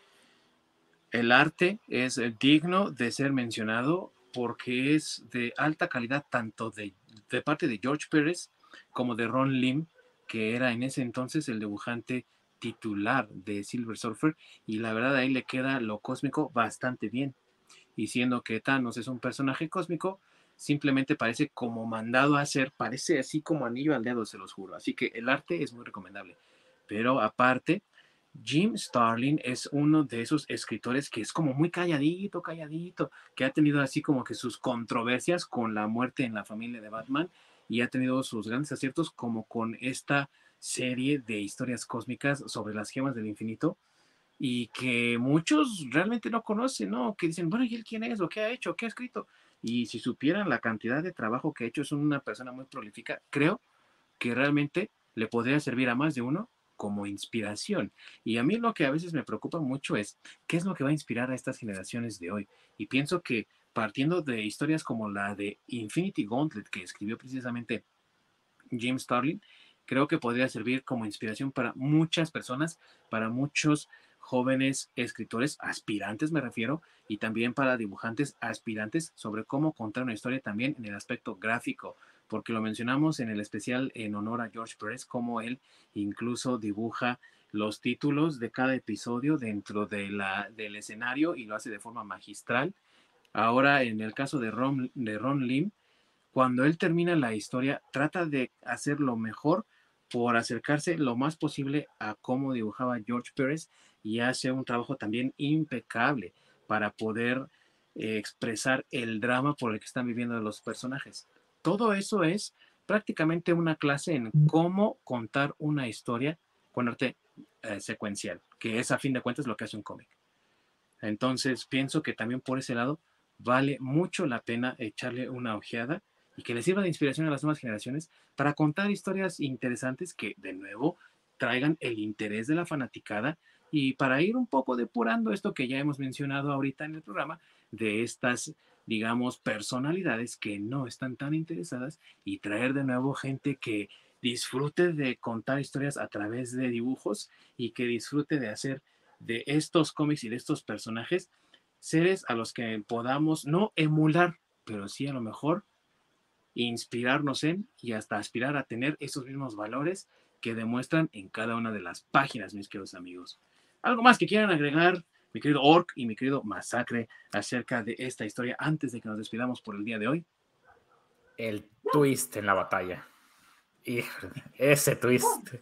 el arte es digno de ser mencionado porque es de alta calidad tanto de, de parte de George Pérez como de Ron Lim, que era en ese entonces el dibujante titular de Silver Surfer y la verdad ahí le queda lo cósmico bastante bien. Y siendo que Thanos es un personaje cósmico, simplemente parece como mandado a hacer, parece así como anillo al dedo, se los juro. Así que el arte es muy recomendable. Pero aparte, Jim Starlin es uno de esos escritores que es como muy calladito, calladito, que ha tenido así como que sus controversias con la muerte en la familia de Batman y ha tenido sus grandes aciertos como con esta serie de historias cósmicas sobre las gemas del infinito y que muchos realmente no conocen, ¿no? Que dicen, bueno, ¿y él quién es? ¿O qué ha hecho? ¿Qué ha escrito? Y si supieran la cantidad de trabajo que ha hecho, es una persona muy prolífica, creo que realmente le podría servir a más de uno como inspiración. Y a mí lo que a veces me preocupa mucho es qué es lo que va a inspirar a estas generaciones de hoy. Y pienso que partiendo de historias como la de Infinity Gauntlet que escribió precisamente Jim Starlin, creo que podría servir como inspiración para muchas personas, para muchos jóvenes escritores, aspirantes me refiero, y también para dibujantes aspirantes sobre cómo contar una historia también en el aspecto gráfico, porque lo mencionamos en el especial en honor a George Perez, como él incluso dibuja los títulos de cada episodio dentro de la, del escenario y lo hace de forma magistral. Ahora, en el caso de Ron, de Ron Lim, cuando él termina la historia, trata de hacerlo mejor por acercarse lo más posible a cómo dibujaba George Pérez y hace un trabajo también impecable para poder eh, expresar el drama por el que están viviendo los personajes. Todo eso es prácticamente una clase en cómo contar una historia con arte eh, secuencial, que es a fin de cuentas lo que hace un cómic. Entonces pienso que también por ese lado vale mucho la pena echarle una ojeada y que le sirva de inspiración a las nuevas generaciones para contar historias interesantes que de nuevo traigan el interés de la fanaticada y para ir un poco depurando esto que ya hemos mencionado ahorita en el programa, de estas, digamos, personalidades que no están tan interesadas y traer de nuevo gente que disfrute de contar historias a través de dibujos y que disfrute de hacer de estos cómics y de estos personajes seres a los que podamos no emular, pero sí a lo mejor inspirarnos en y hasta aspirar a tener esos mismos valores que demuestran en cada una de las páginas, mis queridos amigos. ¿Algo más que quieran agregar, mi querido Orc y mi querido Masacre, acerca de esta historia antes de que nos despidamos por el día de hoy? El twist en la batalla. Ese twist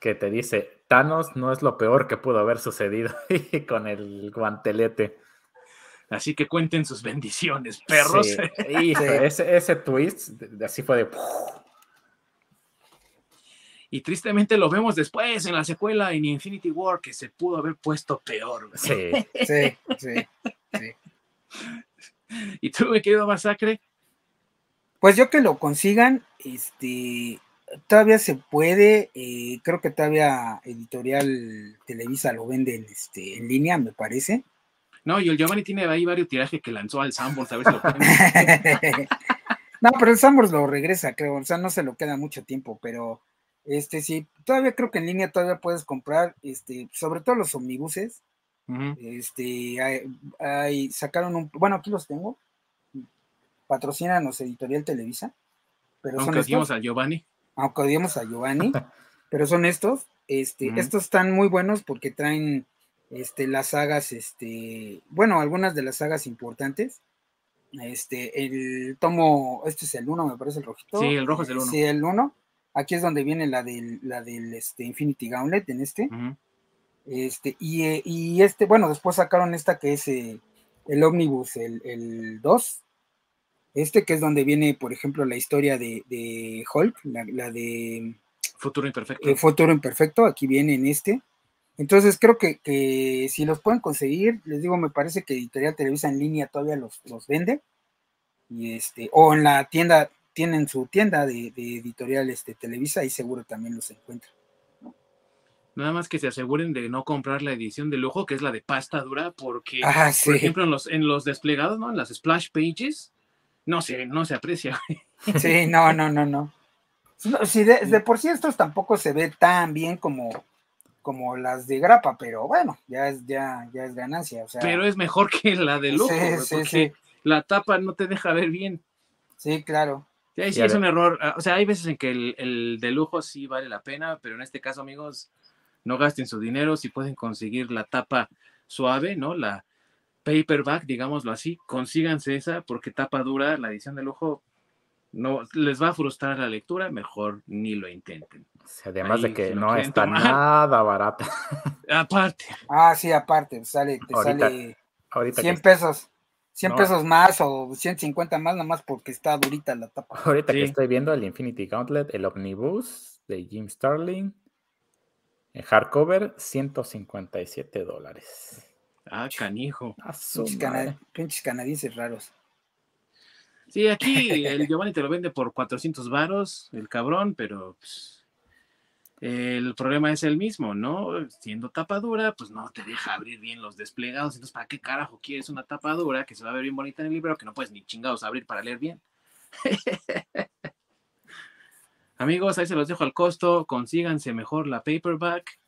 que te dice, Thanos no es lo peor que pudo haber sucedido con el guantelete. Así que cuenten sus bendiciones, perros. ese, ese twist, así fue de... Y tristemente lo vemos después en la secuela en Infinity War, que se pudo haber puesto peor. Sí, sí, sí, ¿Y tú, mi querido Masacre? Pues yo que lo consigan, este, todavía se puede, eh, creo que todavía Editorial Televisa lo vende en, este, en línea, me parece. No, y el Giovanni tiene ahí varios tirajes que lanzó al Sambors, a ver si lo No, pero el Sambors lo regresa, creo, o sea, no se lo queda mucho tiempo, pero este sí, todavía creo que en línea todavía puedes comprar, este, sobre todo los omnibuses. Este, hay, sacaron un, bueno, aquí los tengo. Patrocinan los Editorial Televisa. Pero aunque odiamos a Giovanni. Aunque odiamos a Giovanni, pero son estos. Este, estos están muy buenos porque traen este, las sagas, este, bueno, algunas de las sagas importantes. Este, el tomo, este es el 1, me parece el rojito. Sí, el rojo es el 1. Sí, el 1 Aquí es donde viene la del, la del este, Infinity Gauntlet en este. Este, y, eh, y este, bueno, después sacaron esta que es eh, el Omnibus, el, el 2. Este que es donde viene, por ejemplo, la historia de, de Hulk, la, la de Futuro imperfecto. eh, Futuro Imperfecto, aquí viene en este. Entonces creo que, que si los pueden conseguir, les digo, me parece que Editorial Televisa en línea todavía los, los vende. Y este, o en la tienda, tienen su tienda de, de Editorial este, Televisa, ahí seguro también los encuentran. Nada más que se aseguren de no comprar la edición de lujo, que es la de pasta dura, porque, Ah, sí. por ejemplo, en los, en los desplegados, ¿no? En las splash pages, no se, no se aprecia. Sí, no, no, no, no. No, sí, de, de por sí estos tampoco se ve tan bien como, como las de grapa, pero bueno, ya es, ya, ya es ganancia. O sea, Pero es mejor que la de lujo, sí, porque sí. la tapa no te deja ver bien. sí, claro. Sí, sí es un error. ah, O sea, hay veces en que el, el de lujo sí vale la pena, pero en este caso, amigos, no gasten su dinero. Si pueden conseguir la tapa suave, ¿no? La paperback, digámoslo así, consíganse esa, porque tapa dura, la edición de lujo, no les va a frustrar la lectura, mejor ni lo intenten. Además Ahí de que no está tomar. nada barata. Aparte, Ah, sí, aparte, sale, te Ahorita- sale Ahorita 100 que, pesos. 100 No. pesos más o 150 más, nada más porque está durita la tapa. ahorita que estoy viendo el Infinity Gauntlet, el Omnibus de Jim Starling, en hardcover, 157 dólares. ah, canijo. Cana- pinches canadienses raros. Sí, aquí el Giovanni te lo vende por 400 varos, el cabrón, pero pues, el problema es el mismo, ¿no? Siendo tapadura, pues no te deja abrir bien los desplegados. Entonces, ¿para qué carajo quieres una tapadura que se va a ver bien bonita en el libro que no puedes ni chingados abrir para leer bien? Amigos, ahí se los dejo al costo. Consíganse mejor la paperback.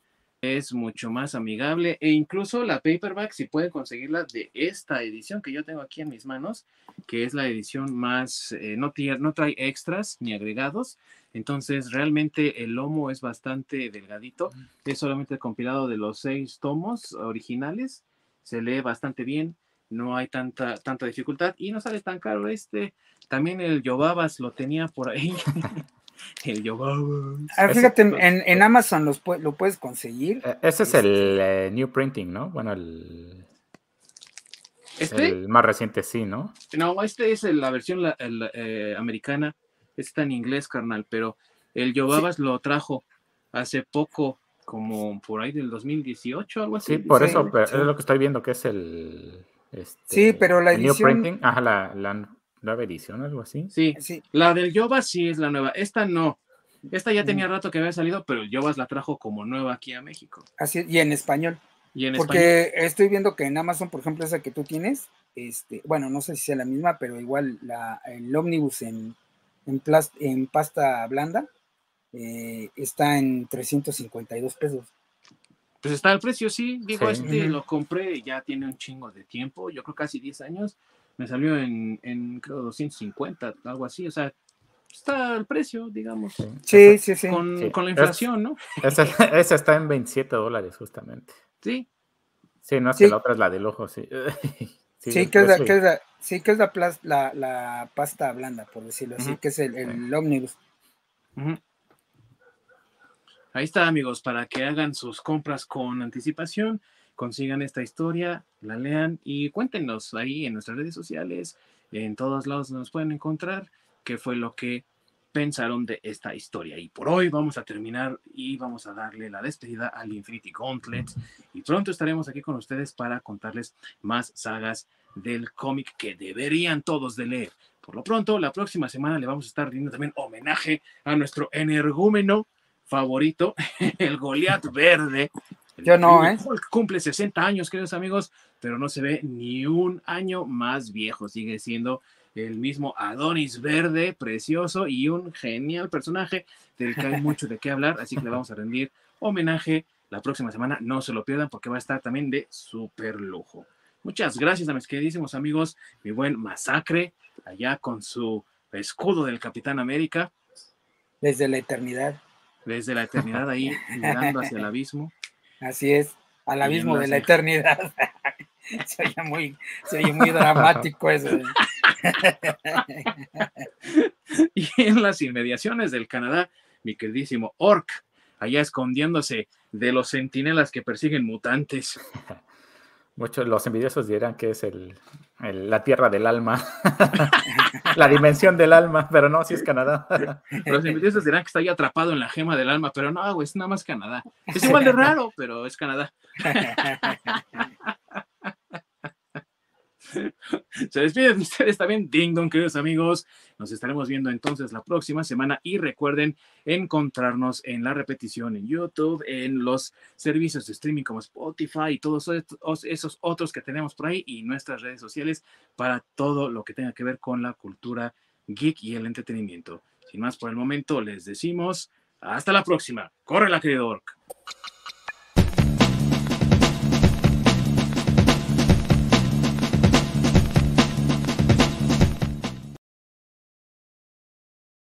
Es mucho más amigable. E incluso la paperback, si pueden conseguirla de esta edición que yo tengo aquí en mis manos, que es la edición más, eh, no, no trae extras ni agregados. Entonces, realmente el lomo es bastante delgadito. Es solamente el compilado de los seis tomos originales. Se lee bastante bien. No hay tanta, tanta dificultad y no sale tan caro este. También el Yobabas lo tenía por ahí. el Yobabas. Ah, fíjate, en, Amazon los, lo puedes conseguir. Eh, Ese es el eh, New Printing, ¿no? Bueno, el, Este, el más reciente sí, ¿no? no, este es la versión la- el, eh, americana. Está en inglés, carnal, pero el Yobabas lo trajo hace poco, como por ahí del 2018, algo así. Sí, por sí, eso, pero sí. es lo que estoy viendo que es el. este, Sí, pero la el New edición- Printing, ajá, la, la nueva edición, algo así. Sí, Sí, la del Yobas sí es la nueva. Esta no. Esta ya tenía rato que había salido, pero el Yobas la trajo como nueva aquí a México. así es, y en español. Y en español. Porque estoy viendo que en Amazon, por ejemplo, esa que tú tienes, este, bueno, no sé si sea la misma, pero igual la, el ómnibus en, en, pasta blanda eh, está en 352 pesos. Pues está el precio, sí. Digo, Sí. este lo compré ya tiene un chingo de tiempo. Yo creo casi 10 años. Me salió en, en creo, 250, algo así. O sea, está el precio, digamos. Sí, Sí, sí, sí. Con, Sí. con la Es- inflación, ¿no? Ese está en 27 dólares, justamente. Sí. Sí, no es Sí. que la otra es la del ojo, sí. Sí, que es, la, que es la- sí, que es la, plas- la, la pasta blanda, por decirlo así, que es el, el ómnibus. Ahí está, amigos, para que hagan sus compras con anticipación, consigan esta historia, la lean y cuéntenos ahí en nuestras redes sociales, en todos lados nos pueden encontrar qué fue lo que pensaron de esta historia. Y por hoy vamos a terminar y vamos a darle la despedida al Infinity Gauntlet. Y pronto estaremos aquí con ustedes para contarles más sagas del cómic que deberían todos de leer. Por lo pronto, la próxima semana le vamos a estar rindiendo también homenaje a nuestro energúmeno favorito, el Goliath Verde. El Yo no, ¿eh? Hulk cumple 60 años, queridos amigos, pero no se ve ni un año más viejo. Sigue siendo el mismo Adonis Verde, precioso y un genial personaje del que hay mucho de qué hablar. Así que le vamos a rendir homenaje la próxima semana. No se lo pierdan porque va a estar también de super lujo. Muchas gracias a mis queridísimos amigos, mi buen Masacre, allá con su escudo del Capitán América, Desde la eternidad. desde la eternidad ahí mirando hacia el abismo. Así es, al abismo de la eternidad. se, oye muy, se oye muy dramático eso. Y en las inmediaciones del Canadá, mi queridísimo Orc, allá escondiéndose de los centinelas que persiguen mutantes. Muchos los envidiosos dirán que es el, la tierra del alma, la dimensión del alma, pero no, si es Canadá. Los envidiosos dirán que está ahí atrapado en la gema del alma, pero no, es nada más Canadá. Es igual de raro, pero es Canadá. Se despiden de ustedes también, Ding Dong, queridos amigos. Nos estaremos viendo entonces la próxima semana y recuerden encontrarnos en la repetición en YouTube, en los servicios de streaming como Spotify y todos esos otros que tenemos por ahí y nuestras redes sociales para todo lo que tenga que ver con la cultura geek y el entretenimiento. Sin más por el momento, les decimos hasta la próxima. Corre la querido Orc.